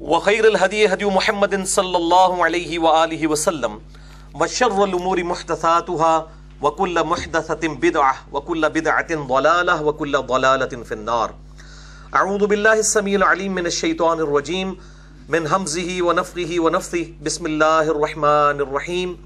وخير الهدي هدي محمد صلى الله عليه وآله وسلم وشر الأمور محدثاتها وكل محدثة بدعة وكل بدعة ضلالة وكل ضلالة في النار. أعوذ بالله السميع العليم من الشيطان الرجيم، من همزه ونفخه ونفثه. بسم الله الرحمن الرحيم.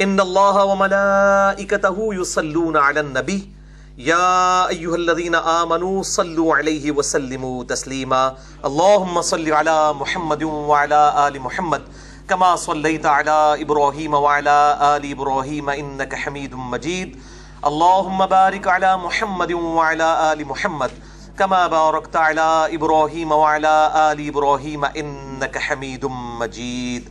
إن الله وملائكته يصلون على النبي يا أيها الذين آمنوا صلوا عليه وسلموا تسليما اللهم صل على محمد وعلى آل محمد كما صليت على إبراهيم وعلى آل إبراهيم إنك حميد مجيد اللهم بارك على محمد وعلى آل محمد كما باركت على إبراهيم وعلى آل إبراهيم إنك حميد مجيد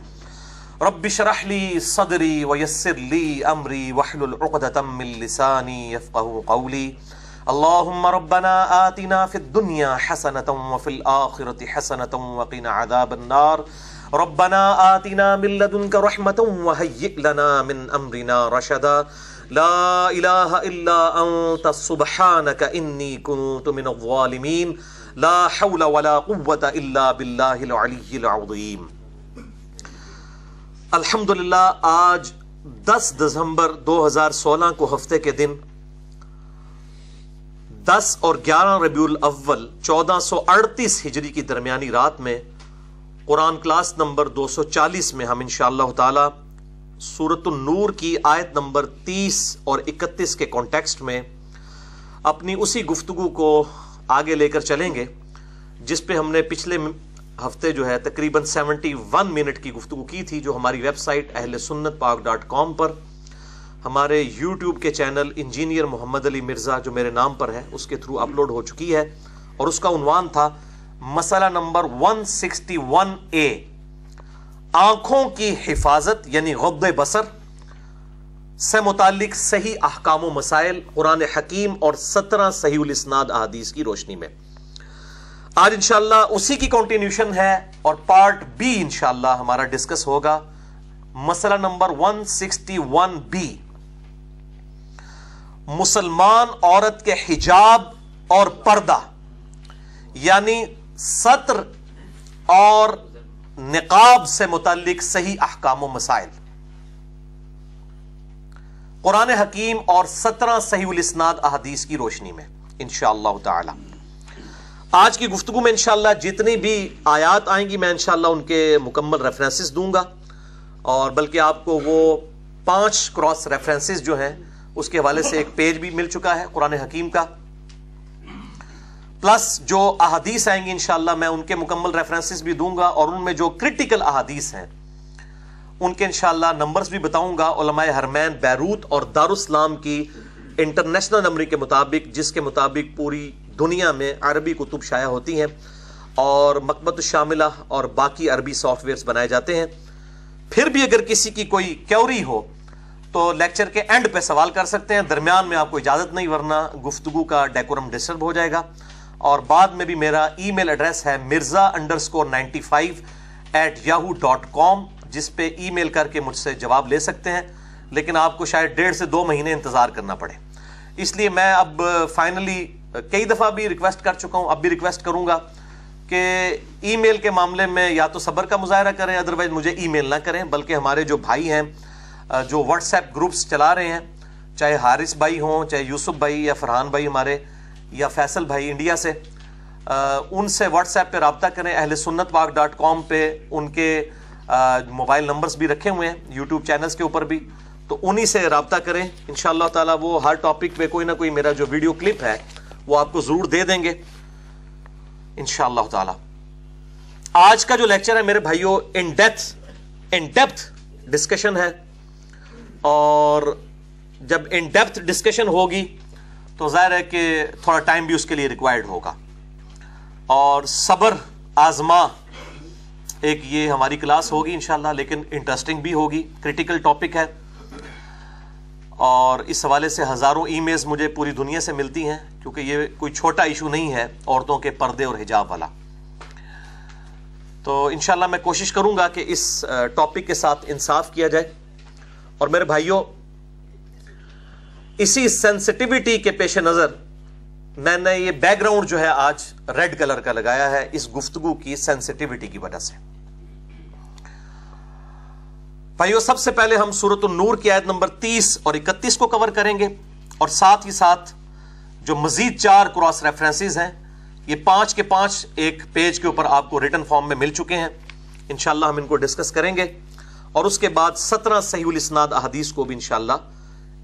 رب اشرح لي صدري ويسر لي امري واحلل عقدة من لساني يفقهوا قولي. اللهم ربنا آتنا في الدنيا حسنة وفي الآخرة حسنة وقنا عذاب النار. ربنا آتنا من لدنك رحمة وهيئ لنا من أمرنا رشدا. لا إله إلا أنت، سبحانك إني كنت من الظالمين. لا حول ولا قوة إلا بالله العلي العظيم. الحمدللہ، آج دس دسمبر دو ہزار سولہ کو ہفتے کے دن دس اور گیارہ ربیع الاول چودہ سو اڑتیس ہجری کی درمیانی رات میں قرآن کلاس نمبر دو سو چالیس میں ہم انشاءاللہ تعالی سورت النور کی آیت نمبر تیس اور اکتیس کے کانٹیکسٹ میں اپنی اسی گفتگو کو آگے لے کر چلیں گے، جس پہ ہم نے پچھلے ہفتے جو ہے تقریباً سیونٹی ون منٹ کی گفتگو کی تھی جو ہماری ویب سائٹ اہل سنت پاک ڈاٹ کام پر، ہمارے یوٹیوب کے چینل انجینئر محمد علی مرزا جو میرے نام پر ہے اس کے تھرو اپلوڈ ہو چکی ہے۔ اور اس کا عنوان تھا، مسئلہ نمبر 161 اے، آنکھوں کی حفاظت یعنی غد بسر سے متعلق صحیح احکام و مسائل، قرآن حکیم اور سترہ صحیح الاسناد احادیث کی روشنی میں۔ آج انشاءاللہ اسی کی کنٹینیوشن ہے اور پارٹ بی انشاءاللہ ہمارا ڈسکس ہوگا۔ مسئلہ نمبر 161 بی مسلمان عورت کے حجاب اور پردہ یعنی سطر اور نقاب سے متعلق صحیح احکام و مسائل۔ قرآن حکیم اور سترہ صحیح الاسناد احادیث کی روشنی میں، انشاءاللہ تعالی۔ آج کی گفتگو میں انشاءاللہ جتنی بھی آیات آئیں گی، میں انشاءاللہ ان کے مکمل ریفرنسز دوں گا۔ اور بلکہ آپ کو وہ پانچ کراس ریفرنسز جو ہیں، اس کے حوالے سے ایک پیج بھی مل چکا ہے قرآن حکیم کا۔ پلس جو احادیث آئیں گی انشاءاللہ میں ان کے مکمل ریفرنسز بھی دوں گا اور ان میں جو کرٹیکل احادیث ہیں، ان کے انشاءاللہ نمبرز بھی بتاؤں گا۔ علماء حرمین بیروت اور دارالاسلام کی انٹرنیشنل نمبر کے مطابق، جس کے مطابق پوری دنیا میں عربی کتب شائع ہوتی ہیں اور مکبت الشاملہ اور باقی عربی سافٹ ویئرس بنائے جاتے ہیں۔ پھر بھی اگر کسی کی کوئی کیوری ہو، تو لیکچر کے اینڈ پہ سوال کر سکتے ہیں۔ درمیان میں آپ کو اجازت نہیں، ورنہ گفتگو کا ڈیکورم ڈسٹرب ہو جائے گا۔ اور بعد میں بھی میرا ای میل ایڈریس ہے Mirza underscore ninety five eight Yahoo dot com, جس پہ ای میل کر کے مجھ سے جواب لے سکتے ہیں۔ لیکن آپ کو شاید ڈیڑھ سے دو مہینے انتظار کرنا پڑے۔ اس لیے میں اب فائنلی کئی دفعہ بھی ریکویسٹ کر چکا ہوں، اب بھی ریکویسٹ کروں گا کہ ای میل کے معاملے میں یا تو صبر کا مظاہرہ کریں ادروائز مجھے ای میل نہ کریں، بلکہ ہمارے جو بھائی ہیں جو واٹس ایپ گروپس چلا رہے ہیں، چاہے حارث بھائی ہوں، چاہے یوسف بھائی یا فرحان بھائی ہمارے یا فیصل بھائی انڈیا سے ان سے واٹس ایپ پہ رابطہ کریں اہل سنت پاک ڈاٹ کام پہ ان کے موبائل نمبرز بھی رکھے ہوئے ہیں، یوٹیوب چینلز کے اوپر بھی، تو انہی سے رابطہ کریں۔ انشاءاللہ تعالی وہ ہر ٹاپک پہ کوئی نہ کوئی میرا جو ویڈیو کلپ ہے وہ آپ کو ضرور دے دیں گے۔ انشاءاللہ تعالی۔ آج کا جو لیکچر ہے میرے بھائیوں in depth in depth discussion ہے۔ اور جب ان ڈیپتھ ڈسکشن ہوگی تو ظاہر ہے کہ تھوڑا ٹائم بھی اس کے لیے ریکوائرڈ ہوگا۔ اور صبر، آزما، ایک یہ ہماری کلاس ہوگی انشاءاللہ، لیکن انٹرسٹنگ بھی ہوگی۔ کریٹیکل ٹاپک ہے۔ اور اس حوالے سے ہزاروں ای میلز مجھے پوری دنیا سے ملتی ہیں، کیونکہ یہ کوئی چھوٹا ایشو نہیں ہے عورتوں کے پردے اور حجاب والا۔ تو انشاءاللہ میں کوشش کروں گا کہ اس ٹاپک کے ساتھ انصاف کیا جائے۔ اور میرے بھائیوں، اسی سینسٹیوٹی کے پیش نظر میں نے یہ بیک گراؤنڈ جو ہے آج ریڈ کلر کا لگایا ہے، اس گفتگو کی سینسٹیوٹی کی وجہ سے۔ بھائیو، سب سے پہلے ہم سورت النور کی آیت نمبر تیس اور اکتیس کو کور کریں گے اور ساتھ ہی ساتھ جو مزید چار کراس ریفرنسز ہیں، یہ پانچ کے پانچ ایک پیج کے اوپر آپ کو ریٹن فارم میں مل چکے ہیں۔ انشاءاللہ ہم ان کو ڈسکس کریں گے۔ اور اس کے بعد سترہ صحیح الاسناد احادیث کو بھی انشاءاللہ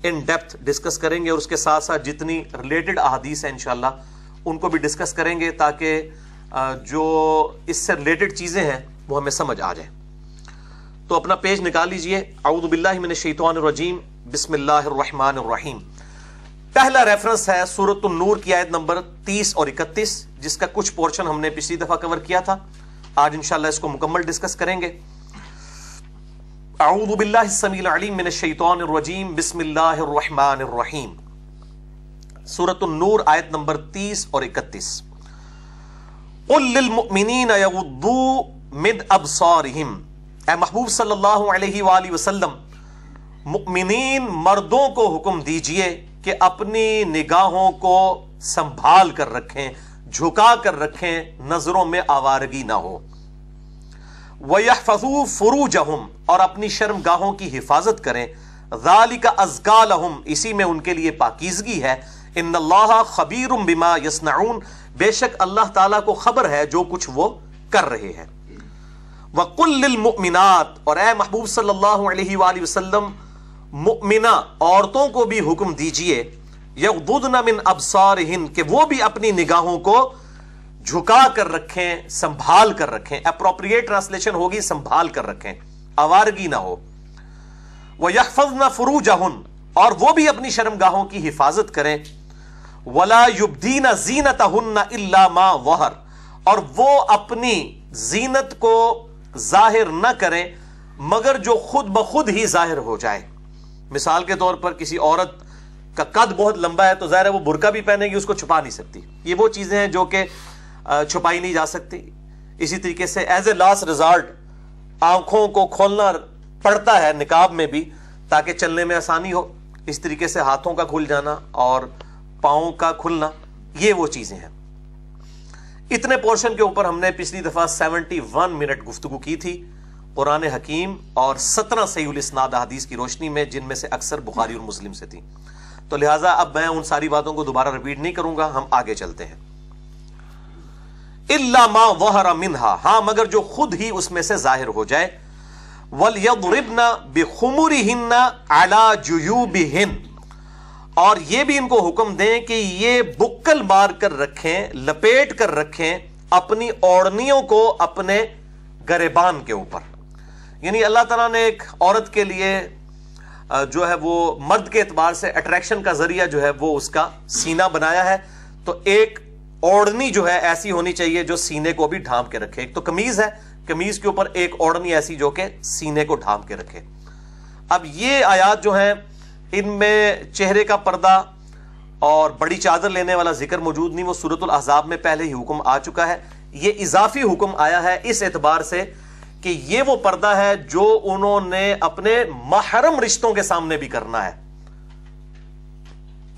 ان ڈیپتھ ڈسکس کریں گے اور اس کے ساتھ ساتھ جتنی ریلیٹڈ احادیث ہیں انشاءاللہ ان کو بھی ڈسکس کریں گے تاکہ جو اس سے ریلیٹڈ چیزیں ہیں وہ ہمیں سمجھ آ جائیں۔ تو اپنا پیج نکال لیجیے۔ اعوذ باللہ من الشیطان الرجیم۔ بسم اللہ الرحمن الرحیم۔ پہلا ریفرنس ہے سورت النور کی آیت نمبر تیس اور اکتیس، جس کا کچھ پورشن ہم نے پچھلی دفعہ کور کیا تھا۔ آج انشاءاللہ اس کو مکمل ڈسکس کریں گے۔ اعوذ باللہ السمیع العلیم من الشیطان الرجیم۔ بسم اللہ الرحمن الرحیم۔ سورة النور آیت نمبر تیس اور اکتیس۔ قل للمؤمنین یغضو مد ابصارہم اے محبوب صلی اللہ علیہ وآلہ وسلم، مؤمنین مردوں کو حکم دیجیے کہ اپنی نگاہوں کو سنبھال کر رکھیں، جھکا کر رکھیں، نظروں میں آوارگی نہ ہو۔ وَيَحْفَظُوا فُرُوجَهُمْ، اور اپنی شرم گاہوں کی حفاظت کریں۔ ذَلِكَ أَزْقَى لَهُمْ، اسی میں ان کے لیے پاکیزگی ہے۔ ان اللہ خبیر بما یسنعون بے شک اللہ تعالیٰ کو خبر ہے جو کچھ وہ کر رہے ہیں۔ وَقُلْ لِلْمُؤْمِنَاتِ اور اے محبوب صلی اللہ علیہ وآلہ وسلم، مؤمنہ عورتوں کو بھی حکم دیجیے، یغضضن من ابصارہن، کہ وہ بھی اپنی نگاہوں کو جھکا کر رکھیں، سنبھال کر رکھیں۔ اپروپریٹ ٹرانسلیشن ہوگی، سنبھال کر رکھیں۔ آوارگی نہ ہو۔ وہ یحفظ نہ فروج اور وہ بھی اپنی شرم گاہوں کی حفاظت کریں۔ ولا یبدین زینت اللہ ما وہر اور وہ اپنی زینت کو ظاہر نہ کریں، مگر جو خود بخود ہی ظاہر ہو جائے۔ مثال کے طور پر کسی عورت کا قد بہت لمبا ہے تو ظاہر ہے وہ برقع بھی پہنے گی، اس کو چھپا نہیں سکتی۔ یہ وہ چیزیں ہیں جو کہ چھپائی نہیں جا سکتی۔ اسی طریقے سے ایز اے لاسٹ ریزالٹ آنکھوں کو کھولنا پڑتا ہے نکاب میں بھی، تاکہ چلنے میں آسانی ہو۔ اس طریقے سے ہاتھوں کا کھل جانا اور پاؤں کا کھلنا، یہ وہ چیزیں ہیں۔ اتنے پورشن کے اوپر ہم نے پچھلی دفعہ سیونٹی ون منٹ گفتگو کی تھی قرآن حکیم اور سترہ صحیح الاسناد حدیث کی روشنی میں، جن میں سے اکثر بخاری اور مسلم سے تھی۔ تو لہٰذا اب میں ان ساری باتوں کو دوبارہ ریپیٹ نہیں کروں گا، ہم آگے چلتے ہیں۔ اللہ ما وہرا منہا ہاں مگر جو خود ہی اس میں سے ظاہر ہو جائے۔ وَلْيَضْرِبْنَ بِخُمُرِهِنَّ عَلَى جُيُوبِهِنْ۔ اور یہ بھی ان کو حکم دیں کہ یہ بکل مار کر رکھیں، لپیٹ کر رکھیں اپنی اوڑنیوں کو اپنے گریبان کے اوپر۔ یعنی اللہ تعالیٰ نے ایک عورت کے لیے جو ہے وہ مرد کے اعتبار سے اٹریکشن کا ذریعہ جو ہے وہ اس کا سینہ بنایا ہے۔ تو ایک اوڑنی جو ہے ایسی ہونی چاہیے جو سینے کو بھی ڈھانپ کے رکھے۔ ایک تو کمیز ہے کمیز کے اوپر ایک اوڑنی ایسی جو کہ سینے کو ڈھانپ کے رکھے۔ اب یہ آیات جو ہیں ان میں چہرے کا پردہ اور بڑی چادر لینے والا ذکر موجود نہیں، وہ صورت الحضاب میں پہلے ہی حکم آ چکا ہے۔ یہ اضافی حکم آیا ہے اس اعتبار سے کہ یہ وہ پردہ ہے جو انہوں نے اپنے محرم رشتوں کے سامنے بھی کرنا ہے۔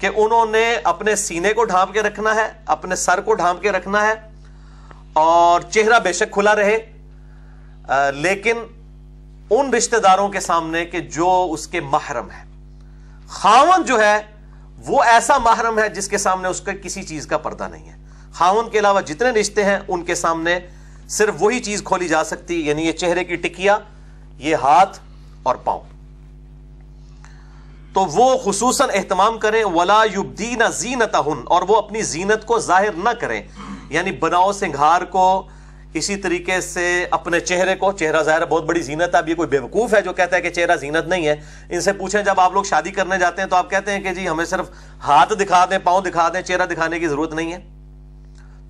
کہ انہوں نے اپنے سینے کو ڈھانپ کے رکھنا ہے، اپنے سر کو ڈھانپ کے رکھنا ہے اور چہرہ بے شک کھلا رہے۔ لیکن ان رشتہ داروں کے سامنے کہ جو اس کے محرم ہے خاون جو ہے، وہ ایسا محرم ہے جس کے سامنے اس کا کسی چیز کا پردہ نہیں ہے۔ خاون کے علاوہ جتنے رشتے ہیں، ان کے سامنے صرف وہی چیز کھولی جا سکتی یعنی یہ چہرے کی ٹکیا، یہ ہاتھ اور پاؤں۔ تو وہ خصوصاً اہتمام کریں، ولا یبدین زینت اور وہ اپنی زینت کو ظاہر نہ کریں۔ یعنی بناؤ سنگھار کو اسی طریقے سے اپنے چہرے کو، چہرہ ظاہر بہت بڑی زینت ہے، اب یہ کوئی بے وقوف ہے جو کہتا ہے کہ چہرہ زینت نہیں ہے۔ ان سے پوچھیں، جب آپ لوگ شادی کرنے جاتے ہیں تو آپ کہتے ہیں کہ جی ہمیں صرف ہاتھ دکھا دیں، پاؤں دکھا دیں، چہرہ دکھانے کی ضرورت نہیں ہے۔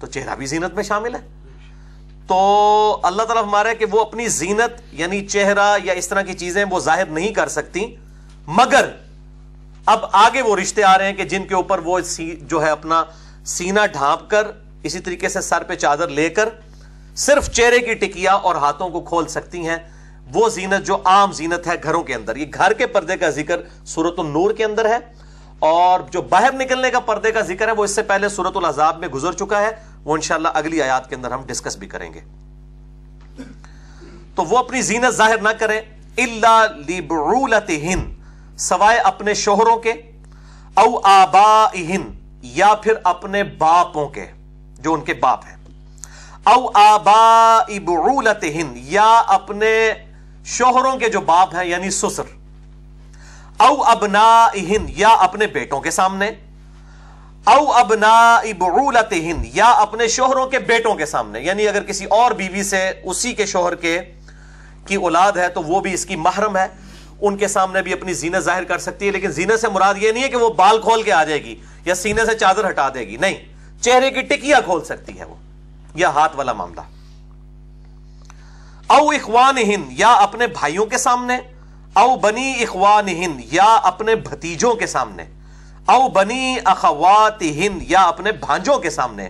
تو چہرہ بھی زینت میں شامل ہے۔ تو اللہ تعالیٰ ہمارا کہ وہ اپنی زینت یعنی چہرہ یا اس طرح کی چیزیں وہ ظاہر نہیں کر سکتی۔ مگر اب آگے وہ رشتے آ رہے ہیں کہ جن کے اوپر وہ جو ہے اپنا سینہ ڈھانپ کر، اسی طریقے سے سر پہ چادر لے کر صرف چہرے کی ٹکیا اور ہاتھوں کو کھول سکتی ہیں۔ وہ زینت جو عام زینت ہے گھروں کے اندر۔ یہ گھر کے پردے کا ذکر صورت النور کے اندر ہے۔ اور جو باہر نکلنے کا پردے کا ذکر ہے، وہ اس سے پہلے صورت العذاب میں گزر چکا ہے۔ وہ انشاءاللہ اگلی آیات کے اندر ہم ڈسکس بھی کریں گے۔ تو وہ اپنی زینت ظاہر نہ کریں۔ اللہ سوائے اپنے شوہروں کے، او آبا یا پھر اپنے باپوں کے، جو ان کے باپ ہیں۔ او آبا یا اپنے شوہروں کے جو باپ ہیں یعنی سسر، او ابنا ہند یا اپنے بیٹوں کے سامنے، او ابنا یا اپنے شوہروں کے بیٹوں کے سامنے یعنی اگر کسی اور بیوی سے اسی کے شوہر کے کی اولاد ہے، تو وہ بھی اس کی محرم ہے، ان کے سامنے بھی اپنی زینت ظاہر کر سکتی ہے، لیکن زینت سے مراد یہ نہیں ہے کہ وہ بال کھول کے آ جائے گی یا سینے سے چادر ہٹا دے گی، نہیں، چہرے کی ٹکیا کھول سکتی ہے وہ۔ یا ہاتھ والا معاملہ۔ او اخوان ہند یا اپنے بھائیوں کے سامنے۔ او بنی اخوان ہند یا اپنے بھتیجوں کے سامنے۔ او بنی اخوات ہند یا اپنے بھانجوں کے سامنے۔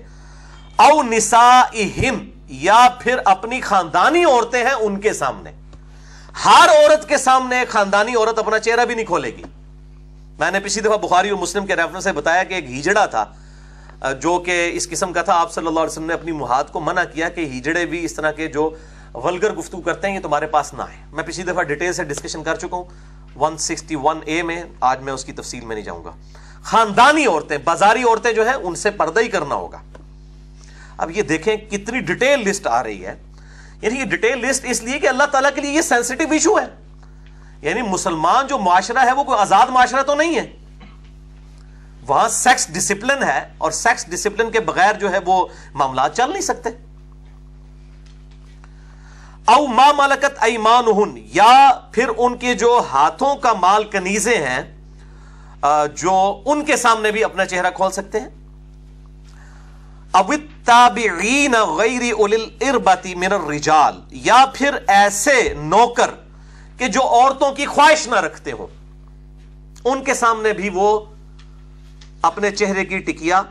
او نسا ہند یا پھر اپنی خاندانی عورتیں ہیں ان کے سامنے۔ ہر عورت کے سامنے خاندانی عورت اپنا چہرہ بھی نہیں کھولے گی۔ میں نے پچھلی دفعہ بخاری اور مسلم کے ریفرنس سے بتایا کہ ایک ہیجڑا تھا۔ جو کہ اس قسم کا تھا، آپ صلی اللہ علیہ وسلم نے اپنی محاد کو منع کیا کہ ہیجڑے بھی اس طرح کے جو ولگر گفتگو کرتے ہیں، یہ تمہارے پاس نہ آئے۔ میں پچھلی دفعہ ڈیٹیل سے ڈسکشن کر چکا ہوں۔ 161 اے میں آج میں اس کی تفصیل میں نہیں جاؤں گا۔ خاندانی عورتیں، بازاری عورتیں جو ہیں، ان سے پردہ ہی کرنا ہوگا۔ اب یہ دیکھیں کتنی ڈیٹیل لسٹ آ رہی ہے۔ یعنی یہ ڈیٹیل لسٹ اس لیے کہ اللہ تعالیٰ کے لیے یہ سینسٹیو ایشو ہے۔ یعنی مسلمان جو معاشرہ ہے، وہ کوئی آزاد معاشرہ تو نہیں ہے۔ وہاں سیکس ڈسپلن ہے اور سیکس ڈسپلن کے بغیر جو ہے وہ معاملات چل نہیں سکتے۔ او ما مالکت ایمان یا پھر ان کے جو ہاتھوں کا مال کنیزے ہیں جو ان کے سامنے بھی اپنا چہرہ کھول سکتے ہیں۔ تابعین غیر اربتی من الرجال، یا پھر ایسے نوکر کہ جو عورتوں کی خواہش نہ رکھتے ہو ان کے سامنے بھی وہ اپنے چہرے کی ٹکیا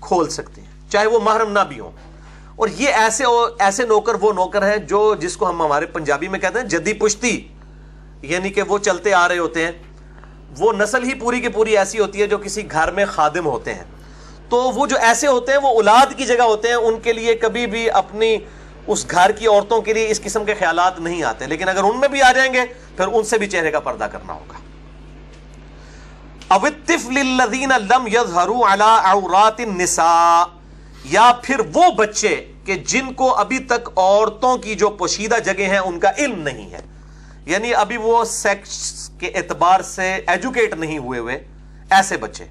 کھول سکتے ہیں، چاہے وہ محرم نہ بھی ہوں۔ اور یہ ایسے ایسے نوکر وہ نوکر ہیں جو جس کو ہم ہمارے پنجابی میں کہتے ہیں جدی پشتی یعنی کہ وہ چلتے آ رہے ہوتے ہیں۔ وہ نسل ہی پوری کی پوری ایسی ہوتی ہے جو کسی گھر میں خادم ہوتے ہیں۔ تو وہ جو ایسے ہوتے ہیں، وہ اولاد کی جگہ ہوتے ہیں، ان کے لیے کبھی بھی اپنی اس گھر کی عورتوں کے لیے اس قسم کے خیالات نہیں آتے۔ لیکن اگر ان میں بھی آ جائیں گے، پھر ان سے بھی چہرے کا پردہ کرنا ہوگا۔ لم عورات النساء، یا پھر وہ بچے کہ جن کو ابھی تک عورتوں کی جو پوشیدہ جگہ ہیں ان کا علم نہیں ہے۔ یعنی ابھی وہ سیکس کے اعتبار سے ایجوکیٹ نہیں ہوئے ہوئے، ایسے بچے۔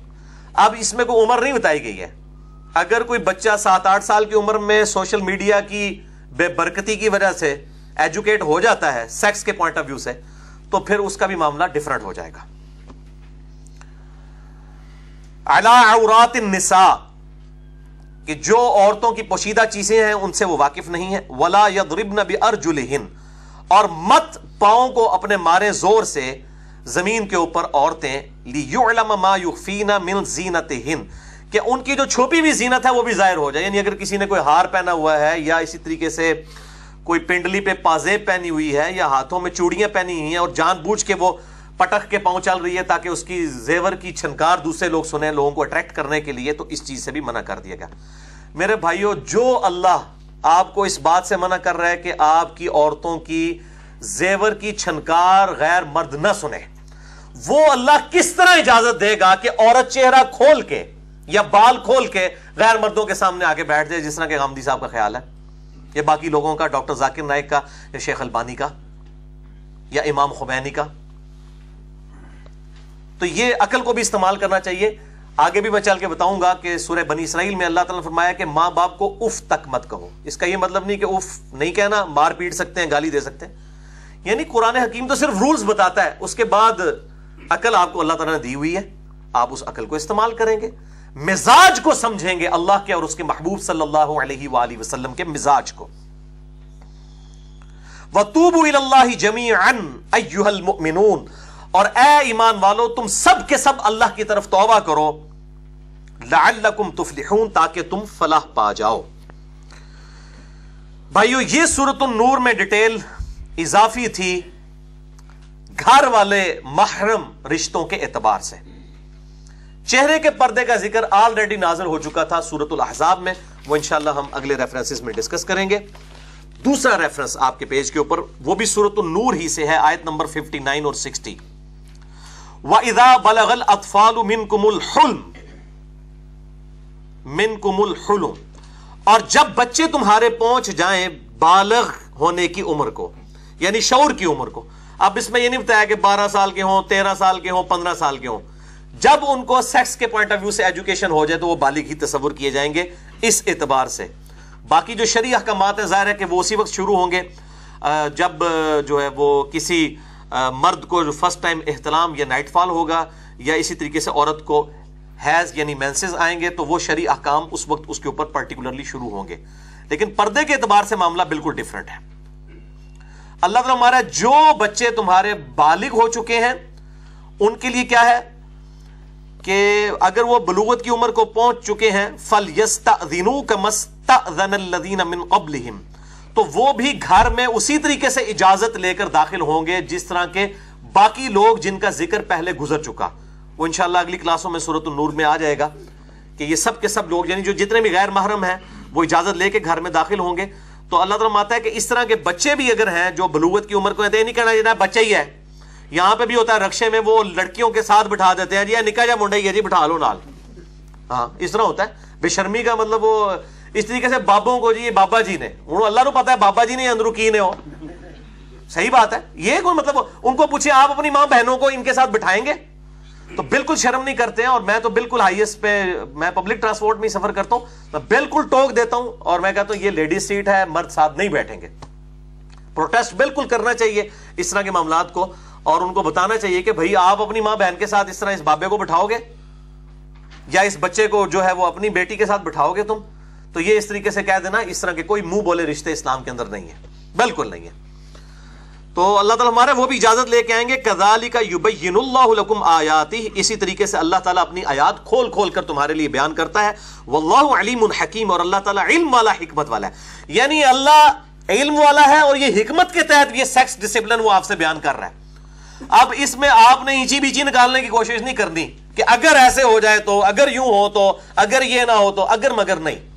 اب اس میں کوئی عمر نہیں بتائی گئی ہے۔ اگر کوئی بچہ سات آٹھ سال کی عمر میں سوشل میڈیا کی بے برکتی کی وجہ سے ایجوکیٹ ہو جاتا ہے سیکس کے پوائنٹ آف ویو سے، تو پھر اس کا بھی معاملہ ڈفرنٹ ہو جائے گا۔ عورات النساء کہ جو عورتوں کی پوشیدہ چیزیں ہیں، ان سے وہ واقف نہیں ہے ولا یضربن بارجلہن اور مت پاؤں کو اپنے مارے زور سے زمین کے اوپر عورتیں۔ لیعلم ما یخفین من زینتہن کہ ان کی جو چھوپی ہوئی زینت ہے، وہ بھی ظاہر ہو جائے۔ یعنی اگر کسی نے کوئی ہار پہنا ہوا ہے یا اسی طریقے سے کوئی پنڈلی پہ پازیب پہنی ہوئی ہے یا ہاتھوں میں چوڑیاں پہنی ہوئی ہیں اور جان بوجھ کے وہ پٹک کے پاؤں چل رہی ہے تاکہ اس کی زیور کی چھنکار دوسرے لوگ سنیں، لوگوں کو اٹریکٹ کرنے کے لیے، تو اس چیز سے بھی منع کر دیا گیا۔ میرے بھائیوں جو اللہ آپ کو اس بات سے منع کر رہا ہے کہ آپ کی عورتوں کی زیور کی چھنکار غیر مرد نہ سنے وہ اللہ کس طرح اجازت دے گا کہ عورت چہرہ کھول کے یا بال کھول کے غیر مردوں کے سامنے آگے بیٹھ جائے؟ جس طرح کہ غامدی صاحب کا خیال ہے۔ یا باقی لوگوں کا، ڈاکٹر ذاکر نائک کا، یا شیخ البانی کا، یا امام خمینی کا۔ تو یہ عقل کو بھی استعمال کرنا چاہیے۔ آگے بھی میں چل کے بتاؤں گا کہ سورہ بنی اسرائیل میں اللہ تعالیٰ نے فرمایا کہ ماں باپ کو اف تک مت کہو۔ اس کا یہ مطلب نہیں کہ اف نہیں کہنا، مار پیٹ سکتے ہیں، گالی دے سکتے ہیں۔ یعنی قرآن حکیم تو صرف رولز بتاتا ہے۔ اس کے بعد عقل آپ کو اللہ تعالیٰ نے دی ہوئی ہے۔ آپ اس عقل کو استعمال کریں گے۔ مزاج کو سمجھیں گے اللہ کے اور اس کے محبوب صلی اللہ علیہ وآلہ وسلم کے مزاج کو۔ وَتُوبُوا إِلَى اللَّهِ جَمِيعًا أَيُّهَا الْمُؤْمِنُونَ۔ اور اے ایمان والو، تم سب کے سب اللہ کی طرف توبہ کرو۔ لَعَلَّكُمْ تُفْلِحُونَ، تاکہ تم فلاح پا جاؤ۔ بھائیو، یہ سورت النور میں ڈیٹیل اضافی تھی گھر والے محرم رشتوں کے اعتبار سے۔ چہرے کے پردے کا ذکر آلریڈی نازل ہو چکا تھا سورت الاحزاب میں۔ وہ انشاءاللہ ہم اگلے ریفرنسز میں ڈسکس کریں گے۔ دوسرا ریفرنس آپ کے پیج کے اوپر، وہ بھی سورت النور ہی سے ہے، آیت نمبر 59 اور 60 وَإِذَا بَلَغَ الْأَطْفَالُ مِنْكُمُ الْحُلْمِ، مِنْكُمُ الْحُلُمْ۔ اور جب بچے تمہارے پہنچ جائیں بالغ ہونے کی عمر کو یعنی شعور کی عمر کو، اب اس میں یہ نہیں بتایا کہ بارہ سال کے ہوں، تیرہ سال کے ہوں، پندرہ سال کے ہوں، جب ان کو سیکس کے پوائنٹ آف ویو سے ایجوکیشن ہو جائے تو وہ بالغ ہی تصور کیے جائیں گے اس اعتبار سے۔ باقی جو شریع احکامات ہے، ظاہر ہے کہ وہ اسی وقت شروع ہوں گے جب جو ہے وہ کسی مرد کو جو فرسٹ ٹائم احتلام یا نائٹ فال ہوگا یا اسی طریقے سے عورت کو ہیز یعنی مینسز آئیں گے، تو وہ شریع احکام اس وقت اس کے اوپر پرٹیکولرلی شروع ہوں گے۔ لیکن پردے کے اعتبار سے معاملہ بالکل ڈیفرنٹ ہے۔ اللہ تعالیٰ ہمارا جو بچے تمہارے بالغ ہو چکے ہیں، ان کے لیے کیا ہے؟ کہ اگر وہ بلوغت کی عمر کو پہنچ چکے ہیں فل من قبلہم تو وہ بھی گھر میں اسی طریقے سے اجازت لے کر داخل ہوں گے جس طرح کے باقی لوگ جن کا ذکر پہلے گزر چکا۔ وہ انشاءاللہ اگلی کلاسوں میں صورت النور میں آ جائے گا کہ یہ سب کے سب لوگ یعنی جو جتنے بھی غیر محرم ہیں، وہ اجازت لے کے گھر میں داخل ہوں گے۔ تو اللہ تعالیٰ ماتا ہے کہ اس طرح کے بچے بھی اگر ہیں جو بلوغت کی عمر کو نہیں کرنا جناب بچہ ہی ہے۔ یہاں پہ بھی ہوتا ہے رکشے میں وہ لڑکیوں کے ساتھ بٹھا دیتے ہیں جی نکا جا منڈا جی بٹھا لو نال۔ ہاں اس طرح ہوتا ہے۔ بے شرمی کا مطلب وہ اس طریقے سے بابوں کو جی بابا جی نے۔ انہوں اللہ کو پتا ہے بابا جی نے اندرو کی نے ہو۔ صحیح بات ہے۔ یہ کوئی مطلب ان کو پوچھیں، آپ اپنی ماں بہنوں کو ان کے ساتھ بٹھائیں گے؟ تو بالکل شرم نہیں کرتے ہیں اور میں تو بالکل ہائیسٹ پہ، میں پبلک ٹرانسپورٹ میں سفر کرتا ہوں۔ میں بالکل ٹوک دیتا ہوں اور میں کہتا ہوں، یہ لیڈیز سیٹ ہے، مرد ساتھ نہیں بیٹھیں گے۔ پروٹیسٹ بالکل کرنا چاہیے اس طرح کے معاملات کو اور ان کو بتانا چاہیے کہ بھائی، آپ اپنی ماں بہن کے ساتھ اس طرح اس بابے کو بٹھاؤ گے؟ یا اس بچے کو جو ہے وہ اپنی بیٹی کے ساتھ بٹھاؤ گے تم؟ تو یہ اس طریقے سے کہہ دینا، اس طرح کے کوئی منہ بولے رشتے اسلام کے اندر نہیں ہے بالکل نہیں ہے تو اللہ تعالیٰ ہمارے وہ بھی اجازت لے کے آئیں گے کزالی کا یوبین اللہ لکم آیاتی، اسی طریقے سے اللہ تعالیٰ اپنی آیات کھول کھول کر تمہارے لیے بیان کرتا ہے۔ واللہ علیم الحکیم اور اللہ تعالیٰ علم والا، حکمت والا ہے۔ یعنی اللہ علم والا ہے اور یہ حکمت کے تحت یہ سیکس ڈسپلن وہ آپ سے بیان کر رہا ہے۔ اب اس میں آپ نے ایچی بیچی نکالنے کی کوشش نہیں کرنی کہ اگر ایسے ہو جائے تو، اگر یوں ہو تو، اگر یہ نہ ہو تو، اگر مگر نہیں۔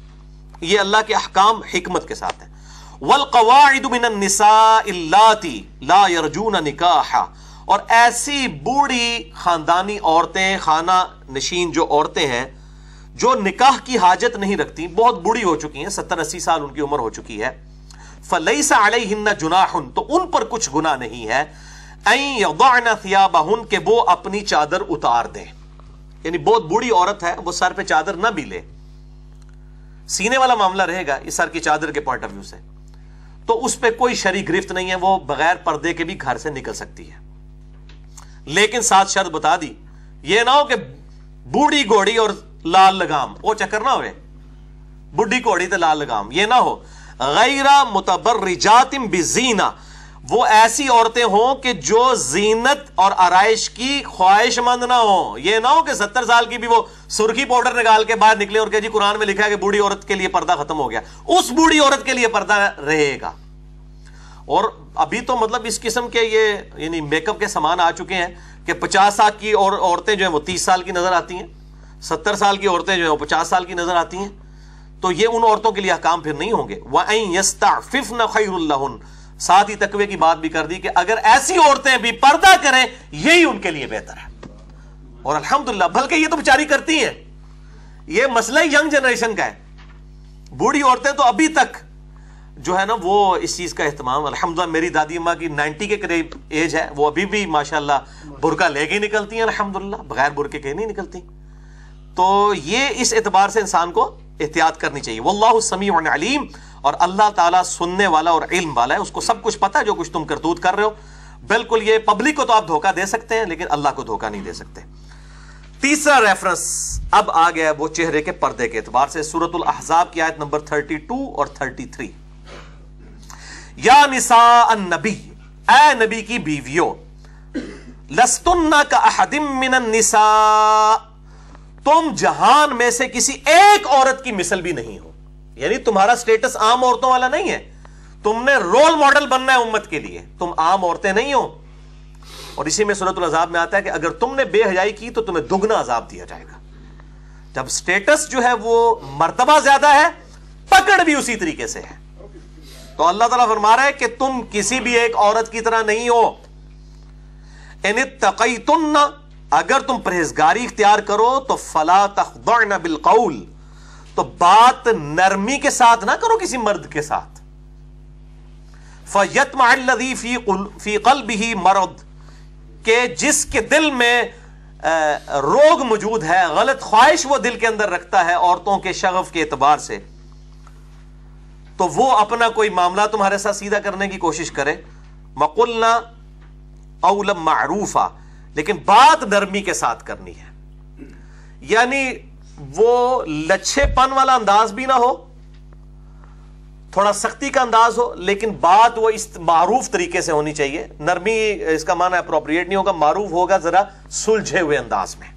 یہ اللہ کے احکام حکمت کے ساتھ ہے والقواعد من النساء اللاتی لا يرجون نکاحا اور ایسی بوڑھی خاندانی عورتیں، خانہ نشین جو عورتیں ہیں، جو نکاح کی حاجت نہیں رکھتی بہت بوڑھی ہو چکی ہیں، ستر اسی سال ان کی عمر ہو چکی ہے۔ فلیس علیہن جناح، تو ان پر کچھ گناہ نہیں ہے۔ کہ وہ اپنی چادر اتار دیں۔ یعنی بہت بوڑھی عورت ہے، وہ سر پہ چادر نہ بھی لے۔ سینے والا معاملہ رہے گا اس سر کی چادر کے پوائنٹ آف ویو سے۔ تو اس پہ کوئی شری گرفت نہیں ہے، وہ بغیر پردے کے بھی گھر سے نکل سکتی ہے۔ لیکن ساتھ شرط بتا دی۔ یہ نہ ہو کہ بوڑھی گھوڑی اور لال لگام، وہ چکر نہ ہوئے۔ بڈھی گھوڑی تو لال لگام، یہ نہ ہو۔ غیر متبرجاتم بزینہ وہ ایسی عورتیں ہوں کہ جو زینت اور آرائش کی خواہش مند نہ ہوں۔ یہ نہ ہو کہ ستر سال کی بھی وہ سرخی پاؤڈر نکال کے باہر نکلے اور کہ جی قرآن میں لکھا ہے کہ بوڑھی عورت کے لیے پردہ ختم ہو گیا۔ اس بوڑھی عورت کے لیے پردہ رہے گا۔ اور ابھی تو مطلب اس قسم کے یہ یعنی میک اپ کے سامان آ چکے ہیں کہ پچاس سال کی اور عورتیں جو ہیں وہ تیس سال کی نظر آتی ہیں۔ ستر سال کی عورتیں جو ہیں وہ پچاس سال کی نظر آتی ہیں۔ تو یہ ان عورتوں کے لیے حکام پھر نہیں ہوں گے۔ وہ خیر اللہ ساتھ ہی تقوی کی بات بھی کر دی کہ اگر ایسی عورتیں بھی پردہ کریں، یہی ان کے لیے بہتر ہے۔ اور الحمدللہ، بلکہ یہ تو بچاری کرتی ہیں۔ یہ مسئلہ ینگ جنریشن کا ہے۔ بوڑھی عورتیں تو ابھی تک جو ہے نا، وہ اس چیز کا اہتمام، الحمدللہ، میری دادی اماں کی نائنٹی کے قریب ایج ہے، وہ ابھی بھی ماشاءاللہ برقع لے کے نکلتی ہیں، الحمدللہ، بغیر برقے کے نہیں نکلتی۔ تو یہ اس اعتبار سے انسان کو احتیاط کرنی چاہیے۔ واللہ سمیع علیم۔ اور اللہ تعالیٰ سننے والا اور علم والا ہے۔ اس کو سب کچھ پتا ہے جو کچھ تم کرتوت کر رہے ہو۔ بالکل یہ پبلک کو تو آپ دھوکہ دے سکتے ہیں، لیکن اللہ کو دھوکہ نہیں دے سکتے۔ تیسرا ریفرنس اب آ گیا وہ چہرے کے پردے کے اعتبار سے۔ سورت الاحزاب کی آیت نمبر 32 اور 33 یا نساء النبی، اے نبی کی بیویوں، لستن کا احدم من النساء۔ تم جہان میں سے کسی ایک عورت کی مثل بھی نہیں ہو۔ یعنی تمہارا سٹیٹس عام عورتوں والا نہیں ہے۔ تم نے رول ماڈل بننا ہے امت کے لیے۔ تم عام عورتیں نہیں ہو۔ اور اسی میں صورت العذاب میں آتا ہے کہ اگر تم نے بے حیائی کی تو تمہیں دگنا عذاب دیا جائے گا۔ جب سٹیٹس جو ہے وہ مرتبہ زیادہ ہے، پکڑ بھی اسی طریقے سے ہے۔ تو اللہ تعالیٰ فرما رہا ہے کہ تم کسی بھی ایک عورت کی طرح نہیں ہو۔ ان تقیتن اگر تم پرہیزگاری اختیار کرو تو فلا تخضعن بالقول، تو بات نرمی کے ساتھ نہ کرو کسی مرد کے ساتھ۔ فیتمع الذی فی فی قلبہ مرض، کہ جس کے دل میں روگ موجود ہے، غلط خواہش وہ دل کے اندر رکھتا ہے عورتوں کے شغف کے اعتبار سے، تو وہ اپنا کوئی معاملہ تمہارے ساتھ سیدھا کرنے کی کوشش کرے۔ مقلنا اولم معروفہ لیکن بات نرمی کے ساتھ کرنی ہے۔ یعنی وہ لچھے پن والا انداز بھی نہ ہو، تھوڑا سختی کا انداز ہو، لیکن بات وہ اس معروف طریقے سے ہونی چاہیے۔ نرمی اس کا معنی اپروپریٹ نہیں ہوگا، معروف ہوگا ذرا سلجھے ہوئے انداز میں۔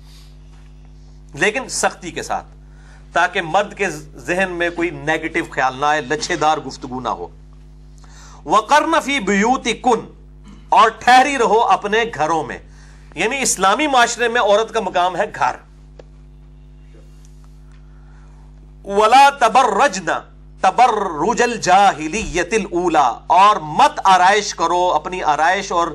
لیکن سختی کے ساتھ، تاکہ مرد کے ذہن میں کوئی نیگیٹو خیال نہ آئے لچھے دار گفتگو نہ ہو۔ وہ کرنفی بیوتی کن اور ٹھہری رہو اپنے گھروں میں۔ یعنی اسلامی معاشرے میں عورت کا مقام ہے گھر۔ ولا تبر رجنا تبر رجل اولا اور مت آرائش کرو، اپنی آرائش اور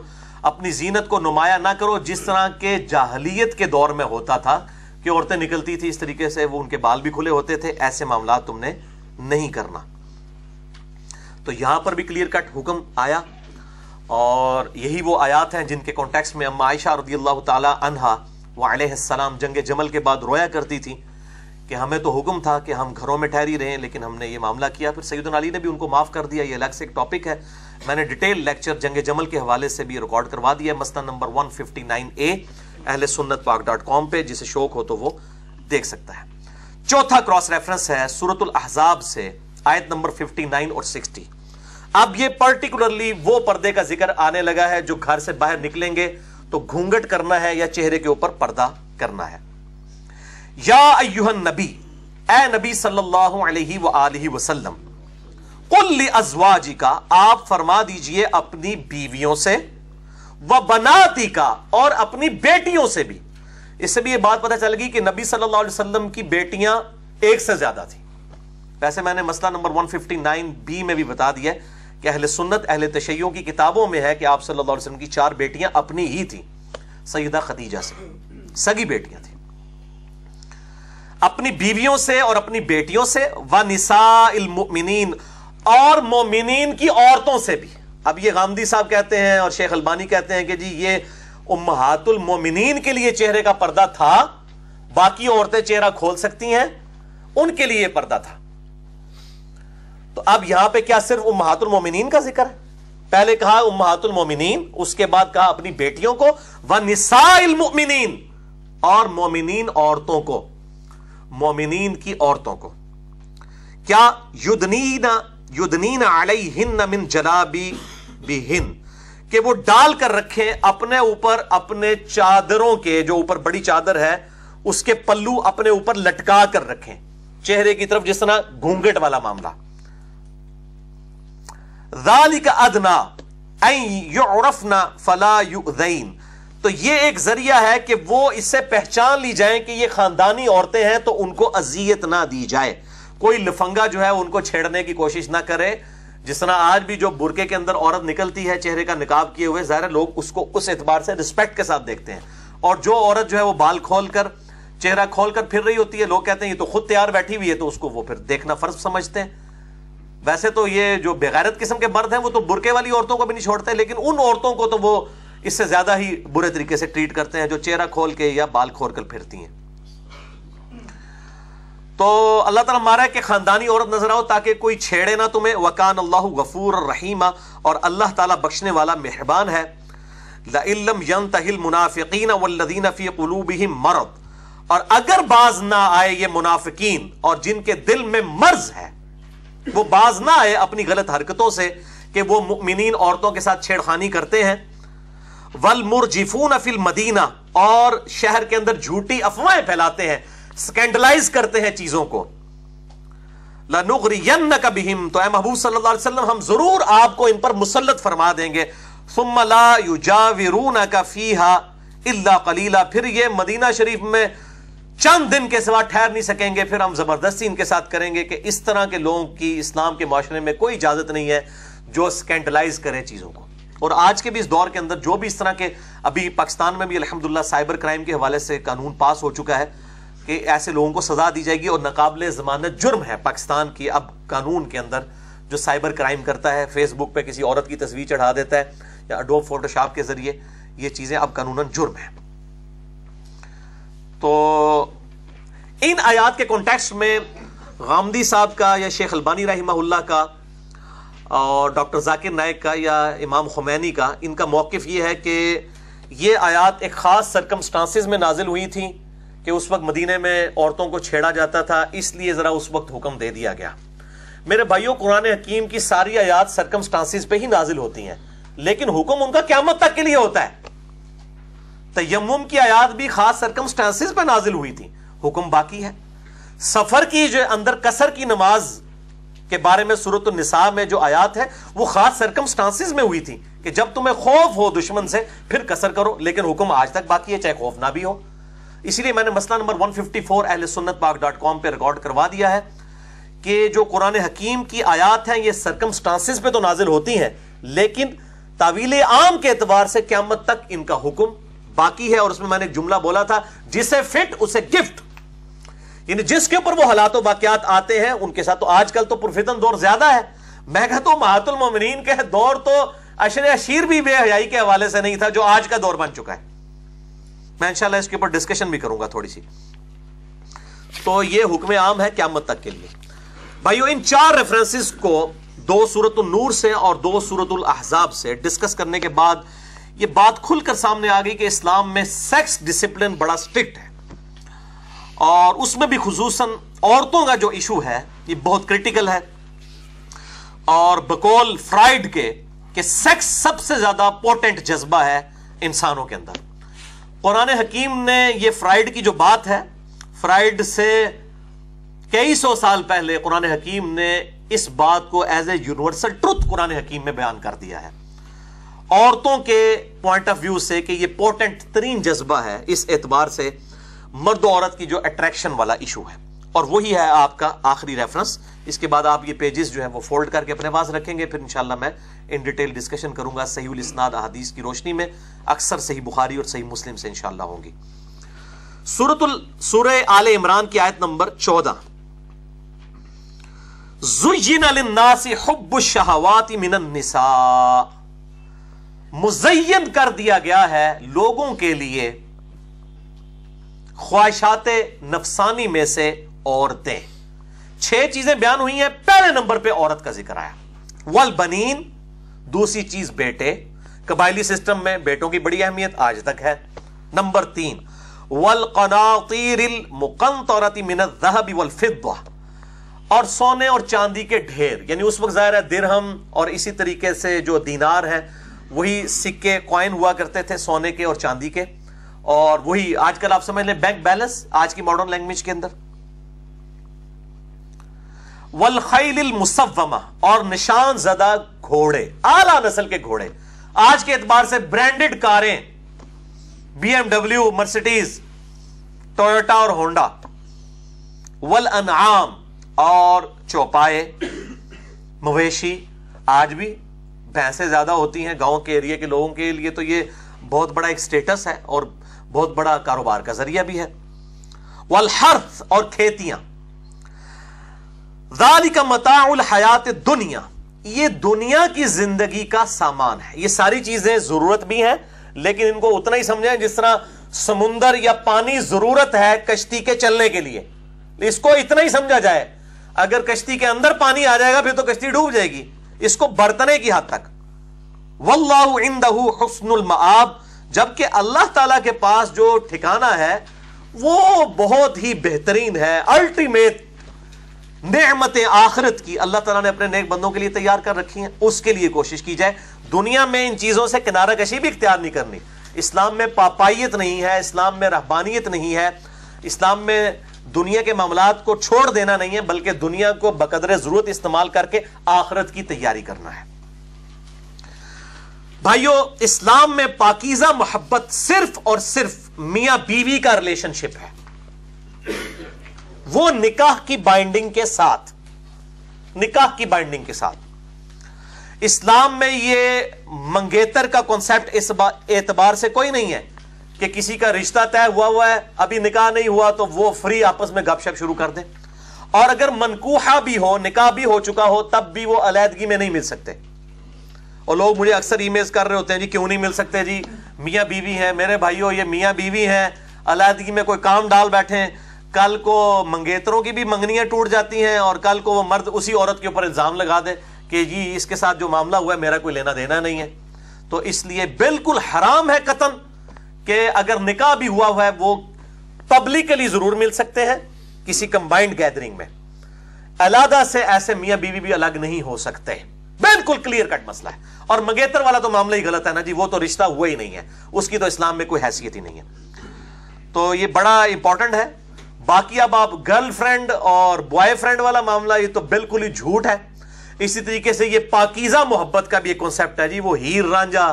اپنی زینت کو نمایاں نہ کرو، جس طرح کے جاہلیت کے دور میں ہوتا تھا کہ عورتیں نکلتی تھی اس طریقے سے وہ ان کے بال بھی کھلے ہوتے تھے، ایسے معاملات تم نے نہیں کرنا۔ تو یہاں پر بھی کلیئر کٹ حکم آیا۔ اور یہی وہ آیات ہیں جن کے کانٹیکس میں اما عائشہ رضی اللہ تعالی عنہا وہ علیہ السلام جنگ جمل کے بعد رویا کرتی تھی کہ ہمیں تو حکم تھا کہ ہم گھروں میں ٹھہری رہیں، لیکن ہم نے یہ معاملہ کیا۔ پھر سید علی نے بھی ان کو معاف کر دیا۔ یہ الگ سے ایک ٹاپک ہے۔ میں نے ڈیٹیل لیکچر جنگ جمل کے حوالے سے بھی ریکارڈ کروا دیا مسئلہ نمبر 159 اے اہل سنت پاک ڈاٹ کام پہ، جسے شوق ہو تو وہ دیکھ سکتا ہے۔ چوتھا کراس ریفرنس ہے سورت الاحزاب سے، آیت نمبر 59 اور 60 اب یہ پرٹیکولرلی وہ پردے کا ذکر آنے لگا ہے جو گھر سے باہر نکلیں گے تو گھونگٹ کرنا ہے یا چہرے کے اوپر پردہ کرنا ہے۔ یا ایوہ النبی، اے نبی صلی اللہ علیہ وآلہ وسلم، قل لی ازواجی کا آپ فرما دیجیے اپنی بیویوں سے و بناتی کا اور اپنی بیٹیوں سے بھی۔ اس سے بھی یہ بات پتہ چل گئی کہ نبی صلی اللہ علیہ وسلم کی بیٹیاں ایک سے زیادہ تھی ویسے میں نے مسئلہ نمبر 159 بی میں بھی بتا دیا کہ اہل سنت، اہل تشیعوں کی کتابوں میں ہے کہ آپ صلی اللہ علیہ وسلم کی چار بیٹیاں اپنی ہی تھیں، سیدہ خدیجہ سے، سگی بیٹیاں تھیں۔ اپنی بیویوں سے اور اپنی بیٹیوں سے و نساء المؤمنین اور مومنین کی عورتوں سے بھی۔ اب یہ غامدی صاحب کہتے ہیں اور شیخ البانی کہتے ہیں کہ جی یہ امہات المومنین کے لیے چہرے کا پردہ تھا، باقی عورتیں چہرہ کھول سکتی ہیں، ان کے لیے یہ پردہ تھا۔ تو اب یہاں پہ کیا صرف امہات المومنین کا ذکر ہے؟ پہلے کہا امہات المومنین، اس کے بعد کہا اپنی بیٹیوں کو وہ المؤمنین، اور مومنین عورتوں کو، مومنین کی عورتوں کو۔ کیا یدنین یدنین علیہن من جلابی بہن، کہ وہ ڈال کر رکھیں اپنے اوپر اپنے چادروں کے، جو اوپر بڑی چادر ہے، اس کے پلو اپنے اوپر لٹکا کر رکھیں۔ چہرے کی طرف جس طرح گھونگٹ والا معاملہ۔ ذالک ادنا یعرفنا فلا یؤذین۔ تو یہ ایک ذریعہ ہے کہ وہ اس سے پہچان لی جائیں کہ یہ خاندانی عورتیں ہیں تو ان کو اذیت نہ دی جائے۔ کوئی لفنگا جو ہے ان کو چھیڑنے کی کوشش نہ کرے۔ جس طرح آج بھی جو برقے کے اندر عورت نکلتی ہے، چہرے کا نکاب کیے ہوئے، ظاہر لوگ اس کو اس اعتبار سے رسپیکٹ کے ساتھ دیکھتے ہیں۔ اور جو عورت جو ہے وہ بال کھول کر، چہرہ کھول کر پھر رہی ہوتی ہے، لوگ کہتے ہیں یہ تو خود تیار بیٹھی ہوئی ہے تو اس کو وہ پھر دیکھنا فرض سمجھتے ہیں۔ ویسے تو یہ جو بغیرت قسم کے مرد ہیں، وہ تو برقے والی عورتوں کو بھی نہیں چھوڑتے، لیکن ان عورتوں کو تو وہ اس سے زیادہ ہی برے طریقے سے ٹریٹ کرتے ہیں، جو چہرہ کھول کے یا بال کھول کر پھرتی ہیں۔ تو اللہ تعالیٰ مارا ہے کہ خاندانی عورت نظر آؤ، تاکہ کوئی چھیڑے نہ تمہیں۔ وکان اللہ غفور رحیمہ اور اللہ تعالیٰ بخشنے والا مہربان ہے۔ لَإِلَّمْ يَنْتَهِ الْمُنَافِقِينَ وَالَّذِينَ فِي قُلُوبِهِمْ مرض۔ اور اگر باز نہ آئے یہ منافقین، اور جن کے دل میں مرض ہے وہ باز نہ آئے اپنی غلط حرکتوں سے کہ وہ مؤمنین عورتوں کے ساتھ چھیڑخانی کرتے ہیں۔ ولمرجفون فی المدینہ، اور شہر کے اندر جھوٹی افواہیں پھیلاتے ہیں، سکینڈلائز کرتے ہیں چیزوں کو۔ لنغرینک بہم تو اے محبوب صلی اللہ علیہ وسلم، ہم ضرور آپ کو ان پر مسلط فرما دیں گے۔ ثم لا یجاورونک فیہا الا قلیلا پھر یہ مدینہ شریف میں چند دن کے سوا ٹھہر نہیں سکیں گے، پھر ہم زبردستی ان کے ساتھ کریں گے کہ اس طرح کے لوگوں کی اسلام کے معاشرے میں کوئی اجازت نہیں ہے جو سکینڈلائز کرے چیزوں کو۔ اور آج کے بھی اس دور کے اندر جو بھی اس طرح کے ابھی پاکستان میں بھی الحمدللہ سائبر کرائم کے حوالے سے قانون پاس ہو چکا ہے کہ ایسے لوگوں کو سزا دی جائے گی اور ناقابل ضمانت جرم ہے پاکستان کی اب قانون کے اندر جو سائبر کرائم کرتا ہے فیس بک پہ کسی عورت کی تصویر چڑھا دیتا ہے یا اڈو فوٹو شاپ کے ذریعے یہ چیزیں اب قانون جرم ہے تو ان آیات کے کانٹیکس میں غامدی صاحب کا یا شیخ البانی رحمہ اللہ کا اور ڈاکٹر ذاکر نائک کا یا امام خمینی کا ان کا موقف یہ ہے کہ یہ آیات ایک خاص سرکمسٹانسز میں نازل ہوئی تھیں کہ اس وقت مدینے میں عورتوں کو چھیڑا جاتا تھا، اس لیے ذرا اس وقت حکم دے دیا گیا۔ میرے بھائیوں، قرآن حکیم کی ساری آیات سرکمسٹانسز پہ ہی نازل ہوتی ہیں، لیکن حکم ان کا قیامت تک کے لیے ہوتا ہے۔ تیمم کی آیات بھی خاص سرکمسٹانسز پہ نازل ہوئی تھی حکم باقی ہے۔ سفر کی جو اندر کسر کی نماز کے بارے میں صورت النساء میں جو آیات ہے وہ خاص سرکمسٹانسز میں ہوئی تھی کہ جب تمہیں خوف ہو دشمن سے، پھر کسر کرو۔ لیکن حکم آج تک باقی ہے، چاہے خوف نہ بھی ہو۔ اسی لیے میں نے مسئلہ نمبر 154 اہل سنت پاک ڈاٹ کام پہ ریکارڈ کروا دیا ہے کہ جو قرآن حکیم کی آیات ہیں، یہ سرکمسٹانسز پہ تو نازل ہوتی ہیں، لیکن تعویل عام کے اعتبار سے قیامت تک ان کا حکم باقی ہے اور اس میں میں نے ایک جملہ بولا تھا، جسے فٹ اسے گفٹ یعنی جس کے اوپر وہ حالات و واقعات آتے ہیں، ان کے ساتھ تو آج کل تو پرفتن دور زیادہ ہے۔ میں کہتا ہوں محت المومنین کے دور تو اشر اشیر بھی بے حیائی کے حوالے سے نہیں تھا، جو آج کا دور بن چکا ہے۔ میں انشاءاللہ اس کے اوپر ڈسکشن بھی کروں گا تھوڑی سی۔ تو یہ حکم عام ہے قیامت تک کے لیے۔ بھائیو، ان چار ریفرنسز کو دو سورت النور سے اور دو سورت الاحزاب سے ڈسکس کرنے کے بعد یہ بات کھل کر سامنے آ گئی کہ اسلام میں سیکس ڈسپلن بڑا سٹرکٹ ہے۔ اور اس میں بھی خصوصاً عورتوں کا جو ایشو ہے، یہ بہت کریٹیکل ہے۔ اور بکول فرائڈ کے، کہ سیکس سب سے زیادہ پوٹنٹ جذبہ ہے انسانوں کے اندر۔ قرآن حکیم نے یہ فرائڈ کی جو بات ہے، فرائڈ سے کئی سو سال پہلے قرآن حکیم نے اس بات کو as a universal truth Quran حکیم میں بیان کر دیا ہے۔ عورتوں کے پوائنٹ آف ویو سے کہ یہ پورٹنٹ ترین جذبہ ہے، اس اعتبار سے مرد و عورت کی جو اٹریکشن والا ایشو ہے۔ اور وہی ہے آپ کا آخری ریفرنس اس کے بعد آپ یہ پیجز جو ہیں وہ فولڈ کر کے اپنے پاس رکھیں گے۔ پھر انشاءاللہ میں ان ڈیٹیل ڈسکشن کروں گا صحیح الاسناد احادیث کی روشنی میں۔ اکثر صحیح بخاری اور صحیح مسلم سے انشاءاللہ ہوں گی۔ سورت ال سورہ آل عمران کی آیت نمبر چودہ۔ زین للناس حب الشہوات من النساء۔ مزین کر دیا گیا ہے لوگوں کے لیے خواہشات نفسانی میں سے عورتیں۔ چھ چیزیں بیان ہوئی ہیں، پہلے نمبر پہ عورت کا ذکر آیا۔ ول بنین دوسری چیز بیٹے۔ قبائلی سسٹم میں بیٹوں کی بڑی اہمیت آج تک ہے۔ نمبر تین، والقناطیر المقنطرت من الذهب والفضہ۔ اور سونے اور چاندی کے ڈھیر یعنی اس وقت ظاہر ہے درہم اور اسی طریقے سے جو دینار ہے وہی سکے کوائن ہوا کرتے تھے سونے کے اور چاندی کے۔ اور وہی آج کل آپ سمجھ لیں بینک بیلنس آج کی ماڈرن لینگویج کے اندر۔ والخیل المصومہ اور نشان زدہ گھوڑے، اعلی نسل کے گھوڑے۔ آج کے اعتبار سے برانڈڈ کاریں B M W Mercedes Toyota اور ہونڈا ول انعام اور چوپائے، مویشی، آج بھی بھینسیں زیادہ ہوتی ہیں گاؤں کے ایریا کے لوگوں کے لیے تو یہ بہت بڑا ایک سٹیٹس ہے اور بہت بڑا کاروبار کا ذریعہ بھی ہے۔ والحرث اور کھیتیاں۔ ذالک متاع الحیات دنیا یہ دنیا کی زندگی کا سامان ہے۔ یہ ساری چیزیں ضرورت بھی ہیں، لیکن ان کو اتنا ہی سمجھیں جس طرح سمندر یا پانی ضرورت ہے کشتی کے چلنے کے لیے۔ اس کو اتنا ہی سمجھا جائے۔ اگر کشتی کے اندر پانی آ جائے گا، پھر تو کشتی ڈوب جائے گی۔ اس کو برتنے کی حد تک۔ واللہ عندہ حسن المعاب جبکہ اللہ تعالی کے پاس جو ٹھکانہ ہے، وہ بہت ہی بہترین ہے الٹیمیٹ نعمت آخرت کی۔ اللہ تعالیٰ نے اپنے نیک بندوں کے لیے تیار کر رکھی ہیں، اس کے لیے کوشش کی جائے۔ دنیا میں ان چیزوں سے کنارہ کشی بھی اختیار نہیں کرنی۔ اسلام میں پاپائیت نہیں ہے، اسلام میں رہبانیت نہیں ہے۔ اسلام میں دنیا کے معاملات کو چھوڑ دینا نہیں ہے، بلکہ دنیا کو بقدر ضرورت استعمال کر کے آخرت کی تیاری کرنا ہے۔ بھائیو، اسلام میں پاکیزہ محبت صرف اور صرف میاں بیوی کا ریلیشن شپ ہے۔ وہ نکاح کی بائنڈنگ کے ساتھ، نکاح کی بائنڈنگ کے ساتھ۔ اسلام میں یہ منگیتر کا کانسیپٹ اس اعتبار سے کوئی نہیں ہے۔ کہ کسی کا رشتہ طے ہوا ہوا ہے، ابھی نکاح نہیں ہوا تو وہ فری آپس میں گپ شپ شروع کر دیں۔ اور اگر منکوحہ بھی ہو، نکاح بھی ہو چکا ہو، تب بھی وہ علیحدگی میں نہیں مل سکتے۔ اور لوگ مجھے اکثر ای میل کر رہے ہوتے ہیں جی کیوں نہیں مل سکتے؟ جی میاں بیوی ہیں، میرے بھائیوں یہ میاں بیوی ہیں، علیحدگی میں کوئی کام ڈال بیٹھے ہیں۔ کل کو منگیتروں کی بھی منگنیاں ٹوٹ جاتی ہیں اور کل کو وہ مرد اسی عورت کے اوپر الزام لگا دے کہ جی اس کے ساتھ جو معاملہ ہوا ہے، میرا کوئی لینا دینا نہیں ہے۔ تو اس لیے بالکل حرام ہے قتل۔ کہ اگر نکاح بھی ہوا ہوا ہے، وہ پبلکلی ضرور مل سکتے ہیں کسی کمبائنڈ گیدرنگ میں۔ علادہ سے ایسے میاں بیوی بھی الگ نہیں ہو سکتے۔ بالکل کلیئر کٹ مسئلہ ہے۔ اور منگیتر والا تو معاملہ ہی غلط ہے نا جی وہ تو رشتہ ہوا ہی نہیں ہے۔ اس کی تو اسلام میں کوئی حیثیت ہی نہیں ہے۔ تو یہ بڑا امپورٹنٹ ہے۔ باقی اب آپ گرل فرینڈ اور بوائے فرینڈ والا معاملہ، یہ تو بالکل ہی جھوٹ ہے۔ اسی طریقے سے یہ پاکیزہ محبت کا بھی ایک کانسیپٹ ہے جی وہ ہیر رانجا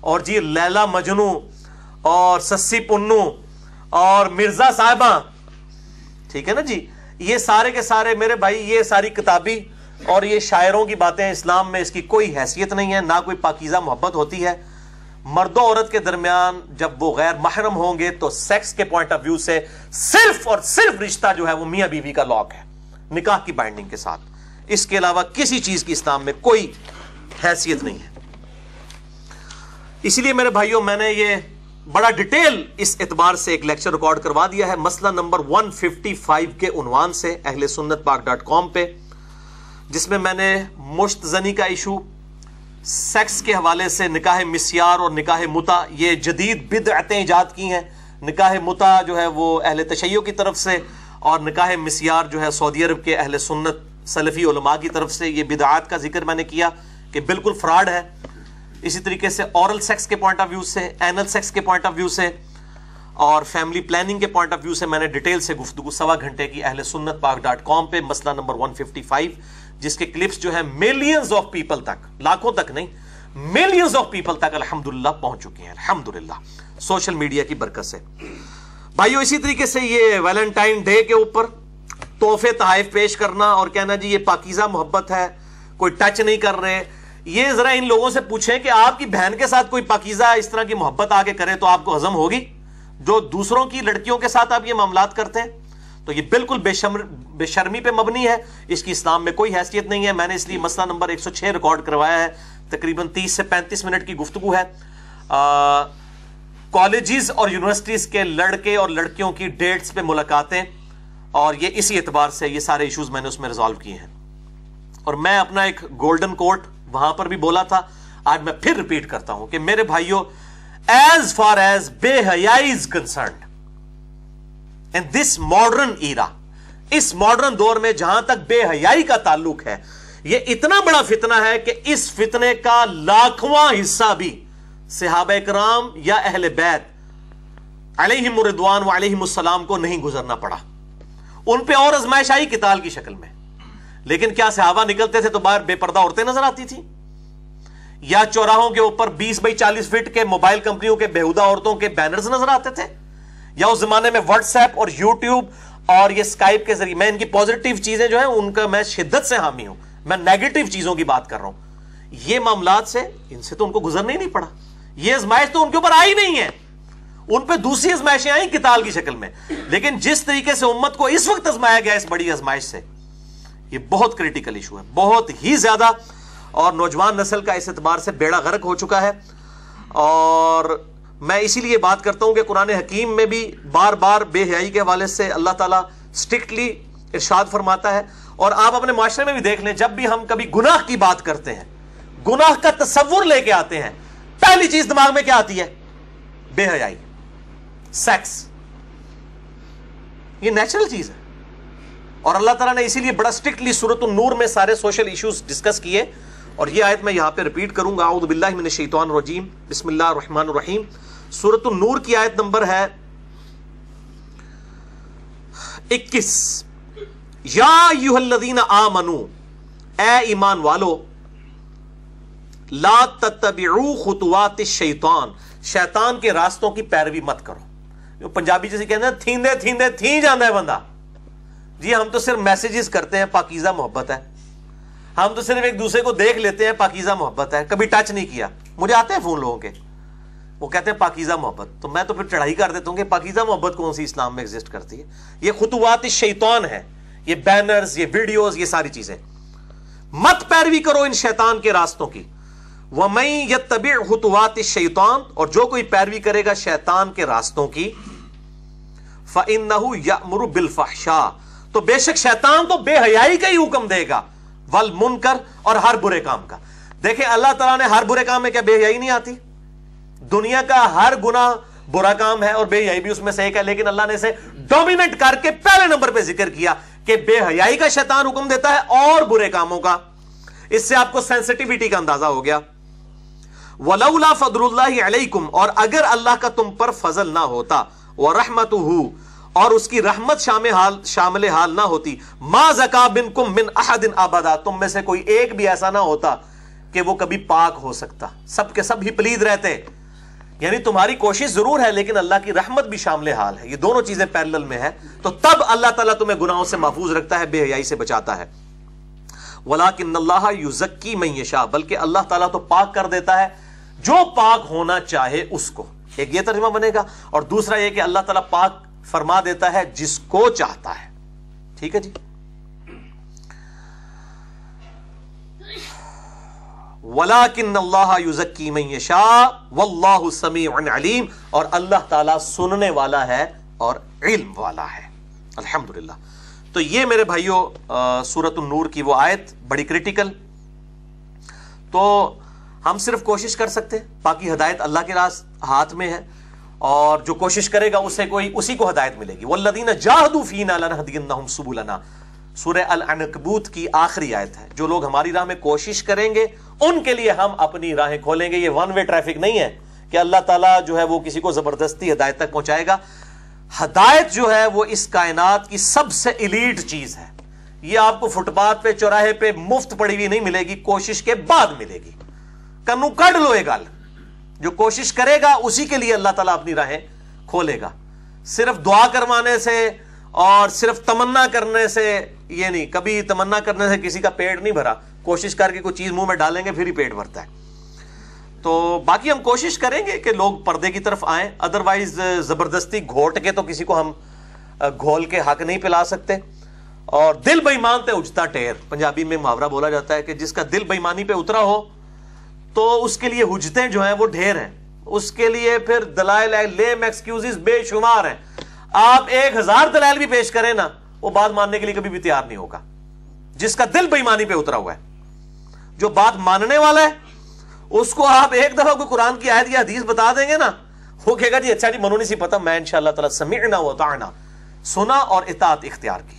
اور جی لیلا مجنو اور سسی پنو اور مرزا صاحبہ۔ ٹھیک ہے نا جی؟ یہ سارے کے سارے میرے بھائی، یہ ساری کتابی اور یہ شاعروں کی باتیں اسلام میں، اس کی کوئی حیثیت نہیں ہے، نہ کوئی پاکیزہ محبت ہوتی ہے۔ مرد و عورت کے درمیان جب وہ غیر محرم ہوں گے تو سیکس کے پوائنٹ آف ویو سے صرف اور صرف رشتہ جو ہے وہ میاں بیوی کا لاک ہے، نکاح کی بائنڈنگ کے ساتھ۔ اس کے علاوہ کسی چیز کی اسلام میں کوئی حیثیت نہیں ہے۔ اسی لیے میرے بھائیوں، میں نے یہ بڑا ڈیٹیل اس اعتبار سے ایک لیکچر ریکارڈ کروا دیا ہے۔ مسئلہ نمبر 155 کے عنوان سے اہل سنت پاک ڈاٹ کام پہ، جس میں میں نے مشتزنی کا ایشو، سیکس کے حوالے سے نکاح مسیار اور نکاح متا، یہ جدید بدعتیں ایجاد کی ہیں۔ نکاح متا جو ہے وہ اہل تشیع کی طرف سے اور نکاح مسیار جو ہے سعودی عرب کے اہل سنت سلفی علماء کی طرف سے یہ بدعات کا ذکر میں نے کیا کہ بالکل فراڈ ہے۔ اسی طریقے سے اورل سیکس کے پوائنٹ آف ویو سے اینل سیکس کے پوائنٹ آف ویو سے اور فیملی پلاننگ کے پوائنٹ آف ویو سے میں نے ڈیٹیل سے گفتگو سوا گھنٹے کی اہل سنت پاک ڈاٹ کام پہ، مسئلہ نمبر 155 جس کے کلپس جو ہے ملینز آف پیپل تک، لاکھوں تک نہیں ملینز آف پیپل تک الحمدللہ پہنچ چکے ہیں، الحمدللہ۔ سوشل میڈیا کی برکت سے۔ بھائیو، اسی طریقے سے یہ ویلنٹائن ڈے کے اوپر تحفے، تحائف پیش کرنا اور کہنا جی یہ پاکیزہ محبت ہے، کوئی ٹچ نہیں کر رہے یہ ذرا ان لوگوں سے پوچھیں کہ آپ کی بہن کے ساتھ کوئی پاکیزہ اس طرح کی محبت آگے کرے تو آپ کو ہضم ہوگی؟ جو دوسروں کی لڑکیوں کے ساتھ آپ یہ معاملات کرتے ہیں، تو یہ بالکل بے شمر بے شرمی پہ مبنی ہے۔ اس کی اسلام میں کوئی حیثیت نہیں ہے۔ میں نے اس لیے مسئلہ نمبر 106 ریکارڈ کروایا ہے۔ تقریباً تیس سے پینتیس منٹ کی گفتگو ہے۔ کالجز اور یونیورسٹیز کے لڑکے اور لڑکیوں کی ڈیٹس پہ ملاقاتیں۔ اور یہ اسی اعتبار سے یہ سارے ایشوز میں نے اس میں ریزالو کیے ہیں۔ اور میں اپنا ایک گولڈن کوٹ وہاں پر بھی بولا تھا۔ آج میں پھر ریپیٹ کرتا ہوں کہ میرے بھائیوں ایز فار ایز بے حیائی concerned in this modern era us modern دور میں جہاں تک بے حیائی کا تعلق ہے، یہ اتنا بڑا فتنہ ہے کہ اس فتنے کا لاکھواں حصہ بھی صحابہ کرام یا اہل بیت علیہم مردوان و علیہم السلام کو نہیں گزرنا پڑا۔ ان پہ اور ازمائش آئی کتال کی شکل میں۔ لیکن کیا صحابہ نکلتے تھے تو باہر بے پردہ عورتیں نظر آتی تھی یا چوراہوں کے اوپر بیس بائی چالیس فٹ کے موبائل کمپنیوں کے بےحدہ عورتوں کے بینرز نظر آتے تھے؟ یا اس زمانے میں واٹس ایپ اور یوٹیوب اور یہ سکائپ کے ذریعے میں ان کی پوزیٹیو چیزیں جو ہیں، ان کا میں شدت سے حامی ہوں۔ میں نیگیٹو چیزوں کی بات کر رہا ہوں۔ یہ معاملات سے ان سے تو ان کو گزرنا ہی نہیں پڑا۔ یہ ازمائش تو ان کے اوپر آئی نہیں ہے۔ ان پہ دوسری ازمائشیں آئیں کتال کی شکل میں۔ لیکن جس طریقے سے امت کو اس وقت ازمایا گیا، اس بڑی ازمائش سے یہ بہت کریٹیکل ایشو ہے، بہت ہی زیادہ۔ اور نوجوان نسل کا اس اعتبار سے بیڑا غرق ہو چکا ہے۔ اور میں اسی لیے بات کرتا ہوں کہ قرآن حکیم میں بھی بار بار بے حیائی کے حوالے سے اللہ تعالیٰ اسٹرکٹلی ارشاد فرماتا ہے۔ اور آپ اپنے معاشرے میں بھی دیکھ لیں، جب بھی ہم کبھی گناہ کی بات کرتے ہیں، گناہ کا تصور لے کے آتے ہیں، پہلی چیز دماغ میں کیا آتی ہے؟ بے حیائی سیکس یہ نیچرل چیز ہے۔ اور اللہ تعالیٰ نے اسی لیے بڑا اسٹرکٹلی صورت النور میں سارے سوشل ایشوز ڈسکس کیے اور یہ آیت میں یہاں پہ ریپیٹ کروں گا۔ اعوذ باللہ من الشیطان الرجیم۔ بسم اللہ الرحمن الرحیم۔ صورت النور کی آیت نمبر ہے اکیس۔ یا ایوہ الذین آمنو، اے ایمان والو، لا تتبعو خطوات الشیطان۔ شیطان کے راستوں کی پیروی مت کرو۔ جو پنجابی جیسے کہتے ہیں، تھیندے تھیندے تھی جانا ہے بندہ۔ جی ہم تو صرف میسیجز کرتے ہیں، پاکیزہ محبت ہے۔ ہم تو صرف ایک دوسرے کو دیکھ لیتے ہیں، پاکیزہ محبت ہے۔ کبھی ٹچ نہیں کیا۔ مجھے آتے ہیں فون لوگوں کے۔ وہ کہتے ہیں پاکیزہ محبت۔ تو میں تو پھر چڑھائی کر دیتا ہوں کہ پاکیزہ محبت کون سی اسلام میں ایگزسٹ کرتی ہے؟ یہ خطوات شیطان ہے یہ بینرز یہ ویڈیوز یہ ساری چیزیں۔ مت پیروی کرو ان شیطان کے راستوں کی۔ وہ میں یہ طبی خطوات شیطان اور جو کوئی پیروی کرے گا شیطان کے راستوں کی، فَإِنَّهُ يَأْمُرُ بِالْفَحْشَا تو بے شک شیطان تو بے حیائی کا ہی حکم دے گا۔ ول منکر اور ہر برے کام کا۔ دیکھیں اللہ تعالیٰ نے ہر برے کام میں کیا بے حیائی نہیں آتی؟ دنیا کا ہر گنا برا کام ہے اور بے حیائی بھی اس میں سے ایک ہے، لیکن اللہ نے اسے ڈومینٹ کر کے پہلے نمبر پہ ذکر کیا کہ بے حیائی کا شیطان حکم دیتا ہے اور برے کاموں کا۔ اس سے آپ کو سینسٹیوٹی کا اندازہ ہو گیا۔ ولولا فضل اللہ علیکم اور اگر اللہ کا تم پر فضل نہ ہوتا وہ رحمت اور اس کی رحمت شامل حال شامل حال نہ ہوتی۔ ما زکا بن کم من احد آبادا تم میں سے کوئی ایک بھی ایسا نہ ہوتا کہ وہ کبھی پاک ہو سکتا۔ سب کے سب ہی پلید رہتے۔ یعنی تمہاری کوشش ضرور ہے، لیکن اللہ کی رحمت بھی شامل حال ہے۔ یہ دونوں چیزیں پیرل میں ہے تو تب اللہ تعالیٰ تمہیں گناہوں سے محفوظ رکھتا ہے، بے حیائی سے بچاتا ہے۔ ولاکن اللہ یوزکی میں یشا بلکہ اللہ تعالیٰ تو پاک کر دیتا ہے۔ جو پاک ہونا چاہے اس کو۔ ایک یہ ترجمہ بنے گا۔ اور دوسرا یہ کہ اللہ تعالیٰ پاک فرما دیتا ہے، جس کو چاہتا ہے۔ ٹھیک ہے جی؟ ولاکن اللہ یوزکی میں یشا واللہ سمیع علیم اور اللہ تعالیٰ سننے والا ہے اور علم والا ہے۔ الحمدللہ۔ تو یہ میرے بھائیوں سورت النور کی وہ آیت بڑی کریٹیکل تو ہم صرف کوشش کر سکتے، باقی ہدایت اللہ کے راس ہاتھ میں ہے۔ اور جو کوشش کرے گا اسے کوئی اسی کو ہدایت ملے گی. والذین جاہدوا فینا لنہدینہم سبلنا. سورہ العنکبوت کی آخری آیت ہے. جو لوگ ہماری راہ میں کوشش کریں گے، ان کے لیے ہم اپنی راہیں کھولیں گے. یہ ون وے ٹریفک نہیں ہے کہ اللہ تعالیٰ جو ہے وہ کسی کو زبردستی ہدایت تک پہنچائے گا. ہدایت جو ہے وہ اس کائنات کی سب سے الیٹ چیز ہے. یہ آپ کو فٹ پاتھ پہ، چوراہے پہ مفت پڑی ہوئی نہیں ملے گی، کوشش کے بعد ملے گی. کنو کڈ لو یہ گل جو کوشش کرے گا، اسی کے لیے اللہ تعالیٰ اپنی راہیں کھولے گا۔ صرف دعا کروانے سے اور صرف تمنا کرنے سے، یہ نہیں، کبھی تمنا کرنے سے کسی کا پیٹ نہیں بھرا۔ کوشش کر کے کوئی چیز منہ میں ڈالیں گے، پھر ہی پیٹ بھرتا ہے۔ تو باقی ہم کوشش کریں گے کہ لوگ پردے کی طرف آئیں۔ ادروائز زبردستی گھوٹ کے تو کسی کو ہم گھول کے حق نہیں پلا سکتے۔ اور دل بےمان تے اجتا ٹیر پنجابی میں محاورہ بولا جاتا ہے کہ جس کا دل بےمانی پہ اترا ہو تو اس کے لیے حجتیں جو ہیں وہ ڈھیر ہیں۔ اس کے لیے پھر دلائل لیم ایکسکیوزز بے شمار ہیں۔ آپ ایک ہزار دلائل بھی پیش کریں نا، وہ بات ماننے کے لیے کبھی بھی تیار نہیں ہوگا۔ جس کا دل بےمانی پہ اترا ہوا ہے، جو بات ماننے والا ہے، اس کو آپ ایک دفعہ کوئی قرآن کی آیت یا حدیث بتا دیں گے نا، وہ کہے گا جی اچھا جی منو نہیں سی پتا، میں انشاءاللہ تعالی سمعنا و تعنا سنا اور اطاعت اختیار کی۔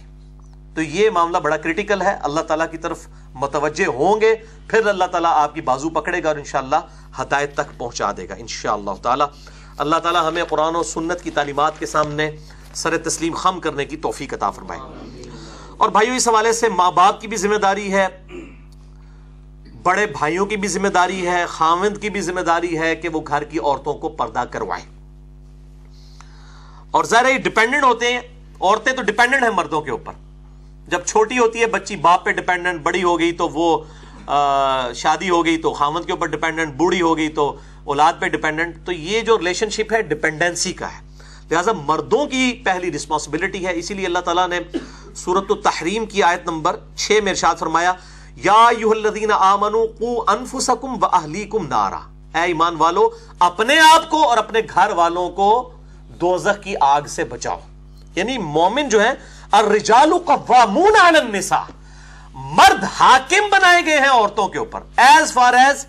تو یہ معاملہ بڑا کریٹیکل ہے۔ اللہ تعالیٰ کی طرف متوجہ ہوں گے، پھر اللہ تعالیٰ آپ کی بازو پکڑے گا اور انشاءاللہ ہدایت تک پہنچا دے گا، انشاءاللہ تعالیٰ۔ اللہ تعالیٰ ہمیں قرآن و سنت کی تعلیمات کے سامنے سر تسلیم خم کرنے کی توفیق عطا فرمائے۔ اور بھائیو، اس حوالے سے ماں باپ کی بھی ذمہ داری ہے، بڑے بھائیوں کی بھی ذمہ داری ہے خامند کی بھی ذمہ داری ہے کہ وہ گھر کی عورتوں کو پردہ کروائیں۔ اور ظاہر ڈپینڈنٹ ہوتے ہیں، عورتیں تو ڈپینڈنٹ ہیں مردوں کے اوپر۔ جب چھوٹی ہوتی ہے، بچی باپ پہ ڈپینڈنٹ بڑی ہو گئی تو وہ شادی ہو گئی تو خامد کے اوپر ڈپینڈنٹ بوڑھی ہو گئی تو اولاد پہ ڈپینڈنٹ تو یہ جو ریلیشن شپ ہے ڈپینڈنسی کا ہے۔ لہٰذا مردوں کی پہلی رسپانسبلٹی ہے۔ اسی لیے اللہ تعالیٰ نے سورت التحریم کی آیت نمبر چھ میں ارشاد فرمایا، یا الذین آمنوا قو انفسکم و اہلیکم نارا۔ اے ایمان والو، اپنے آپ کو اور اپنے گھر والوں کو دوزخ کی آگ سے بچاؤ۔ یعنی مومن جو ہے الرجال قوامون علی النساء۔ مرد حاکم بنائے گئے ہیں عورتوں کے اوپر۔ ایز فار ایز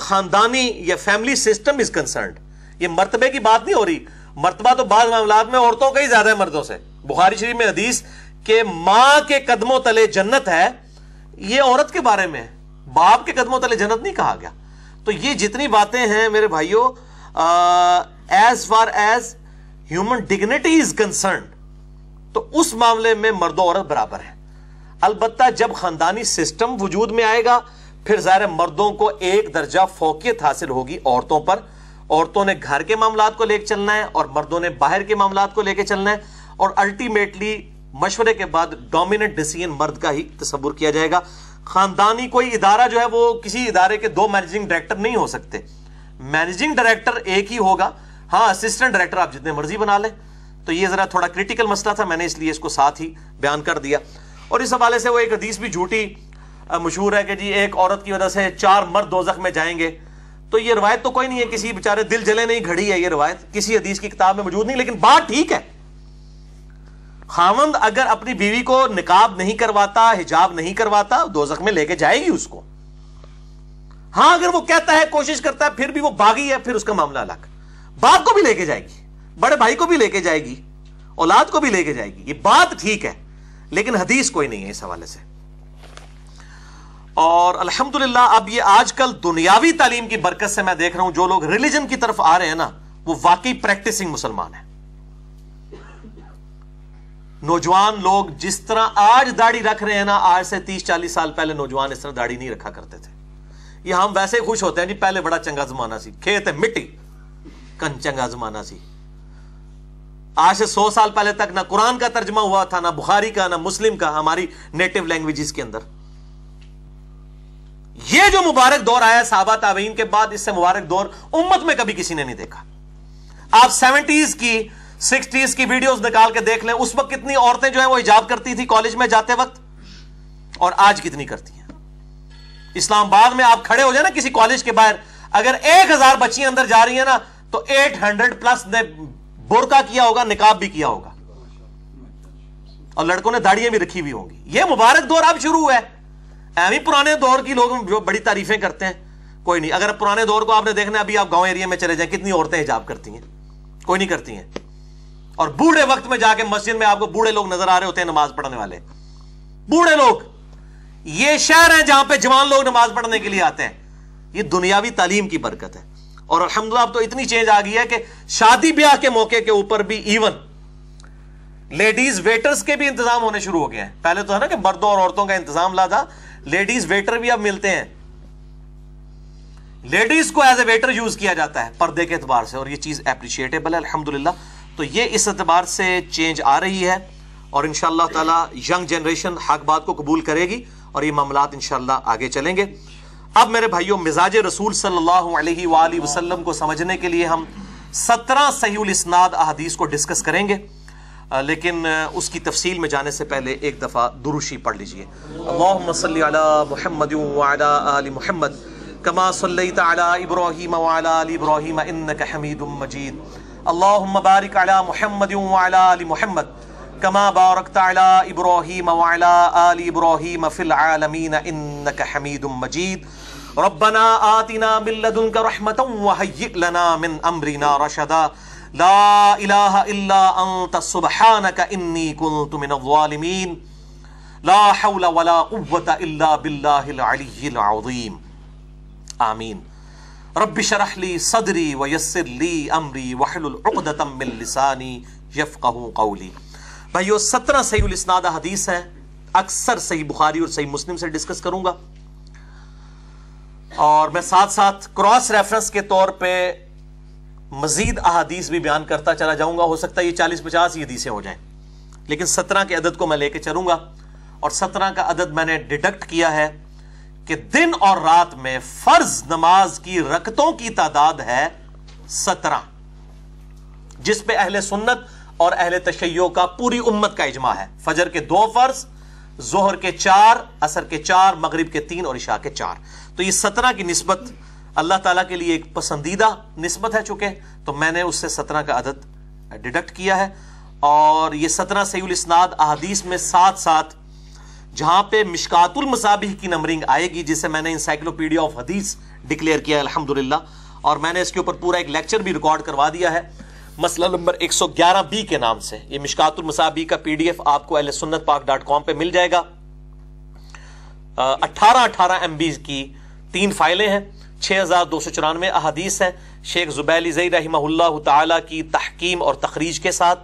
خاندانی یا فیملی سسٹم از کنسرنڈ یہ مرتبے کی بات نہیں ہو رہی۔ مرتبہ تو بعض معاملات میں عورتوں کا ہی زیادہ ہے مردوں سے۔ بخاری شریف میں حدیث کہ ماں کے قدموں تلے جنت ہے۔ یہ عورت کے بارے میں باپ کے قدموں تلے جنت نہیں کہا گیا۔ تو یہ جتنی باتیں ہیں میرے بھائیوں as far as human dignity is concerned تو اس معاملے میں مرد و عورت برابر ہے البتہ جب خاندانی سسٹم وجود میں آئے گا، پھر ظاہر مردوں کو ایک درجہ فوقیت حاصل ہوگی عورتوں پر۔ عورتوں نے گھر کے معاملات کو لے کے چلنا ہے اور مردوں نے باہر کے معاملات کو لے کے چلنا ہے۔ اور الٹیمیٹلی مشورے کے بعد ڈومیننٹ ڈیسیجن مرد کا ہی تصور کیا جائے گا۔ خاندانی کوئی ادارہ جو ہے وہ کسی ادارے کے دو مینیجنگ ڈائریکٹر نہیں ہو سکتے۔ مینیجنگ ڈائریکٹر ایک ہی ہوگا۔ ہاں اسسٹنٹ ڈائریکٹر آپ جتنے مرضی بنا لیں۔ تو یہ ذرا تھوڑا کریٹیکل مسئلہ تھا، میں نے اس لیے اس کو ساتھ ہی بیان کر دیا۔ اور اس حوالے سے وہ ایک حدیث بھی جھوٹی مشہور ہے کہ جی ایک عورت کی وجہ سے چار مرد دوزخ میں جائیں گے۔ تو یہ روایت تو کوئی نہیں ہے، کسی بیچارے دل جلے نہیں، گھڑی ہے یہ روایت۔ کسی حدیث کی کتاب میں موجود نہیں، لیکن بات ٹھیک ہے۔ خامند اگر اپنی بیوی کو نکاب نہیں کرواتا، حجاب نہیں کرواتا، دوزخ میں لے کے جائے گی اس کو۔ ہاں اگر وہ کہتا ہے، کوشش کرتا ہے، پھر بھی وہ باغی ہے، پھر اس کا معاملہ الگ۔ باپ کو بھی لے کے جائے گی۔ بڑے بھائی کو بھی لے کے جائے گی، اولاد کو بھی لے کے جائے گی، یہ بات ٹھیک ہے، لیکن حدیث کوئی نہیں ہے اس حوالے سے۔ اور الحمدللہ، اب یہ آج کل دنیاوی تعلیم کی برکت سے میں دیکھ رہا ہوں، جو لوگ ریلیجن کی طرف آ رہے ہیں نا، وہ واقعی پریکٹسنگ مسلمان ہیں۔ نوجوان لوگ جس طرح آج داڑھی رکھ رہے ہیں نا، آج سے تیس چالیس سال پہلے نوجوان اس طرح داڑھی نہیں رکھا کرتے تھے۔ یہ ہم ویسے خوش ہوتے ہیں جی پہلے بڑا چنگا زمانہ سی، کھیت ہے، مٹی۔ کن چنگا زمانہ سی۔ آج سے سو سال پہلے تک نہ قرآن کا ترجمہ ہوا تھا، نہ بخاری کا، نہ مسلم کا، ہماری نیٹو لینگویجز کے اندر۔ یہ جو مبارک دور آیا صحابہ تابعین کے بعد، اس سے مبارک دور امت میں کبھی کسی نے نہیں دیکھا۔ آپ سیونٹیز کی سکسٹیز کی ویڈیوز نکال کے دیکھ لیں، اس وقت کتنی عورتیں جو ہیں وہ حجاب کرتی تھی کالج میں جاتے وقت، اور آج کتنی کرتی ہیں۔ اسلام آباد میں آپ کھڑے ہو جائیں نا کسی کالج کے باہر، اگر ایک ہزار بچیاں اندر جا رہی ہیں نا، تو ایٹ ہنڈریڈ پلس نے بورکا کیا ہوگا نکاب بھی کیا ہوگا۔ اور لڑکوں نے داڑیاں بھی رکھی ہوئی ہوں گی۔ یہ مبارک دور اب شروع ہوا ہے۔ ایوی پرانے دور کی لوگ جو بڑی تعریفیں کرتے ہیں۔ کوئی نہیں، اگر پرانے دور کو آپ نے دیکھنا ابھی آپ گاؤں ایریا میں چلے جائیں، کتنی عورتیں حجاب کرتی ہیں۔ کوئی نہیں کرتی ہیں۔ اور بوڑھے وقت میں جا کے مسجد میں آپ کو بوڑھے لوگ نظر آ رہے ہوتے ہیں نماز پڑھنے والے۔ بوڑھے لوگ، یہ شہر ہیں جہاں پہ جوان لوگ نماز پڑھنے کے لیے آتے ہیں۔ یہ دنیاوی تعلیم کی برکت ہے۔ اور الحمدللہ اب تو اتنی چینج آ گئی ہے کہ شادی بیاہ کے موقع کے اوپر بھی ایون لیڈیز ویٹرز کے بھی انتظام ہونے شروع ہو گئے ہیں۔ پہلے تو ہے نا کہ مردوں اور عورتوں کا انتظام لا تھا لیڈیز ویٹر بھی اب ملتے ہیں۔ لیڈیز کو ایز اے ویٹر یوز کیا جاتا ہے پردے کے اعتبار سے اور یہ چیز اپریشیٹیبل ہے، الحمدللہ۔ تو یہ اس اعتبار سے چینج آ رہی ہے اور انشاءاللہ تعالی ینگ جنریشن حق بات کو قبول کرے گی اور یہ معاملات انشاءاللہ آگے چلیں گے۔ اب میرے بھائیوں مزاج رسول صلی اللہ علیہ وآلہ وسلم کو سمجھنے کے لیے ہم سترہ صحیح الاسناد احادیث کو ڈسکس کریں گے۔ لیکن اس کی تفصیل میں جانے سے پہلے ایک دفعہ دروشی پڑھ لیجیے۔ اللہم صلی علی محمد وعلی آل محمد، کما صلیت علی ابراہیم وعلی آل ابراہیم انکا حمید مجید۔ اللہم بارک علی محمد وعلی آل محمد، کما بارکت علی ابراہیم وعلی آل ابراہیم فی العالمین انکا حمید مجید۔ ربنا آتنا من لدنک رحمتا وحیئ لنا من امرنا رشدا. لا الہ الا انت سبحانک انی کنت من الظالمین لا حول ولا قوة الا باللہ العلی العظیم آمین رب شرح لی صدری ویسر لی امری وحلل عقدتا من لسانی یفقہ قولی بھائیو، سترہ صحیح الاسناد حدیث ہیں اکثر صحیح بخاری اور صحیح مسلم سے ڈسکس کروں گا. اور میں ساتھ ساتھ کراس ریفرنس کے طور پہ مزید احادیث بھی بیان کرتا چلا جاؤں گا۔ ہو سکتا ہے یہ چالیس پچاس ہی حدیثیں ہو جائیں۔ لیکن سترہ کے عدد کو میں لے کے چلوں گا۔ اور سترہ کا عدد میں نے ڈیڈکٹ کیا ہے کہ دن اور رات میں فرض نماز کی رکتوں کی تعداد ہے سترہ۔ جس پہ اہل سنت اور اہل تشیع کا پوری امت کا اجماع ہے۔ فجر کے دو فرض زہر کے چار اثر کے چار، مغرب کے تین اور عشاء کے چار۔ تو یہ سترہ کی نسبت اللہ تعالیٰ کے لیے ایک پسندیدہ نسبت ہے چکے تو میں نے اس سے سترہ کا عدد ڈیڈکٹ کیا ہے اور یہ سترہ سعی الاسناد احادیث میں ساتھ ساتھ جہاں پہ مشکات المصابح کی نمبرنگ آئے گی، جسے میں نے انسائکلوپیڈیا آف حدیث ڈکلیئر کیا ہے، الحمدللہ۔ اور میں نے اس کے اوپر پورا ایک لیکچر بھی ریکارڈ کروا دیا ہے۔ مسئلہ نمبر ایک سو گیارہ بی کے نام سے۔ یہ مشکات المسابی کا پی ڈی ایف آپ کو اہل سنت پاک ڈاٹ کام پہ مل جائے گا۔ اٹھارہ اٹھارہ ایم بی کی تین فائلیں ہیں، چھ ہزار دو سو چورانوے احادیث ہیں۔ شیخ زبیلی زئی رحمہ اللہ تعالی کی تحکیم اور تخریج کے ساتھ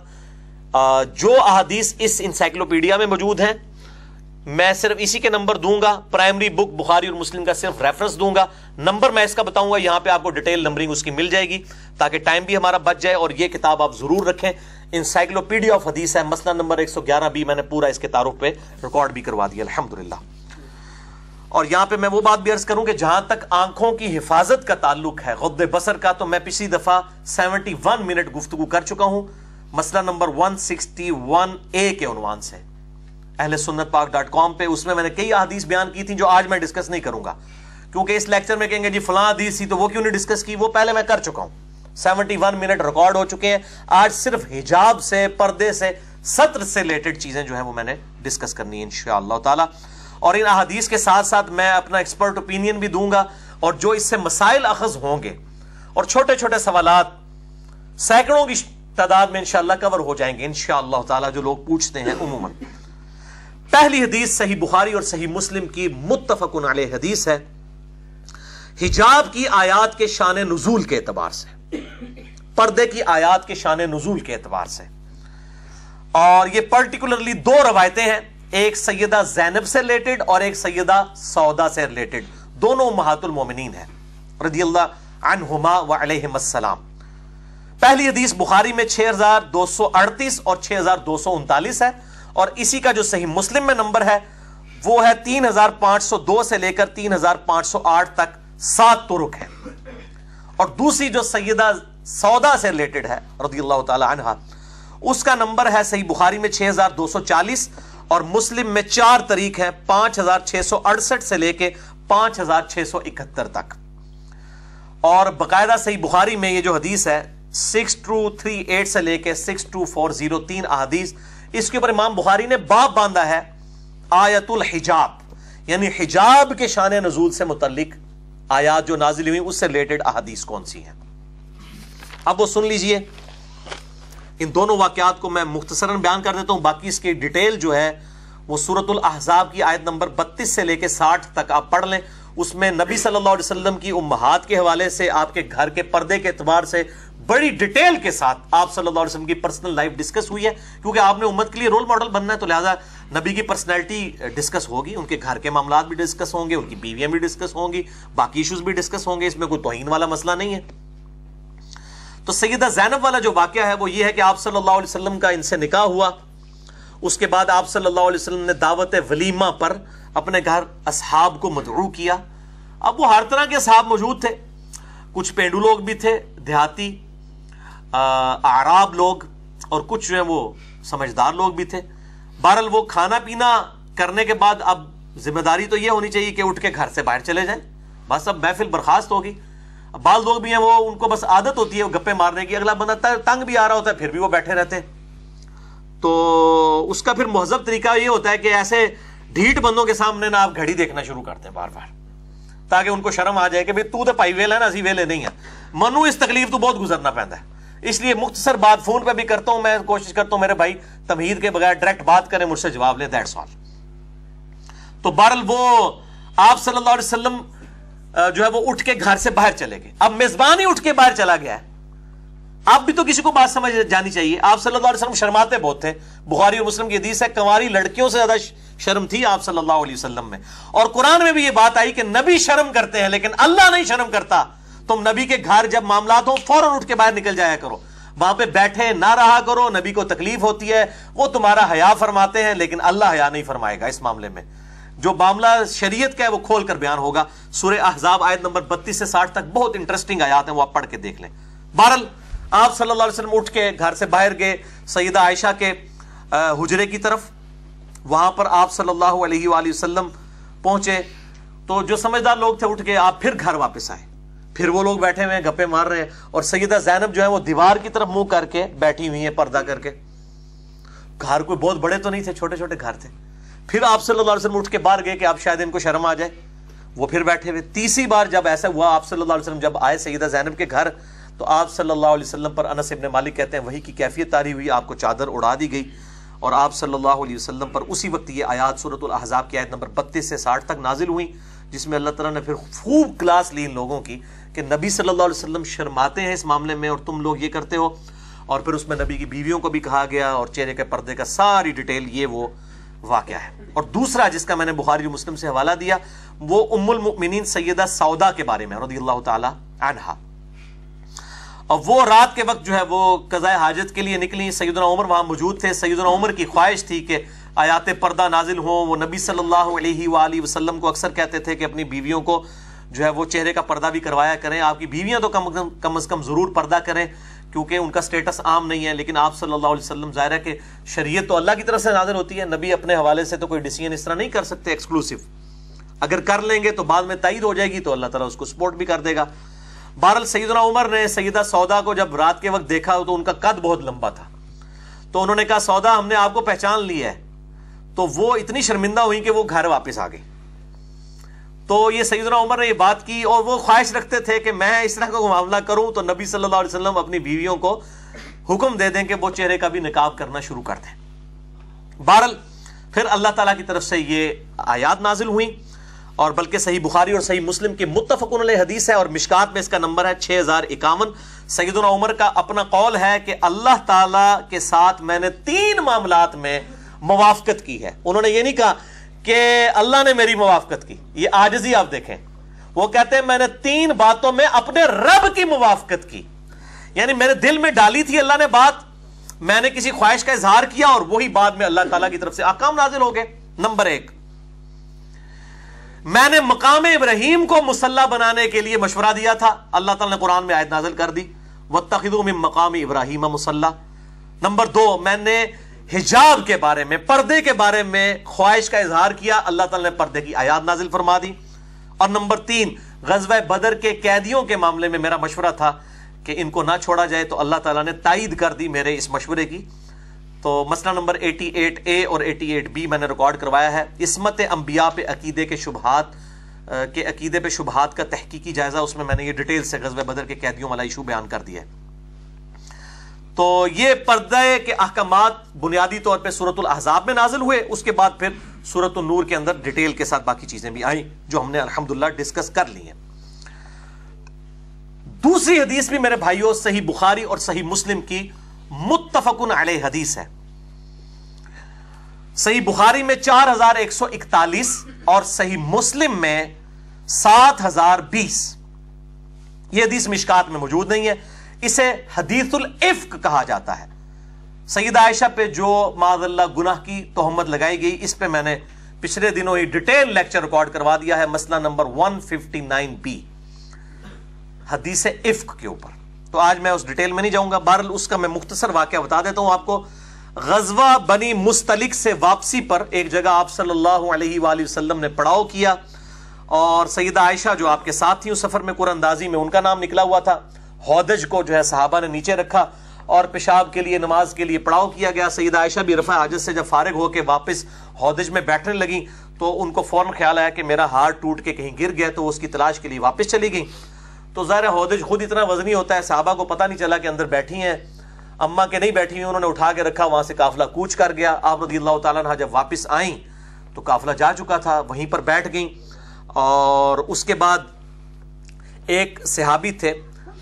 جو احادیث اس انسائکلوپیڈیا میں موجود ہیں، میں صرف اسی کے نمبر دوں گا، پرائمری بک بخاری اور مسلم کا صرف ریفرنس دوں گا۔ نمبر میں اس کا بتاؤں گا، یہاں پہ آپ کو ڈیٹیل نمبرنگ اس کی مل جائے گی تاکہ ٹائم بھی ہمارا بچ جائے اور یہ کتاب آپ ضرور رکھیں۔ انسائکلوپیڈیا آف حدیث ہے، مسئلہ نمبر ایک سو گیارہ بھی میں نے پورا اس کے تعارف پہ ریکارڈ بھی کروا دیا۔ الحمد اور یہاں پہ میں وہ بات بھی عرض کروں کہ جہاں تک آنکھوں کی حفاظت کا تعلق ہے، غد بسر کا، تو میں پچھلی دفعہ سیونٹی ون منٹ گفتگو کر چکا ہوں۔ مسئلہ number one sixty one A کے عنوان سے۔ اہل سنت پاک ڈاٹ کام پہ اس میں میں نے کئی حدیث بیان کی تھی جو آج میں ڈسکس نہیں کروں گا۔ کیونکہ اس لیکچر میں کہیں گے جی فلاں حدیث تھی تو وہ کیوں نہیں ڈسکس کی؟ وہ پہلے میں کر چکا ہوں۔ سیونٹی ون منٹ ریکارڈ ہو چکے ہیں۔ آج صرف حجاب سے، پردے سے، سطر سے ریلیٹڈ چیزیں جو ہیں وہ میں نے ڈسکس کرنی ہے انشاءاللہ تعالی۔ اور ان احادیث کے ساتھ ساتھ میں اپنا ایکسپرٹ اوپینین بھی دوں گا اور جو اس سے مسائل اخذ ہوں گے اور چھوٹے چھوٹے سوالات سینکڑوں کی تعداد میں انشاءاللہ کور ہو جائیں گے، انشاءاللہ تعالی جو لوگ پوچھتے ہیں عموماً۔ پہلی حدیث صحیح بخاری اور صحیح مسلم کی متفق علیہ حدیث ہے۔ حجاب کی آیات کے شان نزول کے اعتبار سے، پردے کی آیات کے شان نزول کے اعتبار سے۔ اور یہ پرٹیکولرلی دو روایتیں ہیں۔ ایک سیدہ زینب سے ریلیٹڈ اور ایک سیدہ سودا سے ریلیٹڈ۔ دونوں مہات المومنین ہیں۔ رضی اللہ عنہما و علیہ السلام۔ پہلی حدیث بخاری میں 6238 اور 6239 ہے۔ اور اسی کا جو صحیح مسلم میں نمبر ہے، وہ ہے 3502 سے لے کر 3508 تک سات ترک ہیں۔ اور دوسری جو سیدہ سودا سے ریلیٹڈ ہے، رضی اللہ تعالی عنہ، اس کا نمبر ہے صحیح بخاری میں 6240 اور مسلم میں چار طریق ہیں، پانچ ہزار چھ سو اڑسٹھ سے لے کے پانچ ہزار چھ سو اکہتر تک۔ اور باقاعدہ صحیح بخاری میں یہ جو حدیث ہے، سکس ٹو تھری ایٹ سے لے کے سکس ٹو فور زیرو تین احادیث، اس کے اوپر امام بخاری نے باپ باندھا ہے آیت الحجاب یعنی حجاب کے شان نزول سے متعلق آیات جو نازل ہوئی اس سے ریلیٹڈ احادیث کون سی ہیں؟ اب وہ سن لیجیے۔ ان دونوں واقعات کو میں مختصراً بیان کر دیتا ہوں۔ باقی اس کی ڈیٹیل جو ہے، وہ سورت الاحزاب کی آیت نمبر بتیس سے لے کے ساٹھ تک آپ پڑھ لیں۔ اس میں نبی صلی اللہ علیہ وسلم کی امہات کے حوالے سے، آپ کے گھر کے پردے کے اعتبار سے بڑی ڈیٹیل کے ساتھ آپ صلی اللہ علیہ وسلم کی پرسنل لائف ڈسکس ہوئی ہے۔ کیونکہ آپ نے امت کے لیے رول ماڈل بننا ہے، تو لہٰذا نبی کی پرسنالٹی ڈسکس ہوگی۔ ان کے گھر کے معاملات بھی ڈسکس ہوں گے، ان کی بیویاں بھی ڈسکس ہوں گی، باقی ایشوز بھی ڈسکس ہوں گے۔ اس میں کوئی توہین والا مسئلہ نہیں ہے۔ تو سیدہ زینب والا جو واقعہ ہے وہ یہ ہے کہ آپ صلی اللہ علیہ وسلم کا ان سے نکاح ہوا۔ اس کے بعد آپ صلی اللہ علیہ وسلم نے دعوت ولیمہ پر اپنے گھر اصحاب کو مدعو کیا۔ اب وہ ہر طرح کے اصحاب موجود تھے۔ کچھ پینڈو لوگ بھی تھے، دیہاتی آراب لوگ اور کچھ جو ہیں وہ سمجھدار لوگ بھی تھے۔ بہرحال وہ کھانا پینا کرنے کے بعد اب ذمہ داری تو یہ ہونی چاہیے کہ اٹھ کے گھر سے باہر چلے جائیں۔ بس اب محفل برخاست ہوگی۔ بعض لوگ بھی ہیں، وہ ان کو بس عادت ہوتی ہے گپے مارنے کی، اگلا بندہ تنگ بھی آ رہا ہوتا ہے، پھر بھی وہ بیٹھے رہتے ہیں۔ تو اس کا پھر مہذب طریقہ یہ ہوتا ہے کہ ایسے ڈھیٹ بندوں کے سامنے نا آپ گھڑی دیکھنا شروع کرتے ہیں بار بار۔ تاکہ ان کو شرم آ جائے کہ بھائی تو تو پائی ویل ہے نا، اسی ویلے نہیں ہے۔ منو، اس تکلیف تو بہت گزرنا پہنتا ہے۔ اس لیے مختصر بات فون پہ بھی کرتا ہوں، میں کوشش کرتا ہوں میرے بھائی تمہید کے بغیر ڈائریکٹ بات کریں، مجھ سے جواب لیں دیٹس آل تو بہرحال وہ آپ صلی اللہ علیہ وسلم جو ہے وہ اٹھ کے گھر سے باہر چلے گئے۔ اب میزبان ہی اٹھ کے باہر چلا گیا ہے۔ آپ بھی تو کسی کو بات سمجھ جانی چاہیے۔ آپ صلی اللہ علیہ وسلم شرماتے بہت تھے۔ بخاری اور مسلم کی حدیث ہے، کنواری لڑکیوں سے زیادہ شرم تھی آپ صلی اللہ علیہ وسلم میں۔ اور قرآن میں بھی یہ بات آئی کہ نبی شرم کرتے ہیں، لیکن اللہ نہیں شرم کرتا۔ تم نبی کے گھر جب معاملات ہو فوراً اٹھ کے باہر نکل جایا کرو۔ وہاں پہ بیٹھے نہ رہا کرو، نبی کو تکلیف ہوتی ہے، وہ تمہارا حیا فرماتے ہیں، لیکن اللہ حیا نہیں فرمائے گا اس معاملے میں۔ جو معاملہ شریعت کا ہے وہ کھول کر بیان ہوگا۔ سورہ احزاب آیت نمبر بتیس سے ساٹھ تک بہت انٹرسٹنگ آیات ہیں، وہ آپ پڑھ کے دیکھ لیں۔ بہرل آپ صلی اللہ علیہ وسلم اٹھ کے گھر سے باہر گئے، سیدہ عائشہ کے حجرے کی طرف۔ وہاں پر آپ صلی اللہ علیہ وآلہ وسلم پہنچے۔ تو جو سمجھدار لوگ تھے، اٹھ کے آپ پھر گھر واپس آئے۔ پھر وہ لوگ بیٹھے ہوئے ہیں گپے مار رہے ہیں۔ اور سیدہ زینب جو ہے، وہ دیوار کی طرف منہ کر کے بیٹھی ہوئی ہیں، پردہ کر کے۔ گھر کوئی بہت بڑے تو نہیں تھے، چھوٹے چھوٹے گھر تھے۔ پھر آپ صلی اللہ علیہ وسلم اٹھ کے باہر گئے کہ آپ شاید ان کو شرم آ جائے۔ وہ پھر بیٹھے ہوئے۔ تیسری بار جب ایسا ہوا، آپ صلی اللہ علیہ وسلم جب آئے سیدہ زینب کے گھر، تو آپ صلی اللہ علیہ وسلم پر انس ابن مالک کہتے ہیں، وہی کی کیفیت تاری ہوئی، آپ کو چادر اڑا دی گئی۔ اور آپ صلی اللہ علیہ وسلم پر اسی وقت یہ آیات صورت الحضاب کی آیت نمبر بتیس سے ساٹھ تک نازل ہوئی جس میں اللہ تعالیٰ نے پھر خوب کلاس لی ان لوگوں کی کہ نبی صلی اللہ علیہ وسلم شرماتے ہیں اس معاملے میں اور تم لوگ یہ کرتے ہو۔ اور پھر اس میں نبی کی بیویوں کو بھی کہا گیا اور چہرے کے پردے کا ساری ڈیٹیل یہ وہ واقعہ ہے۔ اور دوسرا جس کا میں نے بخاری مسلم سے حوالہ دیا، وہ ام المؤمنین سیدہ سودا کے بارے میں، رضی اللہ تعالی عنہ اور وہ رات کے وقت جو ہے، وہ قضاء حاجت کے لیے نکلی سیدنا عمر وہاں موجود تھے۔ سیدنا عمر کی خواہش تھی کہ آیات پردہ نازل ہوں۔ وہ نبی صلی اللہ علیہ وآلہ وسلم کو اکثر کہتے تھے کہ اپنی بیویوں کو جو ہے، وہ چہرے کا پردہ بھی کروایا کریں۔ آپ کی بیویاں تو کم کم از کم ضرور پردہ کریں۔ کیونکہ ان کا سٹیٹس عام نہیں ہے، لیکن آپ صلی اللہ علیہ وسلم ظاہر ہے کہ شریعت تو اللہ کی طرف سے نازل ہوتی ہے، نبی اپنے حوالے سے تو کوئی ڈیسیجن اس طرح نہیں کر سکتے ایکسکلوسیو اگر کر لیں گے تو بعد میں تائید ہو جائے گی تو اللہ تعالیٰ اس کو سپورٹ بھی کر دے گا۔ بہرحال سیدنا عمر نے سیدہ سودا کو جب رات کے وقت دیکھا تو ان کا قد بہت لمبا تھا۔ تو انہوں نے کہا، سودا ہم نے آپ کو پہچان لیا ہے۔ تو وہ اتنی شرمندہ ہوئی کہ وہ گھر واپس آ گئی تو یہ سیدنا عمر نے یہ بات کی اور وہ خواہش رکھتے تھے کہ میں اس طرح کا معاملہ کروں تو نبی صلی اللہ علیہ وسلم اپنی بیویوں کو حکم دے دیں کہ وہ چہرے کا بھی نکاب کرنا شروع کر دیں۔ بہرحال، پھر اللہ تعالیٰ کی طرف سے یہ آیات نازل ہوئی اور بلکہ صحیح بخاری اور صحیح مسلم کی متفق علیہ حدیث ہے اور مشکات میں اس کا نمبر ہے چھ ہزار اکاون۔ سیدنا عمر کا اپنا قول ہے کہ اللہ تعالیٰ کے ساتھ میں نے تین معاملات میں موافقت کی ہے۔ انہوں نے یہ نہیں کہا کہ اللہ نے میری موافقت کی۔ یہ آجزی آپ دیکھیں۔ وہ کہتے ہیں، میں نے تین باتوں میں اپنے رب کی موافقت کی۔ یعنی میرے دل میں ڈالی تھی اللہ نے بات، میں نے کسی خواہش کا اظہار کیا اور وہی بات میں اللہ تعالیٰ کی طرف سے آکام نازل ہو گئے۔ نمبر ایک، میں نے مقام ابراہیم کو مسلح بنانے کے لیے مشورہ دیا تھا۔ اللہ تعالیٰ نے قرآن میں آیت نازل کر دی۔ وہ میں مقام ابراہیم مسلح۔ نمبر دو، میں نے حجاب کے بارے میں، پردے کے بارے میں خواہش کا اظہار کیا۔ اللہ تعالیٰ نے پردے کی آیات نازل فرما دی۔ اور نمبر تین، غزوہ بدر کے قیدیوں کے معاملے میں میرا مشورہ تھا کہ ان کو نہ چھوڑا جائے۔ تو اللہ تعالیٰ نے تائید کر دی میرے اس مشورے کی۔ تو مسئلہ نمبر ایٹی ایٹ اے اور ایٹی ایٹ بی میں نے ریکارڈ کروایا ہے۔ عصمت انبیاء پہ عقیدے کے شبہات کے عقیدے پہ شبہات کا تحقیقی جائزہ، اس میں میں نے یہ ڈیٹیل سے غزوہ بدر کے قیدیوں والا ایشو بیان کر دیا ہے۔ تو یہ پردے کے احکامات بنیادی طور پہ صورت الحضاب میں نازل ہوئے، اس کے بعد پھر صورت النور کے اندر ڈیٹیل کے ساتھ باقی چیزیں بھی آئیں جو ہم نے الحمدللہ ڈسکس کر لی ہیں۔ دوسری حدیث بھی میرے بھائیوں صحیح بخاری اور صحیح مسلم کی متفقن علیہ حدیث ہے۔ صحیح بخاری میں چار ہزار ایک سو اکتالیس اور صحیح مسلم میں سات ہزار بیس۔ یہ حدیث مشکات میں موجود نہیں ہے۔ اسے حدیث العفق کہا جاتا ہے۔ سید عائشہ پہ جو معذ اللہ گناہ کی تہمت لگائی گئی، اس پہ میں نے پچھلے دنوں ہی ڈیٹیل لیکچر ریکارڈ کروا دیا ہے، مسئلہ نمبر 159 بی حدیث عفق کے اوپر۔ تو آج میں اس ڈیٹیل میں نہیں جاؤں گا۔ بہرحال اس کا میں مختصر واقعہ بتا دیتا ہوں آپ کو۔ غزوہ بنی مستلق سے واپسی پر ایک جگہ آپ صلی اللہ علیہ وآلہ وسلم نے پڑاؤ کیا اور سیدہ عائشہ جو آپ کے ساتھ تھی اس سفر میں قرآن اندازی میں ان کا نام نکلا ہوا تھا۔ ہودج کو جو ہے صحابہ نے نیچے رکھا اور پیشاب کے لیے، نماز کے لیے پڑاؤ کیا گیا۔ سیدہ عائشہ بھی رفع حاجت سے جب فارغ ہو کے واپس ہودج میں بیٹھنے لگی تو ان کو فوراً خیال آیا کہ میرا ہار ٹوٹ کے کہیں گر گیا تو اس کی تلاش کے لیے واپس چلی گئی تو ظاہر ہودج خود اتنا وزنی ہوتا ہے، صحابہ کو پتہ نہیں چلا کہ اندر بیٹھی ہیں۔ اما کے نہیں بیٹھی ہوئی، انہوں نے اٹھا کے رکھا، وہاں سے قافلہ کوچ کر گیا۔ آپ رضی اللہ تعالیٰ نے جب واپس آئیں تو قافلہ جا چکا تھا، وہیں پر بیٹھ گئیں۔ اور اس کے بعد ایک صحابی تھے۔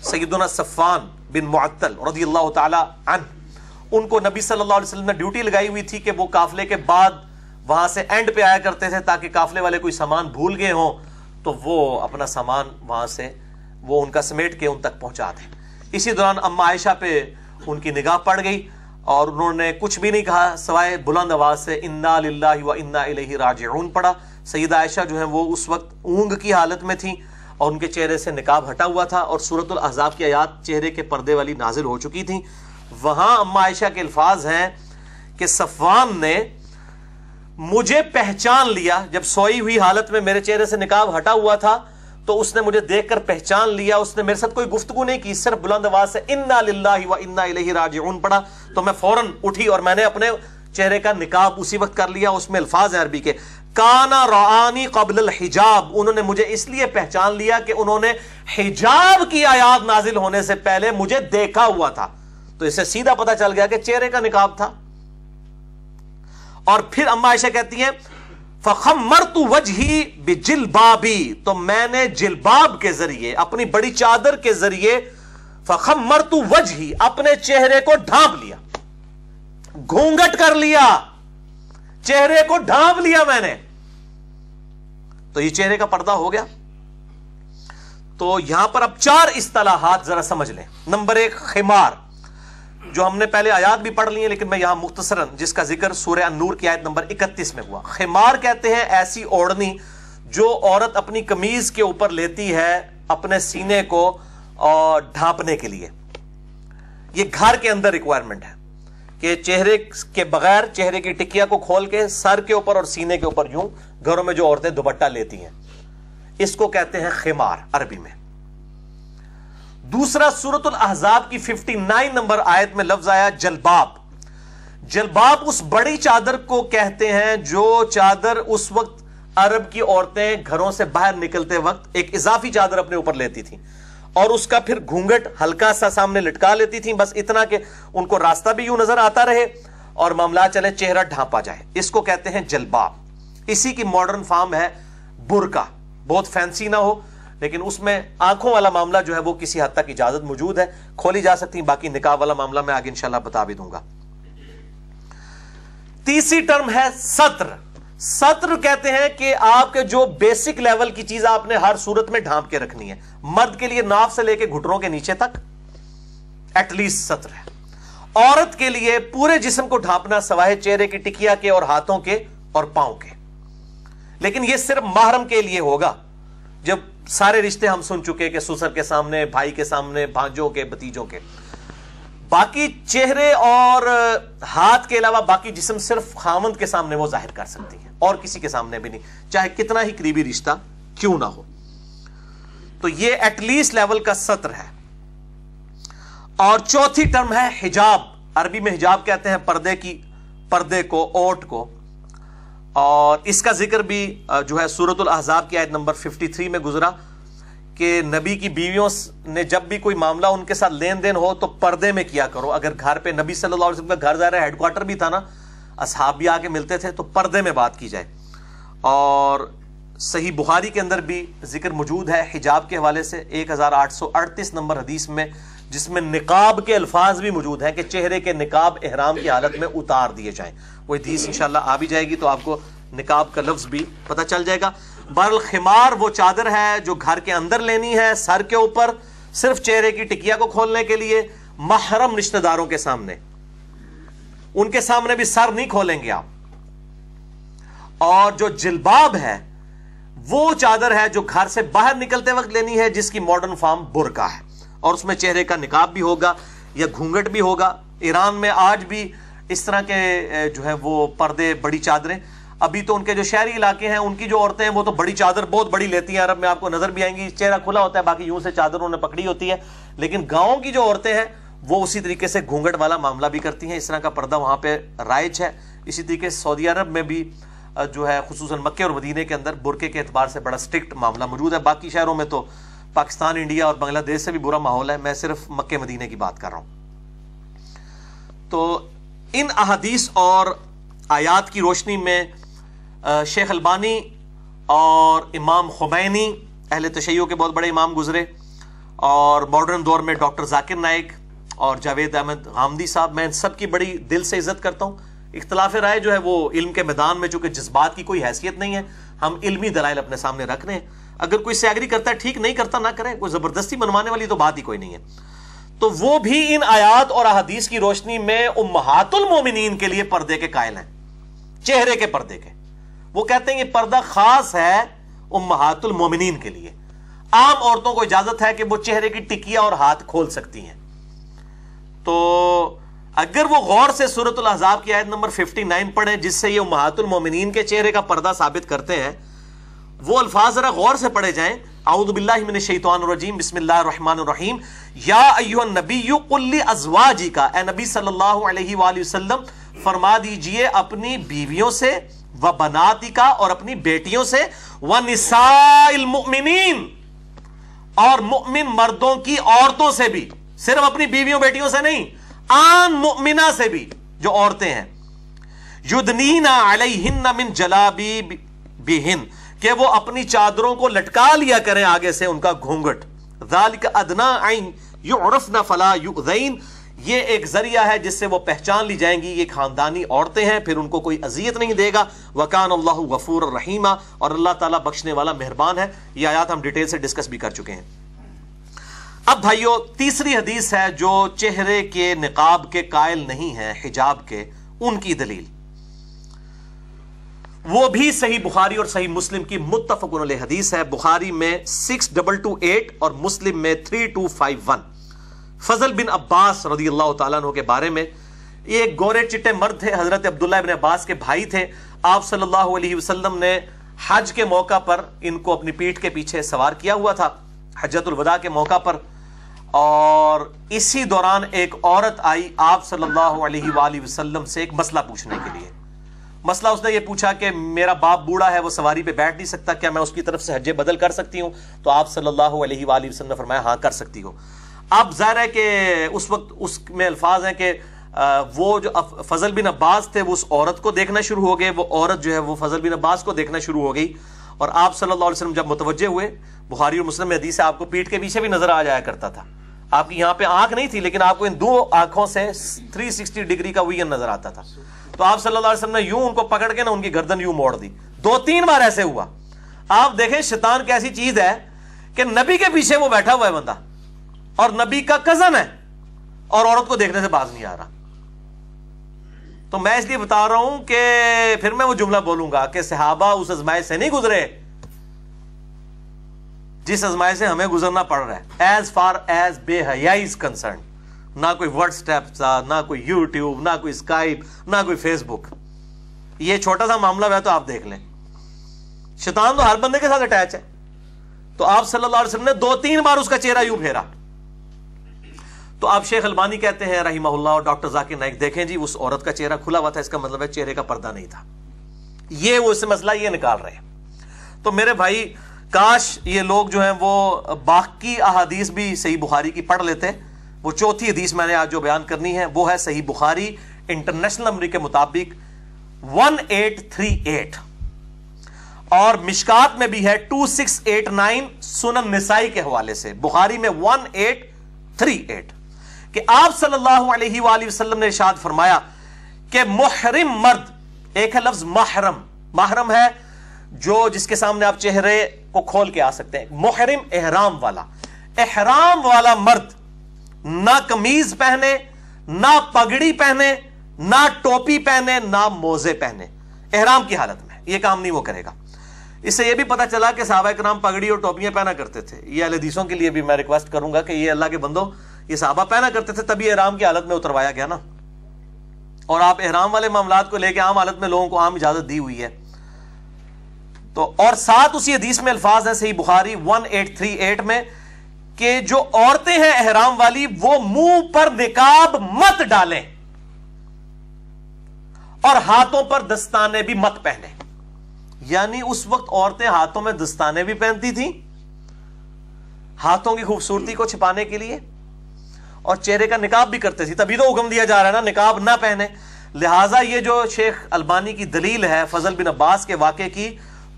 سیدنا صفان بن معطل رضی اللہ تعالی عنہ، ان کو نبی صلی اللہ علیہ وسلم نے ڈیوٹی لگائی ہوئی تھی کہ وہ قافلے کے بعد وہاں سے اینڈ پہ آیا کرتے تھے تاکہ قافلے والے کوئی سامان بھول گئے ہوں۔ تو وہ اپنا سامان وہاں سے وہ ان کا سمیٹ کے ان تک پہنچا دیں اسی دوران اما عائشہ پہ ان کی نگاہ پڑ گئی اور انہوں نے کچھ بھی نہیں کہا سوائے بلند آواز سے انا للہ و انا الیہ راجعون پڑا سیدہ عائشہ جو ہیں وہ اس وقت اونگ کی حالت میں تھیں۔ اور ان کے چہرے سے نکاب ہٹا ہوا تھا اور صورت الحضاب کی آیات چہرے کے پردے والی نازل ہو چکی تھی وہاں اما عائشہ کے الفاظ ہیں کہ صفوان نے مجھے پہچان لیا۔ جب سوئی ہوئی حالت میں میرے چہرے سے نکاب ہٹا ہوا تھا تو اس نے مجھے دیکھ کر پہچان لیا۔ اس نے میرے ساتھ کوئی گفتگو نہیں کی، صرف بلند آواز سے انا للہ و انا الیہ راجعون پڑا تو میں فوراً اٹھی اور میں نے اپنے چہرے کا نکاب اسی وقت کر لیا۔ اس میں الفاظ ہیں عربی کے۔ کانا روانی قبل الحجاب۔ انہوں نے مجھے اس لیے پہچان لیا کہ انہوں نے حجاب کی آیات نازل ہونے سے پہلے مجھے دیکھا ہوا تھا۔ تو اسے سیدھا پتا چل گیا کہ چہرے کا نکاب تھا۔ اور پھر اما عائشہ کہتی ہیں فخم مرتو وجہی بجلبابی تو میں نے جلباب کے ذریعے، اپنی بڑی چادر کے ذریعے فخم مرتو وجہی اپنے چہرے کو ڈھانپ لیا۔ گھونگٹ کر لیا۔ چہرے کو ڈھانپ لیا میں نے۔ تو یہ چہرے کا پردہ ہو گیا۔ تو یہاں پر اب چار اصطلاحات ذرا سمجھ لیں۔ نمبر ایک، خمار، جو ہم نے پہلے آیات بھی پڑھ لی ہیں، لیکن میں یہاں مختصراً جس کا ذکر سورہ النور کی آیت نمبر اکتیس میں ہوا۔ خمار کہتے ہیں ایسی اوڑنی جو عورت اپنی کمیز کے اوپر لیتی ہے اپنے سینے کو ڈھانپنے کے لیے۔ یہ گھر کے اندر ریکوائرمنٹ ہے۔ کہ چہرے کے بغیر چہرے کی ٹکیا کو کھول کے سر کے اوپر اور سینے کے اوپر یوں گھروں میں جو عورتیں دوپٹہ لیتی ہیں۔ اس کو کہتے ہیں خمار عربی میں۔ دوسرا سورت الاحزاب کی ففٹی نائن نمبر آیت میں لفظ آیا جلباب۔ جلباب اس بڑی چادر کو کہتے ہیں جو چادر اس وقت عرب کی عورتیں گھروں سے باہر نکلتے وقت ایک اضافی چادر اپنے اوپر لیتی تھی اور اس کا پھر گھونگٹ ہلکا سا سامنے لٹکا لیتی تھی بس اتنا کہ ان کو راستہ بھی یوں نظر آتا رہے اور معاملات چلے چہرہ ڈھانپا جائے۔ اس کو کہتے ہیں جلباب۔ اسی کی ماڈرن فارم ہے برکا۔ بہت فینسی نہ ہو، لیکن اس میں آنکھوں والا معاملہ جو ہے وہ کسی حد تک اجازت موجود ہے۔ کھولی جا سکتی باقی نکاح والا معاملہ میں آگے انشاءاللہ بتا بھی دوں گا۔ تیسری ٹرم ہے سطر۔ سطر کہتے ہیں کہ آپ کے جو بیسک لیول کی چیز آپ نے ہر صورت میں ڈھانپ کے رکھنی ہے، مرد کے لیے ناف سے لے کے گھٹروں کے نیچے تک ایٹ لیسٹ سطر ہے۔ عورت کے لیے پورے جسم کو ڈھانپنا سوائے چہرے کی ٹکیا کے اور ہاتھوں کے اور پاؤں کے۔ لیکن یہ صرف محرم کے لیے ہوگا۔ جب سارے رشتے ہم سن چکے کہ سسر کے سامنے، بھائی کے سامنے، بھانجوں کے بتیجوں کے۔ باقی چہرے اور ہاتھ کے علاوہ باقی جسم صرف خامند کے سامنے وہ ظاہر کر سکتی ہے، اور کسی کے سامنے بھی نہیں۔ چاہے کتنا ہی قریبی رشتہ کیوں نہ ہو۔ تو یہ ایٹ لیسٹ لیول کا سطر ہے۔ اور چوتھی ٹرم ہے حجاب۔ عربی میں حجاب کہتے ہیں پردے کی، پردے کو، اوٹ کو۔ اور اس کا ذکر بھی، جو ہے سورت الحضاب کی آیت نمبر 53 میں گزرا۔ کہ نبی کی بیویوں نے جب بھی کوئی معاملہ ان کے ساتھ لین دین ہو تو پردے میں کیا کرو۔ اگر گھر پہ نبی صلی اللہ علیہ وسلم کا گھر ظاہر ہیڈ کوارٹر بھی تھا نا، اصحاب بھی آ کے ملتے تھے تو پردے میں بات کی جائے۔ اور صحیح بخاری کے اندر بھی ذکر موجود ہے حجاب کے حوالے سے، ایک ہزار آٹھ سو اڑتیس نمبر حدیث میں، جس میں نقاب کے الفاظ بھی موجود ہیں کہ چہرے کے نقاب احرام کی حالت میں اتار دیے جائیں۔ وہ حدیث انشاءاللہ آ بھی جائے گی تو آپ کو نقاب کا لفظ بھی پتہ چل جائے گا۔ برالخمار وہ چادر ہے جو گھر کے اندر لینی ہے، سر کے اوپر، صرف چہرے کی ٹکیا کو کھولنے کے لیے محرم رشتہ داروں کے سامنے۔ ان کے سامنے بھی سر نہیں کھولیں گے آپ۔ اور جو جلباب ہے، وہ چادر ہے جو گھر سے باہر نکلتے وقت لینی ہے، جس کی ماڈرن فارم برکا ہے۔ اور اس میں چہرے کا نکاب بھی ہوگا یا گھونگٹ بھی ہوگا۔ ایران میں آج بھی اس طرح کے، جو ہے، وہ پردے، بڑی چادریں ابھی تو ان کے جو شہری علاقے ہیں، ان کی جو عورتیں ہیں، وہ تو بڑی چادر بہت بڑی لیتی ہیں۔ عرب میں آپ کو نظر بھی آئیں گی، چہرہ کھلا ہوتا ہے، باقی یوں سے چادر انہوں نے پکڑی ہوتی ہے۔ لیکن گاؤں کی جو عورتیں ہیں، وہ اسی طریقے سے گھونگٹ والا معاملہ بھی کرتی ہیں۔ اس طرح کا پردہ وہاں پہ رائج ہے۔ اسی طریقے سے سعودی عرب میں بھی جو ہے، خصوصاً مکے اور مدینے کے اندر برقے کے اعتبار سے بڑا سٹرکٹ معاملہ موجود ہے۔ باقی شہروں میں تو پاکستان، انڈیا اور بنگلہ دیش سے بھی برا ماحول ہے۔ میں صرف مکے مدینے کی بات کر رہا ہوں۔ تو ان احادیث اور آیات کی روشنی میں شیخ البانی اور امام خمینی، اہل تشیعوں کے بہت بڑے امام گزرے، اور ماڈرن دور میں ڈاکٹر ذاکر نائک اور جاوید احمد غامدی صاحب، میں ان سب کی بڑی دل سے عزت کرتا ہوں۔ اختلاف رائے جو ہے وہ علم کے میدان میں، چونکہ جذبات کی کوئی حیثیت نہیں ہے، ہم علمی دلائل اپنے سامنے رکھ رہے ہیں۔ اگر کوئی سیاگری کرتا ہے، ٹھیک، نہیں کرتا، نہ کرے، کوئی زبردستی منوانے والی تو بات ہی کوئی نہیں ہے۔ تو وہ بھی ان آیات اور احادیث کی روشنی میں امہات المومنین کے لیے پردے کے قائل ہیں، چہرے کے پردے کے۔ وہ کہتے ہیں یہ پردہ خاص ہے امہات المومنین کے لیے۔ عام عورتوں کو اجازت ہے کہ وہ چہرے کی ٹکیا اور ہاتھ کھول سکتی ہیں۔ تو اگر وہ غور سے سورت الحضاب کی آیت نمبر 59 پڑھیں، جس سے یہ امہات المومنین کے چہرے کا پردہ ثابت کرتے ہیں، وہ الفاظ ذرا غور سے پڑھے جائیں۔ اعوذ باللہ من الشیطان الرجیم، بسم اللہ الرحمن الرحیم۔ یا ایوہ النبی قل ازواجی کا اے نبی صلی اللہ علیہ وآلہ وسلم، فرما دیجیے اپنی بیویوں سے و بناتی کا اور اپنی بیٹیوں سے، و نساء المؤمنین۔ اور مؤمن مردوں کی عورتوں سے بھی، صرف اپنی بیویوں، بیٹیوں سے نہیں آن مؤمنہ سے بھی جو عورتیں ہیں۔ یدنینا علیہن من جلابی بہن، کہ وہ اپنی چادروں کو لٹکا لیا کریں آگے سے ان کا گھونگٹ ذالک ادنا عین یعرفن فلا یؤذین۔ یہ ایک ذریعہ ہے جس سے وہ پہچان لی جائیں گی، یہ خاندانی عورتیں ہیں، پھر ان کو کوئی اذیت نہیں دے گا۔ وکان اللہ غفور الرحیمہ اور اللہ تعالیٰ بخشنے والا مہربان ہے۔ یہ آیات ہم ڈیٹیل سے ڈسکس بھی کر چکے ہیں۔ اب بھائیو، تیسری حدیث ہے جو چہرے کے نقاب کے قائل نہیں ہیں، حجاب کے، ان کی دلیل۔ وہ بھی صحیح بخاری اور صحیح مسلم کی متفق علیہ حدیث ہے۔ بخاری میں سکس ڈبل ٹو ایٹ اور مسلم میں تھری ٹو فائیو ون فضل بن عباس رضی اللہ تعالیٰ عنہ کے بارے میں یہ ایک گورے چٹے مرد تھے، حضرت عبداللہ ابن عباس کے بھائی تھے۔ آپ صلی اللہ علیہ وسلم نے حج کے موقع پر ان کو اپنی پیٹھ کے پیچھے سوار کیا ہوا تھا، حجت الوداع کے موقع پر۔ اور اسی دوران ایک عورت آئی آپ صلی اللہ علیہ وآلہ وسلم سے ایک مسئلہ پوچھنے کے لیے۔ مسئلہ اس نے یہ پوچھا کہ میرا باپ بوڑھا ہے، وہ سواری پہ بیٹھ نہیں سکتا، کیا میں اس کی طرف سے حجے بدل کر سکتی ہوں؟ تو آپ صلی اللہ علیہ وآلہ وسلم نے فرمایا ہاں کر سکتی ہو۔ اب ظاہر ہے کہ اس وقت اس میں الفاظ ہیں کہ وہ جو فضل بن عباس تھے، وہ اس عورت کو دیکھنا شروع ہو گئے۔ وہ عورت جو ہے، وہ فضل بن عباس کو دیکھنا شروع ہو گئی۔ اور آپ صلی اللہ علیہ وسلم جب متوجہ ہوئے، بخاری اور مسلم حدیث سے آپ کو پیٹ کے پیچھے بھی نظر آ جایا کرتا تھا۔ آپ کی یہاں پہ آنکھ نہیں تھی، لیکن آپ کو ان دو آنکھوں سے 360 ڈگری کا ویژن نظر آتا تھا۔ تو آپ صلی اللہ علیہ وسلم نے یوں ان کو پکڑ کے نا ان کی گردن یوں موڑ دی۔ دو تین بار ایسے ہوا۔ آپ دیکھیں، شیطان کی ایسی چیز ہے کہ نبی کے پیچھے وہ بیٹھا ہوا ہے بندہ۔ اور نبی کا کزن ہے اور عورت کو دیکھنے سے باز نہیں آ رہا۔ تو میں اس لیے بتا رہا ہوں کہ پھر میں وہ جملہ بولوں گا کہ صحابہ اس ازمائش سے نہیں گزرے۔ جس ازمائش سے ہمیں گزرنا پڑ رہا ہے۔ ایز فار ایز بے حیائی کنسرن نہ کوئی واٹس ایپ تھا، نہ کوئی یوٹیوب نہ کوئی اسکائپ نہ کوئی فیس بک یہ چھوٹا سا معاملہ ہے تو آپ دیکھ لیں۔ شیطان تو ہر بندے کے ساتھ اٹیچ ہے۔ تو آپ صلی اللہ علیہ وسلم نے دو تین بار اس کا چہرہ یوں پھیرا۔ تو آپ شیخ البانی کہتے ہیں، رحمہ اللہ، اور ڈاکٹر ذاکر نائک دیکھیں جی اس عورت کا چہرہ کھلا ہوا تھا، اس کا مطلب ہے چہرے کا پردہ نہیں تھا۔ یہ وہ اس مسئلہ یہ نکال رہے ہیں۔ تو میرے بھائی، کاش یہ لوگ جو ہیں وہ باقی احادیث بھی صحیح بخاری کی پڑھ لیتے۔ وہ چوتھی حدیث میں نے آج جو بیان کرنی ہے، وہ ہے صحیح بخاری انٹرنیشنل نمبر کے مطابق 1838 اور مشکات میں بھی ہے 2689 سنن نسائی کے حوالے سے، بخاری میں 1838 کہ آپ صلی اللہ علیہ وآلہ وسلم نے ارشاد فرمایا کہ محرم مرد، ایک ہے لفظ محرم۔ محرم ہے جو جس کے سامنے آپ چہرے کو کھول کے آ سکتے ہیں۔ محرم احرام والا۔ احرام والا مرد نہ کمیز پہنے، نہ پگڑی پہنے، نہ ٹوپی پہنے، نہ موزے پہنے۔ احرام کی حالت میں یہ کام نہیں وہ کرے گا۔ اس سے یہ بھی پتا چلا کہ صحابہ کرام پگڑی اور ٹوپیاں پہنا کرتے تھے۔ یہ حدیثوں کے لیے بھی میں ریکویسٹ کروں گا کہ یہ اللہ کے بندوں یہ صحابہ پہنا کرتے تھے، تبھی احرام کی حالت میں اتروایا گیا نا۔ اور آپ احرام والے معاملات کو لے کے عام حالت میں لوگوں کو عام اجازت دی ہوئی ہے۔ تو اور ساتھ اسی حدیث میں الفاظ ہیں، صحیح بخاری 1838 میں کہ جو عورتیں ہیں احرام والی، وہ منہ پر نکاب مت ڈالیں۔ اور ہاتھوں پر دستانے بھی مت پہنے یعنی اس وقت عورتیں ہاتھوں میں دستانے بھی پہنتی تھیں، ہاتھوں کی خوبصورتی کو چھپانے کے لیے۔ اور چہرے کا نکاب بھی کرتے تھی تبھی تو حکم دیا جا رہا ہے نا نکاب نہ پہنے۔ لہذا یہ جو شیخ البانی کی دلیل ہے، فضل بن عباس کے واقعے کی،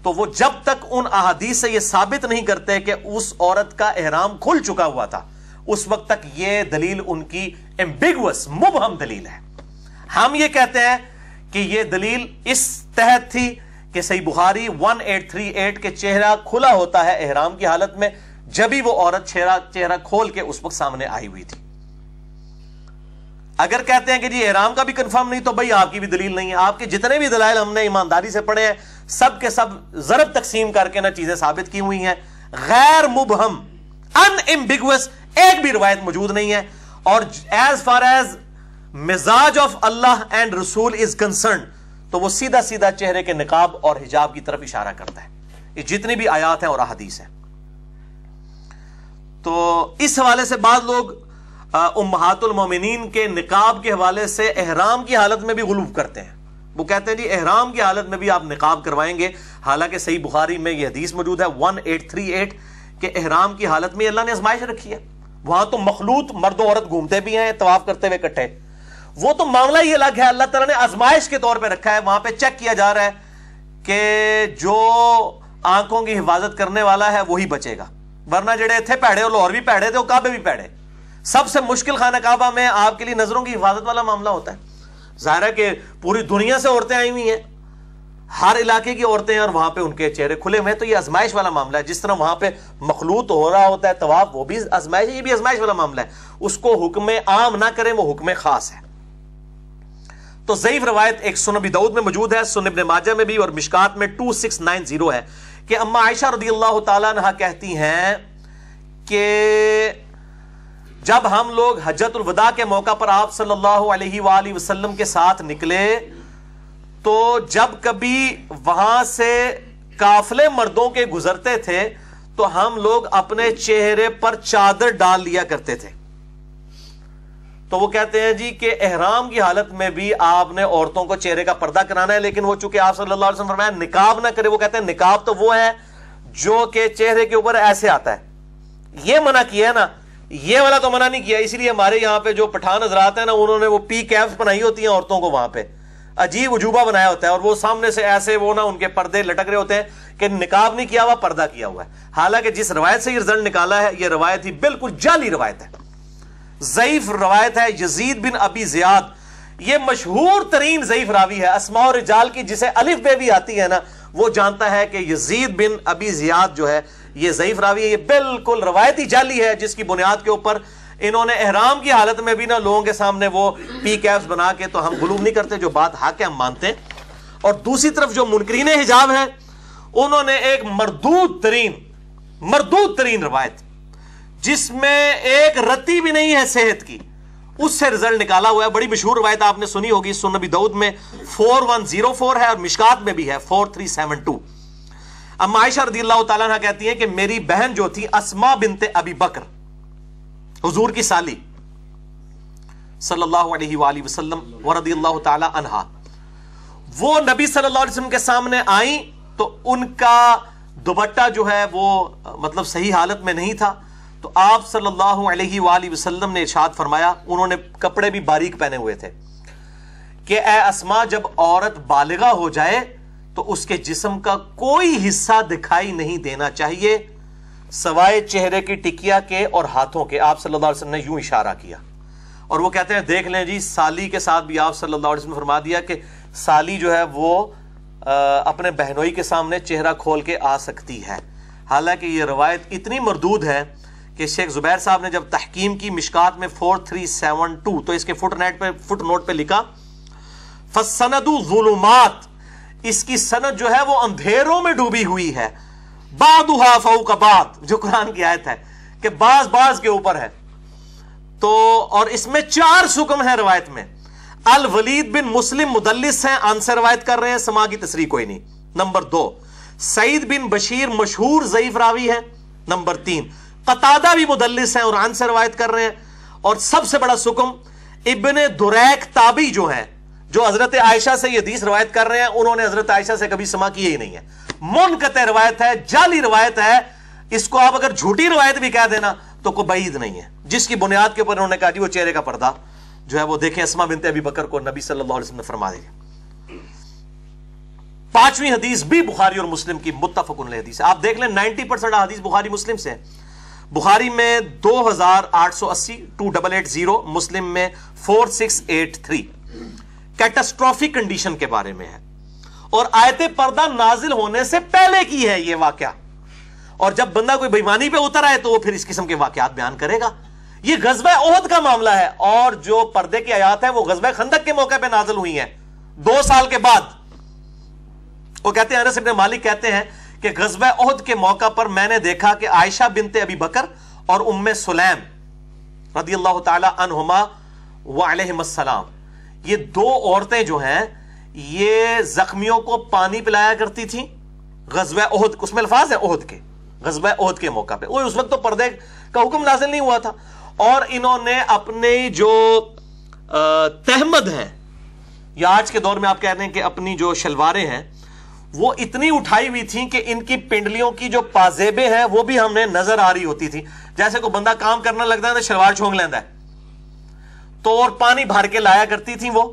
تو وہ جب تک ان احادیث سے یہ ثابت نہیں کرتے کہ اس عورت کا احرام کھل چکا ہوا تھا، اس وقت تک یہ دلیل ان کی ایمبیگوس مبہم دلیل ہے۔ ہم یہ کہتے ہیں کہ یہ دلیل اس تحت تھی کہ صحیح بخاری 1838 کے چہرہ کھلا ہوتا ہے احرام کی حالت میں، جبھی وہ عورت چہرہ چہرہ کھول کے اس وقت سامنے آئی ہوئی تھی۔ اگر کہتے ہیں کہ جی احرام کا بھی کنفرم نہیں تو بھائی آپ کی بھی دلیل نہیں ہے۔ آپ کے جتنے بھی دلائل ہم نے ایمانداری سے پڑھے ہیں، سب کے سب ضرب تقسیم کر کے نا چیزیں ثابت کی ہوئی ہیں۔ غیر مبہم ان امبیگوس ایک بھی روایت موجود نہیں ہے۔ اور ایز فار ایز مزاج آف اللہ اینڈ رسول از کنسرن تو وہ سیدھا سیدھا چہرے کے نقاب اور حجاب کی طرف اشارہ کرتا ہے۔ یہ جتنی بھی آیات ہیں اور احادیث ہیں۔ تو اس حوالے سے بعض لوگ امہات المومنین کے نقاب کے حوالے سے احرام کی حالت میں بھی غلوب کرتے ہیں۔ وہ کہتے ہیں جی احرام کی حالت میں بھی آپ نقاب کروائیں گے۔ حالانکہ صحیح بخاری میں یہ حدیث موجود ہے ون ایٹ تھری ایٹ کہ احرام کی حالت میں اللہ نے ازمائش رکھی ہے۔ وہاں تو مخلوط مرد و عورت گھومتے بھی ہیں، طواف کرتے ہوئے کٹھے وہ تو معاملہ ہی الگ ہے، اللہ تعالیٰ نے آزمائش کے طور پہ رکھا ہے۔ وہاں پہ چیک کیا جا رہا ہے کہ جو آنکھوں کی حفاظت کرنے والا ہے، وہی بچے گا۔ ورنہ جڑے تھے پیڑے اور لاہور بھی پیڑے تھے، وہ کعبے بھی پیڑے سب سے مشکل خانہ کعبہ میں آپ کے لیے نظروں کی حفاظت والا معاملہ ہوتا ہے۔ ظاہر ہے کہ پوری دنیا سے عورتیں آئی ہوئی ہیں۔ ہر علاقے کی عورتیں اور وہاں پہ ان کے چہرے کھلے ہوئے ہیں۔ تو یہ ازمائش والا معاملہ ہے۔ جس طرح وہاں پہ مخلوط ہو رہا ہوتا ہے، طواف، وہ بھی ازمائش یہ بھی ازمائش والا معاملہ ہے۔ اس کو حکم عام نہ کریں، وہ حکم خاص ہے۔ تو ضعیف روایت ایک سنبی دعود میں موجود ہے سن ماجہ میں بھی، اور مشکات میں 2690 ہے کہ اما عائشہ رضی اللہ تعالیٰ عنہ کہتی ہیں کہ جب ہم لوگ حجت الوداع کے موقع پر آپ صلی اللہ علیہ وآلہ وسلم کے ساتھ نکلے، تو جب کبھی وہاں سے کافلے مردوں کے گزرتے تھے، تو ہم لوگ اپنے چہرے پر چادر ڈال لیا کرتے تھے۔ تو وہ کہتے ہیں جی کہ احرام کی حالت میں بھی آپ نے عورتوں کو چہرے کا پردہ کرانا ہے، لیکن وہ چونکہ آپ صلی اللہ علیہ وسلم فرمایا نکاب نہ کرے، وہ کہتے ہیں نکاب تو وہ ہے جو کہ چہرے کے اوپر ایسے آتا ہے۔ یہ منع کیا ہے نا یہ والا تو منع نہیں کیا، اس لیے ہمارے یہاں پہ جو پٹھان حضرات ہیں نا، انہوں نے وہ پی کیپس بنائی ہوتی ہیں عورتوں کو وہاں پہ۔ عجیب عجوبہ بنایا ہوتا ہے اور وہ سامنے سے ایسے وہ نا ان کے پردے لٹک رہے ہوتے ہیں کہ نکاب نہیں کیا ہوا، پردہ کیا ہوا ہے۔ حالانکہ جس روایت سے یہ رزلٹ نکالا ہے، یہ روایت ہی بالکل جعلی روایت ہے۔ ضعیف روایت ہے یزید بن ابی زیاد۔ یہ مشہور ترین ضعیف راوی ہے، اسماء و رجال کی جسے الف بے بھی آتی ہے نا، وہ جانتا ہے کہ یزید بن ابی زیاد جو ہے یہ ضعیف راوی ہے، یہ بالکل روایتی جعلی ہے، جس کی بنیاد کے اوپر انہوں نے احرام کی حالت میں بھی نا لوگوں کے سامنے وہ پی کیپس بنا کے تو ہم غلوم نہیں کرتے، جو بات حق ہے ہم مانتے ہیں۔ اور دوسری طرف جو منکرین حجاب ہیں، انہوں نے ایک مردود ترین مردود ترین روایت، جس میں ایک رتی بھی نہیں ہے صحت کی، اس سے رزلٹ نکالا ہوا ہے۔ بڑی مشہور روایت آپ نے سنی ہوگی سن نبی دعود میں، فور ون زیرو فور ہے اور مشکات میں بھی ہے، فور تھری سیون ٹو۔ اما عائشہ رضی اللہ تعالیٰ عنہ کہتی ہیں کہ میری بہن جو تھی اسما بنت ابی بکر، حضور کی سالی، صلی اللہ علیہ وآلہ وسلم ورضی اللہ تعالی عنہ، وہ نبی صلی اللہ علیہ وسلم کے سامنے آئیں تو ان کا دوبٹہ جو ہے وہ مطلب صحیح حالت میں نہیں تھا۔ تو آپ صلی اللہ علیہ وآلہ وسلم نے ارشاد فرمایا، انہوں نے کپڑے بھی باریک پہنے ہوئے تھے کہ اے اسما جب عورت بالغہ ہو جائے تو اس کے جسم کا کوئی حصہ دکھائی نہیں دینا چاہیے، سوائے چہرے کی ٹکیا کے اور ہاتھوں کے۔ آپ صلی اللہ علیہ وسلم نے یوں اشارہ کیا۔ اور وہ کہتے ہیں، دیکھ لیں جی سالی کے ساتھ بھی آپ صلی اللہ علیہ وسلم فرما دیا کہ سالی جو ہے وہ اپنے بہنوئی کے سامنے چہرہ کھول کے آ سکتی ہے۔ حالانکہ یہ روایت اتنی مردود ہے کہ شیخ زبیر صاحب نے جب تحکیم کی مشکات میں فور تھری سیون ٹو تو اس کے فٹ نیٹ پہ، فٹ نوٹ پہ لکھا فسند ظلمات اس کی سند جو ہے وہ اندھیروں میں ڈوبی ہوئی ہے۔ بادہ فوق بعد جو قرآن کی آیت ہے، کہ باز باز کے اوپر ہے۔ تو اور اس میں چار سکم ہے روایت میں۔ الولید بن مسلم مدلس ہیں آن سے روایت کر رہے ہیں سما کی تصریح کوئی نہیں۔ نمبر دو، سعید بن بشیر مشہور ضعیف راوی ہے نمبر تین، قطادہ بھی مدلس ہیں اور عن سے روایت کر رہے ہیں۔ اور سب سے بڑا سکم ابن دریک تابی جو ہیں جو حضرت عائشہ سے یہ حدیث روایت کر رہے ہیں، انہوں نے حضرت عائشہ سے کبھی سما کیا ہی نہیں ہے۔ منقطع روایت ہے، جعلی روایت ہے۔ اس کو آپ اگر جھوٹی روایت بھی کہہ دینا تو کوئی بعید نہیں ہے۔ جس کی بنیاد کے اوپر انہوں نے کہا جی وہ چہرے کا پردہ جو ہے، وہ دیکھیں اسما بنت ابی بکر کو نبی صلی اللہ علیہ وسلم نے فرما دیا۔ پانچویں حدیث بھی بخاری اور مسلم کی متفق حدیث ہے۔ آپ دیکھ لیں نائنٹی پرسنٹ حدیث بخاری مسلم سے بخاری میں دو ہزار آٹھ سو اسی، two double eight zero, Muslim میں four six eight three. Catastrophic condition کے بارے میں ہے۔ اور آیت پردہ نازل ہونے سے پہلے کی ہے یہ واقعہ۔ اور جب بندہ کوئی بےمانی پہ اتر آئے تو وہ پھر اس قسم کے واقعات بیان کرے گا۔ یہ غزبہ عہد کا معاملہ ہے۔ اور جو پردے کی آیات ہے وہ غزبہ خندق کے موقع پہ نازل ہوئی ہیں۔ دو سال کے بعد۔ وہ کہتے ہیں، انس ابن مالک کہتے ہیں کہ غزوہ عہد کے موقع پر میں نے دیکھا کہ عائشہ بنت ابی بکر اور ام سلیم رضی اللہ تعالی عنہما وعلیہم السلام یہ دو عورتیں جو ہیں، یہ زخمیوں کو پانی پلایا کرتی تھیں غزوہ عہد اس میں الفاظ ہے عہد کے، غزوہ عہد کے موقع پہ۔ اس وقت تو پردے کا حکم نازل نہیں ہوا تھا۔ اور انہوں نے اپنے جو تحمد ہیں، یا آج کے دور میں آپ کہہ رہے ہیں کہ اپنی جو شلواریں ہیں، وہ اتنی اٹھائی ہوئی تھیں کہ ان کی پنڈلیوں کی جو پازیبیں ہیں، وہ بھی ہم نے نظر آ رہی ہوتی تھی جیسے کوئی بندہ کام کرنا لگتا ہے تو شلوار چھونک لینا ہے۔ تو اور پانی بھر کے لایا کرتی تھی وہ۔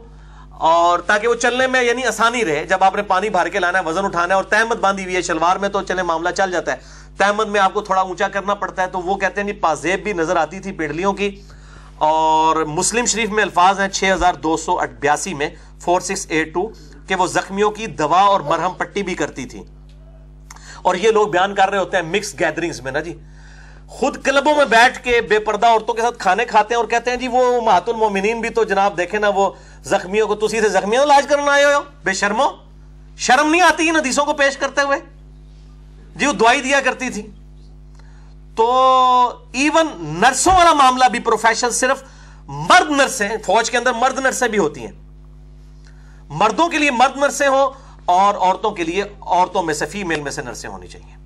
اور تاکہ وہ چلنے میں یعنی آسانی رہے، جب آپ نے پانی بھر کے لانا ہے، وزن اٹھانا ہے اور تحمد باندھی ہوئی ہے، شلوار میں تو چلے معاملہ چل جاتا ہے۔ تحمد میں آپ کو تھوڑا اونچا کرنا پڑتا ہے، تو وہ کہتے ہیں جی پازیب بھی نظر آتی تھی پنڈلیوں کی۔ اور مسلم شریف میں الفاظ ہیں چھ ہزار دو سو بیاسی میں فور سکس ایٹ ٹو، کہ وہ زخمیوں کی دوا اور مرہم پٹی بھی کرتی تھی اور یہ لوگ بیان کر رہے ہوتے ہیں مکس گیدرنگز میں نا جی۔ خود کلبوں میں بیٹھ کے بے پردہ عورتوں کے ساتھ کھانے کھاتے ہیں اور کہتے ہیں جی وہ محت المومنین بھی تو جناب دیکھیں نا، وہ زخمیوں کو، تسی سے زخمیوں علاج کرنا آئے ہو۔ بے شرمو شرم نہیں آتی ان حدیثوں کو پیش کرتے ہوئے؟ جی وہ دعائی دیا کرتی تھی تو ایون نرسوں والا معاملہ بھی پروفیشن صرف مرد نرسیں، فوج کے اندر مرد نرسیں بھی ہوتی ہیں۔ مردوں کے لیے مرد نرسیں ہوں اور عورتوں کے لیے، عورتوں میں سے فیمیل میں سے نرسیں ہونی چاہیے۔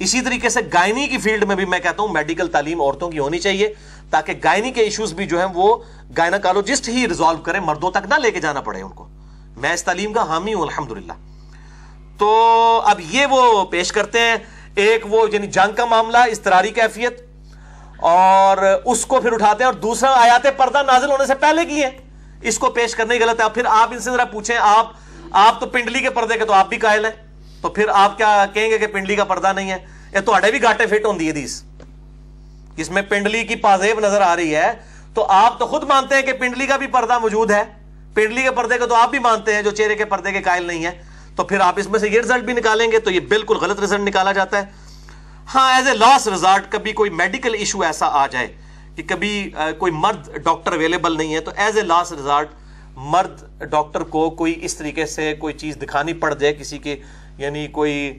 اسی طریقے سے گائنی کی فیلڈ میں بھی میں کہتا ہوں میڈیکل تعلیم عورتوں کی ہونی چاہیے تاکہ گائنی کے ایشوز بھی جو ہیں وہ گائناکالوجسٹ ہی ریزالو کریں، مردوں تک نہ لے کے جانا پڑے ان کو۔ میں اس تعلیم کا حامی ہوں، الحمدللہ۔ تو اب یہ وہ پیش کرتے ہیں، ایک وہ یعنی جنگ کا معاملہ استراری کیفیت، اور اس کو پھر اٹھاتے ہیں، اور دوسرا آیات پردہ نازل ہونے سے پہلے کی ہے اس کو پیش کرنے غلط ہے۔ پھر آپ ان سے ذرا پوچھیں، آپ آپ تو پنڈلی کے پردے کے تو آپ بھی قائل ہیں۔ تو پھر آپ کیا کہیں گے کہ پنڈلی کا پردہ نہیں ہے؟ یہ تو بھی گاٹے فٹ ہوں دیس۔ اس میں پنڈلی کی پازیب نظر آ رہی ہے، تو آپ تو خود مانتے ہیں کہ پنڈلی کا بھی پردہ موجود ہے۔ پنڈلی کے پردے کا تو آپ بھی مانتے ہیں، جو چہرے کے پردے کے قائل نہیں ہے تو پھر آپ اس میں سے یہ رزلٹ بھی نکالیں گے، تو یہ بالکل غلط رزلٹ نکالا جاتا ہے۔ ہاں ایز اے لاس ریزارٹ کبھی کوئی میڈیکل ایشو ایسا آ جائے کہ کبھی کوئی مرد ڈاکٹر اویلیبل نہیں ہے، تو ایز اے لاس ریزارٹ مرد ڈاکٹر کو کوئی اس طریقے سے کوئی چیز دکھانی پڑ جائے کسی کے یعنی کوئی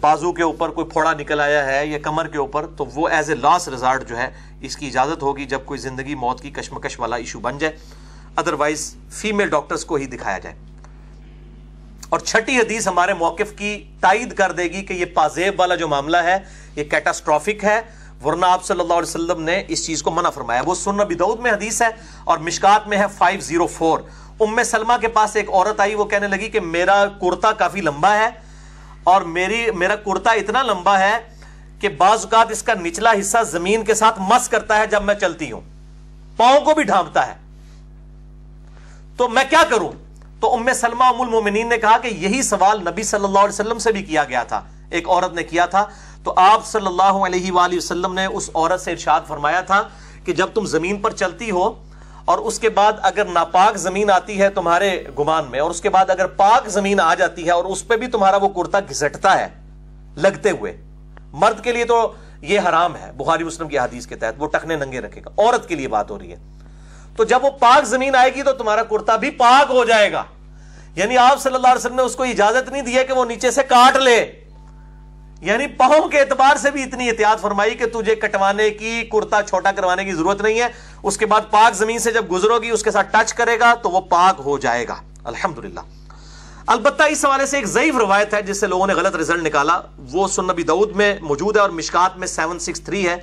بازو کے اوپر کوئی پھوڑا نکل آیا ہے یا کمر کے اوپر، تو وہ ایز اے لاس ریزارٹ جو ہے، اس کی اجازت ہوگی جب کوئی زندگی موت کی کشمکش والا ایشو بن جائے۔ ادروائز فیمیل ڈاکٹرز کو ہی دکھایا جائے۔ اور چھٹی حدیث ہمارے موقف کی تائید کر دے گی کہ یہ پازیب والا جو معاملہ ہے، یہ کیٹاسٹرافک ہے۔ ورنہ آپ صلی اللہ علیہ وسلم نے اس چیز کو منع فرمایا۔ وہ سنہ بدعود میں حدیث ہے اور مشکات میں ہے 504 ام سلمہ کے پاس ایک عورت آئی، وہ کہنے لگی کہ میرا کرتا کافی لمبا ہے۔ اور میری، میرا کرتا اتنا لمبا ہے کہ بعض اوقات اس کا نچلا حصہ زمین کے ساتھ مس کرتا ہے جب میں چلتی ہوں۔ پاؤں کو بھی ڈھانپتا ہے۔ تو میں کیا کروں؟ تو ام سلمہ ام المومنین نے کہا کہ یہی سوال نبی صلی اللہ علیہ وسلم سے بھی کیا گیا تھا۔ ایک عورت نے کیا تھا۔ تو آپ صلی اللہ علیہ وآلہ وسلم نے اس عورت سے ارشاد فرمایا تھا کہ جب تم زمین پر چلتی ہو اور اس کے بعد اگر ناپاک زمین آتی ہے تمہارے گمان میں اور اس کے بعد اگر پاک زمین آ جاتی ہے اور اس پہ بھی تمہارا وہ کرتا گھسٹتا ہے لگتے ہوئے، مرد کے لیے تو یہ حرام ہے، بخاری مسلم کی حدیث کے تحت وہ ٹکنے ننگے رکھے گا، عورت کے لیے بات ہو رہی ہے۔ تو جب وہ پاک زمین آئے گی تو تمہارا کرتا بھی پاک ہو جائے گا۔ یعنی آپ صلی اللہ علیہ وسلم نے اس کو اجازت نہیں دی کہ وہ نیچے سے کاٹ لے۔ یعنی پاؤں کے اعتبار سے بھی اتنی احتیاط فرمائی کہ تجھے کٹوانے کی کرتا چھوٹا کروانے کی ضرورت نہیں ہے۔ اس کے بعد پاک زمین سے جب گزرو گی اس کے ساتھ ٹچ کرے گا تو وہ پاک ہو جائے گا۔ الحمدللہ۔ البتہ اس حوالے سے ایک ضعیف روایت ہے، جس سے لوگوں نے غلط رزلٹ نکالا۔ وہ سنبی دعود میں موجود ہے اور مشکات میں سیون سکس تھری ہے۔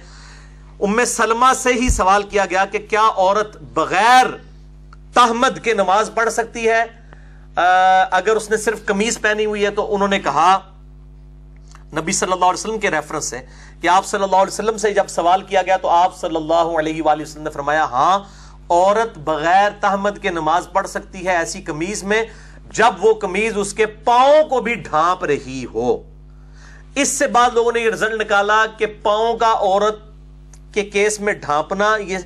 ام سلمہ سے ہی سوال کیا گیا کہ کیا عورت بغیر تحمد کے نماز پڑھ سکتی ہے؟ اگر اس نے صرف کمیز پہنی ہوئی ہے تو انہوں نے کہا نبی صلی اللہ علیہ وسلم کے ریفرنس سے کہ آپ صلی اللہ علیہ وسلم سے جب سوال کیا گیا تو آپ صلی اللہ علیہ وآلہ وسلم نے فرمایا ہاں عورت بغیر تحمد کے نماز پڑھ سکتی ہے ایسی کمیز میں جب وہ کمیز اس کے پاؤں کو بھی ڈھانپ رہی ہو۔ اس سے بعد لوگوں نے یہ رزلٹ نکالا کہ پاؤں کا عورت کے کیس میں ڈھانپنا، یہ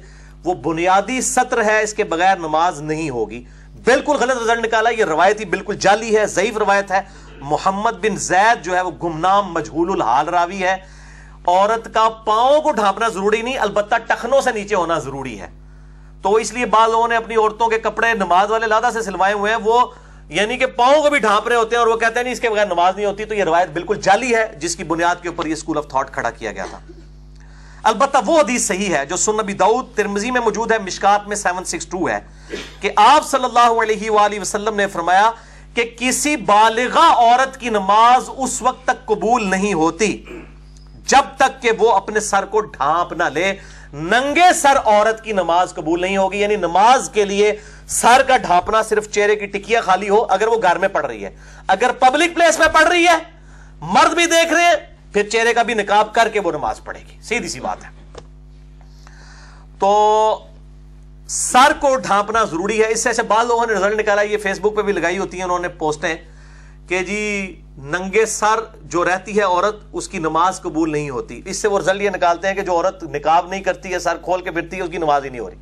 وہ بنیادی سطر ہے، اس کے بغیر نماز نہیں ہوگی۔ بالکل غلط رزلٹ نکالا، یہ روایتی بالکل جعلی ہے، ضعیف روایت ہے۔ محمد بن زید جو ہے وہ گمنام مجھول الحال راوی ہے۔ عورت کا پاؤں کو ڈھانپنا ضروری نہیں، البتہ ٹخنوں سے نیچے ہونا ضروری ہے۔ تو اس لیے بعض لوگوں نے اپنی عورتوں کے کپڑے نماز والے لادہ سے سلوائے ہوئے ہیں۔ وہ یعنی کہ پاؤں کو بھی ڈھانپ رہے ہوتے ہیں اور وہ کہتے ہیں نہیں، اس کے بغیر نماز نہیں ہوتی۔ تو یہ روایت بالکل جعلی ہے، جس کی بنیاد کے اوپر یہ اسکول آف تھاٹ کھڑا کیا گیا تھا۔ البتہ وہ حدیث صحیح ہے جو سن نبی دعود ترمزی میں موجود ہے، مشکات میں سیون سکس ٹو ہے کہ آپ صلی اللہ علیہ وآلہ وسلم نے فرمایا کہ کسی بالغہ عورت کی نماز اس وقت تک قبول نہیں ہوتی، جب تک کہ وہ اپنے سر کو ڈھانپ نہ لے۔ ننگے سر عورت کی نماز قبول نہیں ہوگی یعنی نماز کے لیے سر کا ڈھانپنا صرف چہرے کی ٹکیا خالی ہو، اگر وہ گھر میں پڑ رہی ہے۔ اگر پبلک پلیس میں پڑ رہی ہے، مرد بھی دیکھ رہے ہیں، پھر چہرے کا بھی نکاب کر کے وہ نماز پڑھے گی۔ سیدھی سی بات ہے۔ تو سر کو ڈھانپنا ضروری ہے۔ اس سے ایسے بعض لوگوں نے رزلٹ نکالا، یہ فیس بک پہ بھی لگائی ہوتی ہیں، انہوں نے پوسٹیں کہ جی ننگے سر جو رہتی ہے عورت، اس کی نماز قبول نہیں ہوتی۔ اس سے وہ رزلٹ یہ نکالتے ہیں کہ جو عورت نکاب نہیں کرتی ہے، سر کھول کے پھرتی ہے، اس کی نماز ہی نہیں ہو رہی۔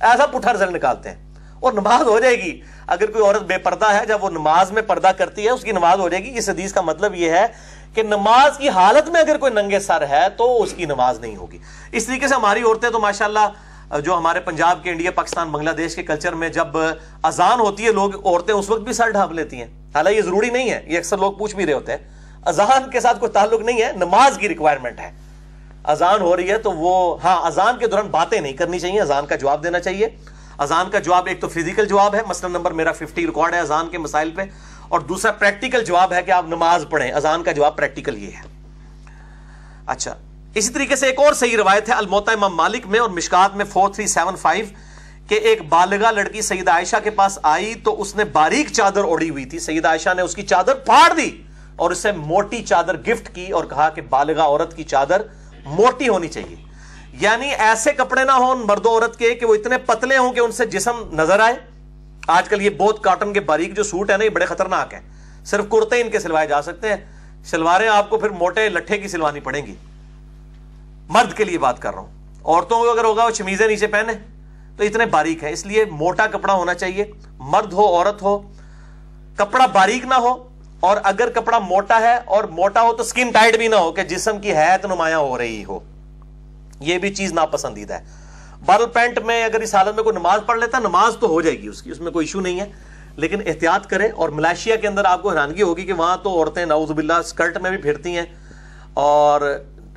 ایسا پٹھا رزلٹ نکالتے ہیں۔ اور نماز ہو جائے گی۔ اگر کوئی عورت بے پردہ ہے، جب وہ نماز میں پردہ کرتی ہے، اس کی نماز ہو جائے گی۔ اس حدیث کا مطلب یہ ہے کہ نماز کی حالت میں اگر کوئی ننگے سر ہے، تو اس کی نماز نہیں ہوگی۔ اس طریقے سے ہماری عورتیں تو ماشاءاللہ جو ہمارے پنجاب کے انڈیا، پاکستان، بنگلہ دیش کے کلچر میں جب اذان ہوتی ہے، لوگ، عورتیں اس وقت بھی سر ڈھانپ لیتی ہیں۔ حالانکہ یہ ضروری نہیں ہے، یہ اکثر لوگ پوچھ بھی رہے ہوتے ہیں۔ اذان کے ساتھ کوئی تعلق نہیں ہے، نماز کی ریکوائرمنٹ ہے۔ اذان ہو رہی ہے تو وہ ہاں اذان کے دوران باتیں نہیں کرنی چاہیے، اذان کا جواب دینا چاہیے۔ اذان کا جواب ایک تو فزیکل جواب ہے، مثلا نمبر میرا ففٹی ریکارڈ ہے اذان کے مسائل پہ۔ اور دوسرا پریکٹیکل جواب ہے کہ آپ نماز پڑھیں۔ اذان کا جواب پریکٹیکل یہ ہے۔ اچھا۔ اسی طریقے سے ایک اور صحیح روایت ہے الموتا امام مالک میں اور مشکات میں فور تھری سیون فائیو کہ ایک بالغا لڑکی سید عائشہ کے پاس آئی تو اس نے باریک چادر اوڑی ہوئی تھی۔ سید عائشہ نے اس کی چادر پھاڑ دی اور اسے موٹی چادر گفٹ کی اور کہا کہ بالغا عورت کی چادر موٹی ہونی چاہیے۔ یعنی ایسے کپڑے نہ ہوں مرد و عورت کے کہ وہ اتنے پتلے ہوں کہ ان سے جسم نظر آئے۔ آج کل یہ بہت کاٹن کے باریک جو سوٹ ہے نا، یہ بڑے خطرناک ہیں۔ صرف کرتے ان کے سلوائے جا سکتے ہیں۔ سلواریں آپ کو پھر موٹے لٹھے کی سلوانی پڑیں گی۔ مرد کے لیے بات کر رہا ہوں۔ عورتوں کو اگر ہوگا وہ چمیزیں نیچے پہنے تو اتنے باریک ہے اس لیے موٹا کپڑا ہونا چاہیے۔ مرد ہو، عورت ہو، کپڑا باریک نہ ہو، اور اگر کپڑا موٹا ہے اور موٹا ہو تو سکن ٹائٹ بھی نہ ہو کہ جسم کی حیت نمایاں ہو رہی ہو۔ یہ بھی چیز ناپسندیدہ ہے۔ بارل پینٹ میں اگر اس حالت میں کوئی نماز پڑھ لیتا، نماز تو ہو جائے گی اس کی، اس میں کوئی ایشو نہیں ہے۔ لیکن احتیاط کرے اور ملائشیا کے اندر آپ کو حیرانگی ہوگی کہ وہاں تو عورتیں نعوذ باللہ اسکرٹ میں بھی پھرتی ہیں، اور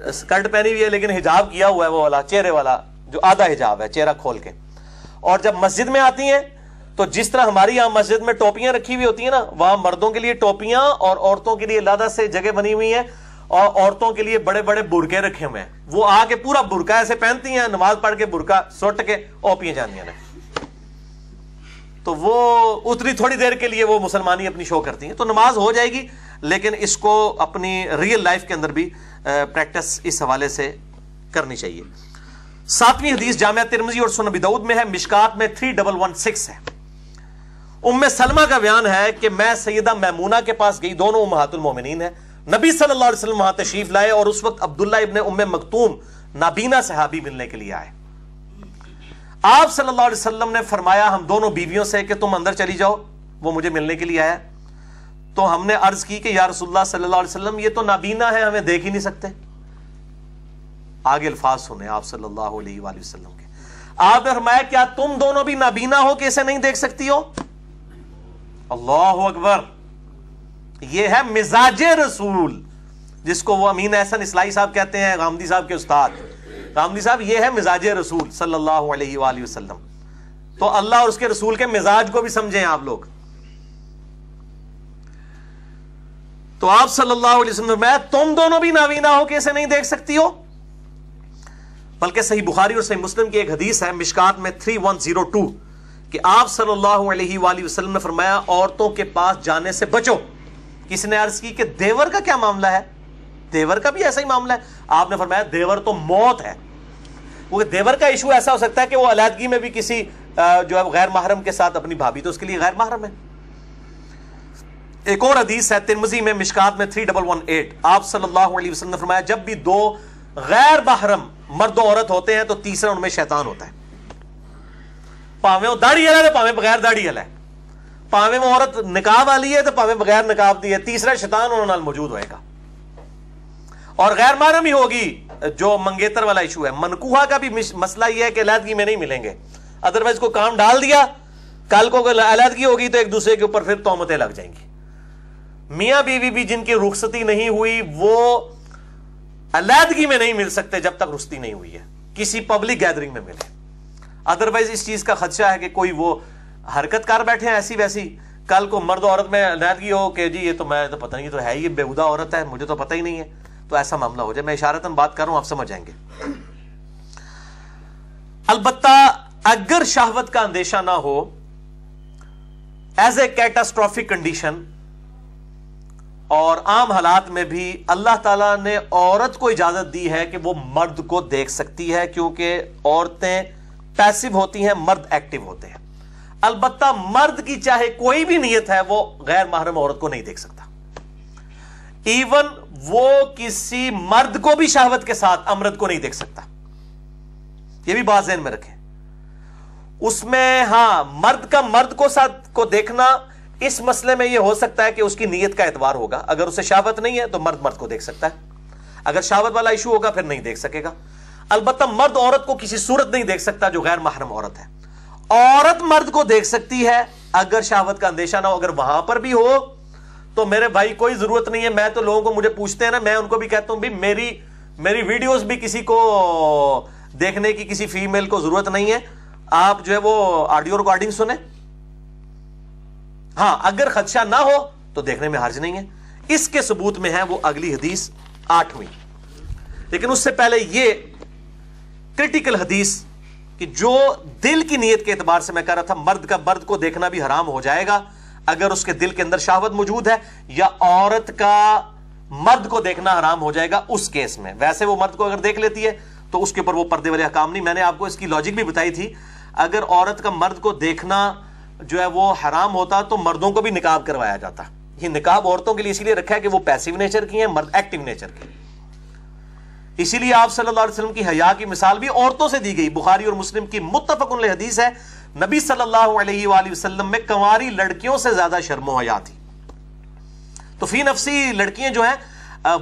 اسکرٹ پہنی ہوئی ہے، لیکن حجاب کیا ہوا ہے وہ والا، چہرے والا، جو آدھا حجاب ہے، چہرہ کھول کے۔ اور جب مسجد میں آتی ہیں، تو جس طرح ہماری یہاں مسجد میں ٹوپیاں رکھی ہوئی ہوتی ہیں نا، وہاں مردوں کے لیے ٹوپیاں اور عورتوں کے لیے لادہ سے جگہ بنی ہوئی ہیں، اور عورتوں کے لیے بڑے بڑے برکے رکھے ہوئے ہیں۔ وہ آ کے پورا برکا ایسے پہنتی ہیں، نماز پڑھ کے برکا سٹ کے اوپیاں جانی ہیں۔ تو وہ اتنی تھوڑی دیر کے لیے وہ مسلمانی اپنی شو کرتی ہیں۔ تو نماز ہو جائے گی، لیکن اس کو اپنی ریئل لائف کے اندر بھی پریکٹس اس حوالے سے کرنی چاہیے۔ ساتویں حدیث جامعہ ترمزی اور سنبی دعود میں ہے، مشکات میں تھری ڈبل ون سکس ہے۔ ام سلمہ کا بیان ہے کہ میں سیدہ میمونہ کے پاس گئی، دونوں امہات المومنین ہیں۔ نبی صلی اللہ علیہ وسلم وہاں تشریف لائے اور اس وقت عبداللہ ابن ام مکتوم نابینا صحابی ملنے کے لیے آئے۔ آپ صلی اللہ علیہ وسلم نے فرمایا، ہم دونوں بیویوں سے کہ تم اندر چلی جاؤ، وہ مجھے ملنے کے لیے آیا۔ تو ہم نے عرض کی کہ یا رسول اللہ صلی اللہ علیہ وسلم، یہ تو نابینا ہے، ہمیں دیکھ ہی نہیں سکتے۔ آگے الفاظ سنیں آپ صلی اللہ علیہ وآلہ وسلم کے۔ آپ نے فرمایا، کیا تم دونوں بھی نابینا ہو کہ اسے نہیں دیکھ سکتی ہو؟ اللہ اکبر۔ یہ ہے مزاج رسول، جس کو وہ امین احسن اسلائی صاحب کہتے ہیں، غامدی صاحب کے استاد۔ غامدی صاحب، یہ ہے مزاج رسول صلی اللہ علیہ وآلہ وسلم۔ تو اللہ اور اس کے رسول کے مزاج کو بھی سمجھیں آپ لوگ۔ تو آپ صلی اللہ علیہ وسلم میں تم دونوں بھی نابینا ہو کہ اسے نہیں دیکھ سکتی ہو؟ بلکہ صحیح بخاری اور صحیح مسلم کی ایک حدیث ہے مشکات میں 3102 کہ آپ صلی اللہ علیہ وآلہ وسلم نے فرمایا، عورتوں کے پاس جانے سے بچو۔ کسی نے عرض کی کہ دیور کا کیا معاملہ ہے؟ دیور کا بھی ایسا ہی معاملہ ہے۔ آپ نے فرمایا، دیور تو موت ہے۔ کیونکہ دیور کا ایشو ایسا ہو سکتا ہے کہ وہ علیحدگی میں بھی کسی جو ہے غیر محرم کے ساتھ اپنی بھابھی تو اس کے لیے غیر محرم ہے۔ ایک اور حدیث ہے ترمزی میں مشکات میں 3118 آپ صلی اللہ علیہ وسلم نے فرمایا، جب بھی دو غیر محرم مرد و عورت ہوتے ہیں تو تیسرا ان میں شیطان ہوتا ہے۔ پاویں وہ داڑھی ہے پاویں بغیر داڑھی ہے۔ پاوے وہ عورت نکاح والی ہے، تو پاوے بغیر نکاح دی ہے۔ تیسرا شیطان انہوں نال موجود ہوئے گا۔ اور غیر محرم ہی ہوگی، جو منگیتر والا ایشو ہے۔ منکوہا کا بھی مسئلہ یہ ہے کہ علیحدگی میں نہیں ملیں گے۔ ادروائز کو کام ڈال دیا، کل کو علیحدگی ہوگی تو ایک دوسرے کے اوپر پھر تومتیں لگ جائیں گی۔ میاں بیوی بھی جن کی رخصتی نہیں ہوئی، وہ علیحدگی میں نہیں مل سکتے جب تک رخصتی نہیں ہوئی ہے۔ کسی پبلک گیدرنگ میں ملے۔ ادروائز اس چیز کا خدشہ ہے کہ کوئی وہ حرکت کر بیٹھے ہیں ایسی ویسی۔ کل کو مرد عورت میں علیحدگی ہو کہ جی یہ تو میں تو پتہ نہیں تو ہے یہ بےحدہ عورت ہے، مجھے تو پتہ ہی نہیں ہے۔ تو ایسا معاملہ ہو جائے۔ میں اشارتاً بات کر رہا ہوں، آپ سمجھ جائیں گے۔ البتہ اگر شہوت کا اندیشہ نہ ہو ایز اے کیٹاسٹرافک کنڈیشن اور عام حالات میں بھی اللہ تعالیٰ نے عورت کو اجازت دی ہے کہ وہ مرد کو دیکھ سکتی ہے، کیونکہ عورتیں پیسو ہوتی ہیں، مرد ایکٹیو ہوتے ہیں۔ البتہ مرد کی چاہے کوئی بھی نیت ہے، وہ غیر محرم عورت کو نہیں دیکھ سکتا۔ ایون وہ کسی مرد کو بھی شہوت کے ساتھ امرد کو نہیں دیکھ سکتا۔ یہ بھی بات ذہن میں رکھیں۔ اس میں ہاں مرد کا مرد کو ساتھ کو دیکھنا اس مسئلے میں یہ ہو سکتا ہے کہ اس کی نیت کا اعتبار ہوگا۔ اگر اسے شاوت نہیں ہے تو مرد مرد کو دیکھ سکتا ہے۔ اگر شاوت والا ایشو ہوگا پھر نہیں دیکھ سکے گا۔ البتہ مرد عورت کو کسی صورت نہیں دیکھ سکتا جو غیر محرم عورت ہے۔ عورت مرد کو دیکھ سکتی ہے اگر شاوت کا اندیشہ نہ ہو، اگر وہاں پر بھی ہو تو میرے بھائی کوئی ضرورت نہیں ہے۔ میں تو لوگوں کو مجھے پوچھتے ہیں نا، میں ان کو بھی کہتا ہوں، بھی میری میری ویڈیوز بھی کسی کو دیکھنے کی کسی فیمیل کو ضرورت نہیں ہے۔ آپ جو ہے وہ آڈیو ریکارڈنگ سنیں۔ ہاں اگر خدشہ نہ ہو تو دیکھنے میں حرج نہیں ہے۔ اس کے ثبوت میں ہے وہ اگلی حدیث آٹھویں۔ لیکن اس سے پہلے یہ کرٹیکل حدیث کہ جو دل کی نیت کے اعتبار سے میں کہہ رہا تھا، مرد کا مرد کو دیکھنا بھی حرام ہو جائے گا۔ اگر اس کے دل کے اندر شہوت موجود ہے یا عورت کا مرد کو دیکھنا حرام ہو جائے گا اس کیس میں۔ ویسے وہ مرد کو اگر دیکھ لیتی ہے تو اس کے اوپر وہ پردے والے حکام نہیں۔ میں نے آپ کو اس کی لاجک بھی بتائی تھی۔ اگر عورت کا مرد کو دیکھنا جو ہے وہ حرام ہوتا تو مردوں کو بھی نکاب کروایا جاتا۔ یہ نکاب عورتوں کے لیے اسی لیے رکھا ہے کہ وہ پیسو نیچر کی ہیں، مرد ایکٹیو نیچر کی۔ اسی لیے آپ صلی اللہ علیہ وسلم کی حیا کی مثال بھی عورتوں سے دی گئی۔ بخاری اور مسلم کی متفق حدیث ہے، نبی صلی اللہ علیہ وآلہ وسلم میں کنواری لڑکیوں سے زیادہ شرم و حیا تھی۔ تو فی نفسی لڑکیاں جو ہیں،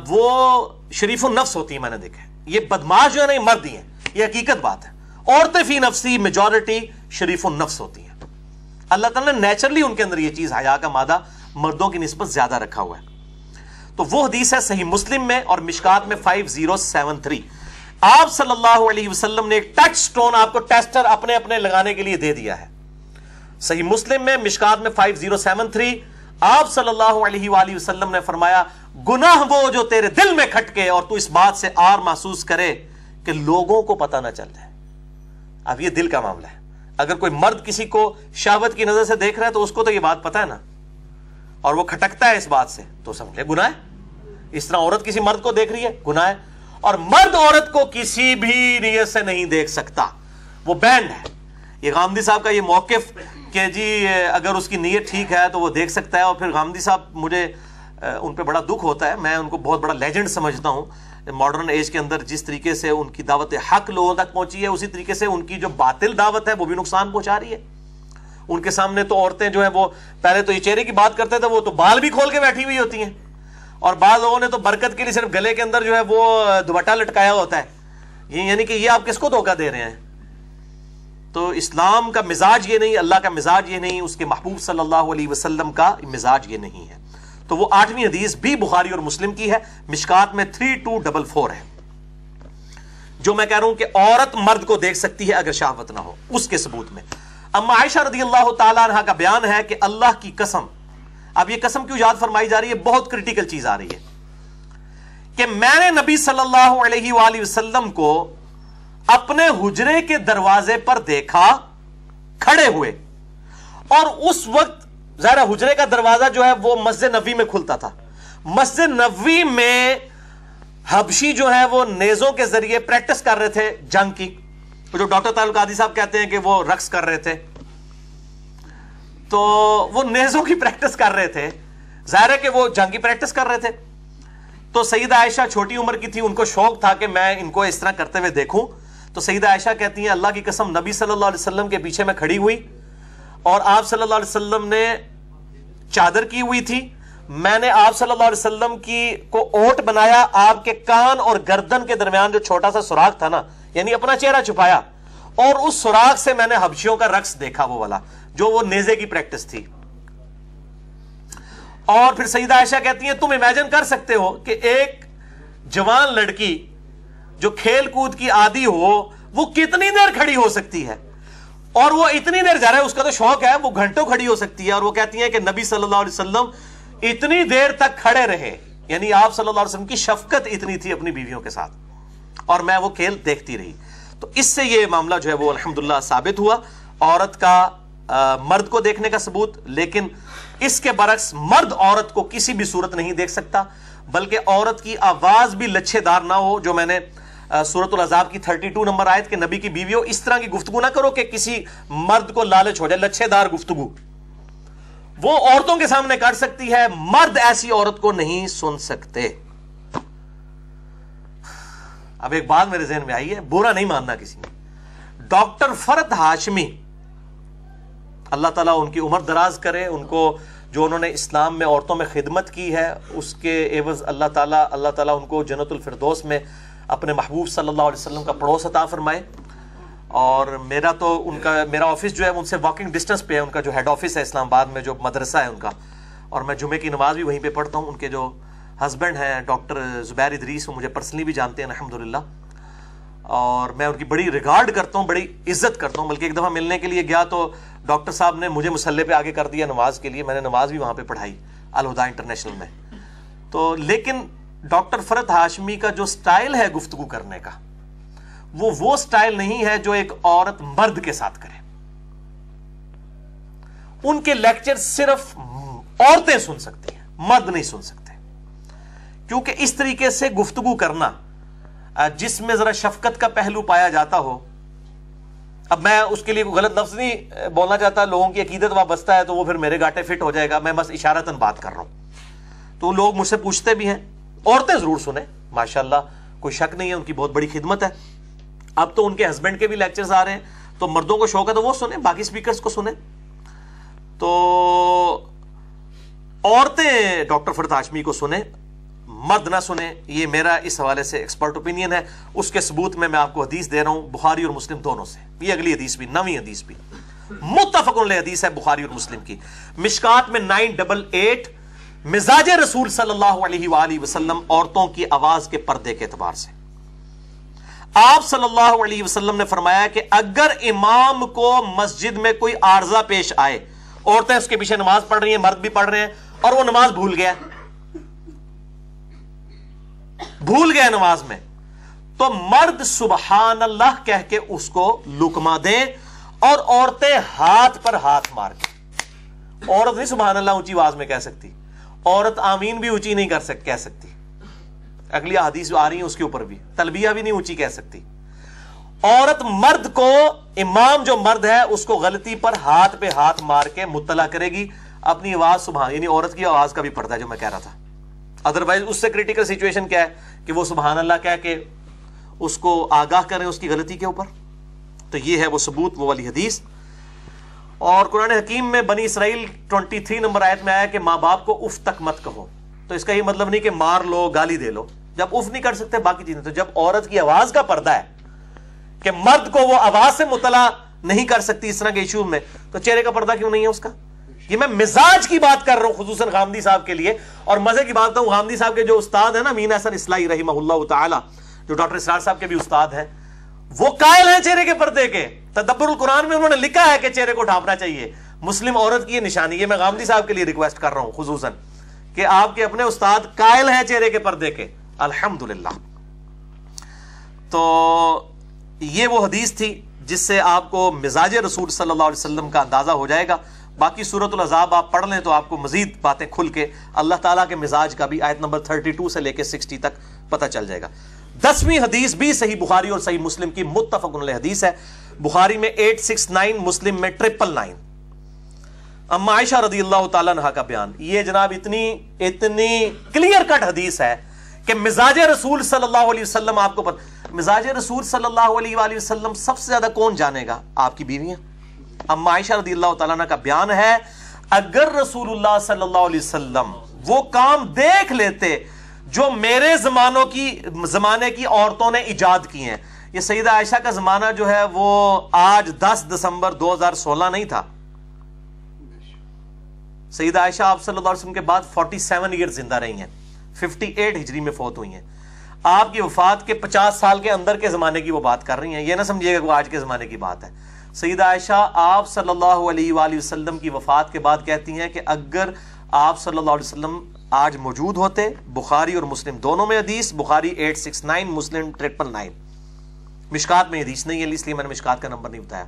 وہ شریف النفس ہوتی ہیں، میں نے دیکھا یہ بدماش جو ہے نا یہ مرد ہی ہیں۔ یہ حقیقت بات ہے۔ عورتیں فی نفسی میجورٹی شریف النفس ہوتی ہیں۔ اللہ تعالیٰ نے نیچرلی ان کے اندر یہ چیز حیا کا مادہ مردوں کی نسبت زیادہ رکھا ہوا ہے۔ تو وہ حدیث ہے صحیح مسلم میں اور مشکات میں 5073 آپ صلی اللہ علیہ وسلم نے ایک ٹچ سٹون آپ کو ٹیسٹر اپنے اپنے لگانے کے لیے دے دیا ہے۔ صحیح مسلم میں مشکات میں 5073 آپ صلی اللہ علیہ وآلہ وسلم نے فرمایا، گناہ وہ جو تیرے دل میں کھٹکے اور تو اس بات سے آر محسوس کرے کہ لوگوں کو پتہ نہ چل جائے۔ اب یہ دل کا معاملہ ہے۔ اگر کوئی مرد کسی کو شاوت کی نظر سے دیکھ رہا ہے تو اس کو تو یہ بات پتا ہے نا۔ اور وہ کھٹکتا ہے اس بات سے۔ تو سمجھے گناہ ہے۔ اس طرح عورت کسی مرد کو دیکھ رہی ہے، گناہ ہے۔ اور مرد عورت کو کسی بھی نیت سے نہیں دیکھ سکتا۔ وہ بینڈ ہے۔ یہ غامدی صاحب کا یہ موقف کہ جی اگر اس کی نیت ٹھیک ہے تو وہ دیکھ سکتا ہے۔ اور پھر غامدی صاحب مجھے ان پہ بڑا دکھ ہوتا ہے۔ میں ان کو بہت بڑا لیجنڈ سمجھتا ہوں۔ ماڈرن ایج کے اندر جس طریقے سے ان کی دعوت حق لوگوں تک پہنچی ہے، اسی طریقے سے ان کی جو باطل دعوت ہے، وہ بھی نقصان پہنچا رہی ہے۔ ان کے سامنے تو عورتیں جو ہیں، وہ پہلے تو یہ چہرے کی بات کرتے تھے، وہ تو بال بھی کھول کے بیٹھی ہوئی ہوتی ہیں۔ اور بعض لوگوں نے تو برکت کے لیے صرف گلے کے اندر جو ہے، وہ دوپٹا لٹکایا ہوتا ہے۔ یہ یعنی کہ یہ آپ کس کو دھوکہ دے رہے ہیں؟ تو اسلام کا مزاج یہ نہیں، اللہ کا مزاج یہ نہیں، اس کے محبوب صلی اللہ علیہ وسلم کا مزاج یہ نہیں ہے۔ تو وہ آٹھویں حدیث بھی بخاری اور مسلم کی ہے۔ مشکات میں تھری ٹو ڈبل فور ہے۔ جو میں کہہ رہا ہوں کہ عورت مرد کو دیکھ سکتی ہے اگر شہوت نہ ہو۔ اس کے ثبوت میں۔ اما عائشہ رضی اللہ تعالیٰ عنہ کا بیان ہے کہ اللہ کی قسم۔ اب یہ قسم کیوں یاد فرمائی جا رہی ہے؟ بہت کرٹیکل چیز آ رہی ہے۔ کہ میں نے نبی صلی اللہ علیہ وآلہ وسلم کو اپنے حجرے کے دروازے پر دیکھا، کھڑے ہوئے۔ اور اس وقت ظاہر حجرے کا دروازہ جو ہے وہ مسجد نبی میں کھلتا تھا۔ مسجد نبی میں حبشی جو ہے وہ نیزوں کے ذریعے پریکٹس کر رہے تھے جنگ کی۔ جو ڈاکٹر تعلق قادی صاحب کہتے ہیں کہ وہ رقص کر رہے تھے۔ تو وہ نیزوں کی پریکٹس کر رہے تھے۔ ظاہر ہے کہ وہ جنگ کی پریکٹس کر رہے تھے۔ تو سیدہ عائشہ چھوٹی عمر کی تھی، ان کو شوق تھا کہ میں ان کو اس طرح کرتے ہوئے دیکھوں۔ تو سیدہ عائشہ کہتی ہیں، اللہ کی قسم، نبی صلی اللہ علیہ وسلم کے پیچھے میں کھڑی ہوئی۔ اور آپ صلی اللہ علیہ وسلم نے چادر کی ہوئی تھی۔ میں نے آپ صلی اللہ علیہ وسلم کی کو اوٹ بنایا، آپ کے کان اور گردن کے درمیان جو چھوٹا سا سوراخ تھا نا یعنی اپنا چہرہ چھپایا۔ اور اس سوراخ سے میں نے حبشیوں کا رقص دیکھا وہ والا، جو وہ نیزے کی پریکٹس تھی۔ اور پھر سیدہ عائشہ کہتی ہیں، تم امیجن کر سکتے ہو کہ ایک جوان لڑکی جو کھیل کود کی عادی ہو، وہ کتنی دیر کھڑی ہو سکتی ہے؟ اور وہ اتنی دیر جا رہا ہے، اس کا تو شوق ہے، وہ گھنٹوں کھڑی ہو سکتی ہے اور وہ کہتی ہیں کہ نبی صلی اللہ علیہ وسلم اتنی دیر تک کھڑے رہے۔ یعنی آپ صلی اللہ علیہ وسلم کی شفقت اتنی تھی اپنی بیویوں کے ساتھ۔ اور میں وہ کھیل دیکھتی رہی۔ تو اس سے یہ معاملہ جو ہے وہ الحمدللہ ثابت ہوا۔ عورت کا مرد کو دیکھنے کا ثبوت، لیکن اس کے برعکس مرد عورت کو کسی بھی صورت نہیں دیکھ سکتا، بلکہ عورت کی آواز بھی لچھے دار نہ ہو، جو میں نے سورت العذاب کی 32 نمبر آیت کہ نبی کی بیوی ہو اس طرح کی گفتگو نہ کرو کہ کسی مرد کو لالچ ہو جائے لچھے دار گفتگو۔ وہ عورتوں کے سامنے کر سکتی ہے، مرد ایسی عورت کو نہیں سن سکتے۔ اب ایک بات میرے ذہن میں آئی ہے، برا نہیں ماننا کسی نے۔ ڈاکٹر فرد ہاشمی، اللہ تعالیٰ ان کی عمر دراز کرے، ان کو جو انہوں نے اسلام میں عورتوں میں خدمت کی ہے، اس کے عوض اللہ تعالیٰ اللہ تعالیٰ ان کو جنت الفردوس میں اپنے محبوب صلی اللہ علیہ وسلم کا پڑوس عطا فرمائے۔ اور میرا تو ان کا، میرا آفس جو ہے، ان سے واکنگ ڈسٹنس پہ ہے۔ ان کا جو ہیڈ آفس ہے اسلام آباد میں، جو مدرسہ ہے ان کا۔ اور میں جمعے کی نماز بھی وہیں پہ پڑھتا ہوں۔ ان کے جو ہسبینڈ ہیں ڈاکٹر زبیر ادریس، وہ مجھے پرسنلی بھی جانتے ہیں الحمد للہ اور میں ان کی بڑی ریگارڈ کرتا ہوں، بڑی عزت کرتا ہوں۔ بلکہ ایک دفعہ ملنے کے لیے گیا تو ڈاکٹر صاحب نے مجھے مسلح پہ آگے کر دیا نماز کے لیے۔ میں نے نماز بھی وہاں پہ پڑھائی الہدا انٹرنیشنل میں۔ تو لیکن ڈاکٹر فرد ہاشمی کا جو سٹائل ہے گفتگو کرنے کا، وہ وہ سٹائل نہیں ہے جو ایک عورت مرد کے ساتھ کرے۔ ان کے لیکچر صرف عورتیں سن سکتی ہیں، مرد نہیں سن سکتے۔ کیونکہ اس طریقے سے گفتگو کرنا، جس میں ذرا شفقت کا پہلو پایا جاتا ہو۔ اب میں اس کے لیے غلط لفظ نہیں بولنا چاہتا، لوگوں کی عقیدت وابستہ ہے تو وہ پھر میرے گاٹے فٹ ہو جائے گا، میں بس اشارتن بات کر رہا ہوں۔ تو لوگ مجھ سے پوچھتے بھی ہیں عورتیں ضرور سنیں۔ ماشاء اللہ کوئی شک نہیں ہے، ان کی بہت بڑی خدمت ہے۔ اب تو ان کے ہسبینڈ کے بھی لیکچرز آ رہے ہیں۔ تو مردوں کو شوق ہے تو وہ سنیں، باقی اسپیکرز کو سنیں۔ تو عورتیں ڈاکٹر فرد ہاشمی کو سنیں۔ مرد نہ سنیں، یہ میرا اس حوالے سے ایکسپرٹ اوپینین ہے۔ اس کے ثبوت میں میں آپ کو حدیث دے رہا ہوں، بخاری اور مسلم دونوں سے۔ یہ اگلی حدیث بھی، نویں حدیث بھی۔ متفق حدیث ہے بخاری اور مسلم کی۔ مشکات میں نائن ڈبل ایٹ مزاج رسول صلی اللہ علیہ وآلہ وسلم عورتوں کی آواز کے پردے کے اعتبار سے۔ آپ صلی اللہ علیہ وسلم نے فرمایا کہ اگر امام کو مسجد میں کوئی عارضہ پیش آئے، عورتیں اس کے پیچھے نماز پڑھ رہی ہیں، مرد بھی پڑھ رہے ہیں، اور وہ نماز بھول گیا بھول گیا نماز میں، تو مرد سبحان اللہ کہہ کے اس کو لکما دیں اور عورتیں ہاتھ پر ہاتھ مار کے، عورت نہیں سبحان اللہ اونچی آواز میں کہہ سکتی۔ عورت آمین بھی اونچی نہیں کر سک کہہ سکتی۔ اگلی حدیث آ رہی ہیں اس کے اوپر بھی۔ تلبیہ بھی نہیں اونچی کہہ سکتی۔ عورت مرد کو امام جو مرد ہے، اس کو غلطی پر ہاتھ پہ ہاتھ مار کے مطلع کرے گی۔ اپنی آواز سبحان یعنی عورت کی آواز کا بھی پڑتا ہے جو میں کہہ رہا تھا۔ ادروائز اس سے کریٹیکل سچویشن کیا ہے کہ وہ سبحان اللہ کہہ کے اس کو آگاہ کریں اس کی غلطی کے اوپر۔ تو یہ ہے وہ ثبوت، وہ والی حدیث۔ اور قرآن حکیم میں بنی اسرائیل 23 نمبر آیت میں آیا کہ ماں باپ کو اف تک مت کہو۔ تو اس کا یہ مطلب نہیں کہ مار لو، گالی دے لو۔ جب اف نہیں کر سکتے، باقی چیزیں۔ تو جب عورت کی آواز کا پردہ ہے کہ مرد کو وہ آواز سے مطلع نہیں کر سکتی اس طرح کے ایشو میں، تو چہرے کا پردہ کیوں نہیں ہے اس کا؟ یہ میں مزاج کی بات کر رہا ہوں، خصوصاً غامدی صاحب کے لیے۔ اور مزے کی بات ہوں غامدی صاحب کے جو استاد ہیں نا، مین احسن اسلائی رحمہ اللہ تعالی، جو ڈاکٹر اسرار صاحب کے بھی استاد ہیں۔ وہ قائل ہیں چہرے کے پردے کے۔ تدبر القرآن میں انہوں نے لکھا ہے کہ چہرے کو ڈھانپنا چاہیے۔ مسلم عورت کی یہ نشانی ہے، میں غامدی صاحب کے لیے ریکویسٹ کر رہا ہوں، خصوصاً کہ آپ کے اپنے استاد قائل ہیں چہرے کے پردے کے۔ الحمد تو یہ وہ حدیث تھی جس سے آپ کو مزاج رسول صلی اللہ علیہ وسلم کا اندازہ ہو جائے گا۔ باقی صورت العذاب آپ پڑھ لیں تو آپ کو مزید باتیں کھل کے اللہ تعالیٰ کے مزاج کا بھی آیت نمبر 32 سے لے کے 60 تک پتہ چل جائے گا۔ دسویں حدیث بھی صحیح بخاری اور صحیح مسلم کی متفق علیہ حدیث ہے۔ بخاری میں 869 مسلم میں ٹرپل نائن اما عائشہ رضی اللہ تعالیٰ عنہ کا بیان۔ یہ جناب اتنی اتنی کلیئر کٹ حدیث ہے کہ مزاج رسول صلی اللہ علیہ وسلم، آپ کو پتہ مزاج رسول صلی اللہ علیہ وآلہ وسلم سب سے زیادہ کون جانے گا؟ آپ کی بیویاں۔ اما عائشہ رضی اللہ تعالیٰ عنہ کا بیان ہے، اگر رسول اللہ صلی اللہ علیہ وسلم وہ کام دیکھ لیتے جو میرے زمانوں کی زمانے کی عورتوں نے ایجاد کی ہیں۔ یہ سیدہ عائشہ کا زمانہ جو ہے وہ آج دس دسمبر دو ہزار سولہ نہیں تھا۔ سیدہ عائشہ آپ صلی اللہ علیہ وسلم کے بعد فورٹی سیون ایئر زندہ رہی ہیں۔ ففٹی ایٹ ہجری میں فوت ہوئی ہیں۔ آپ کی وفات کے پچاس سال کے اندر کے زمانے کی وہ بات کر رہی ہیں۔ یہ نہ سمجھیے گا وہ آج کے زمانے کی بات ہے۔ سیدہ عائشہ آپ صلی اللہ علیہ وآلہ وسلم کی وفات کے بعد کہتی ہیں کہ اگر آپ صلی اللہ علیہ وسلم آج موجود ہوتے بخاری اور مسلم دونوں میں حدیث، Bukhari eight six nine Muslim triple nine Mishkat میں حدیث نہیں ہے، اس لیے میں نے مشکات کا نمبر نہیں بتایا۔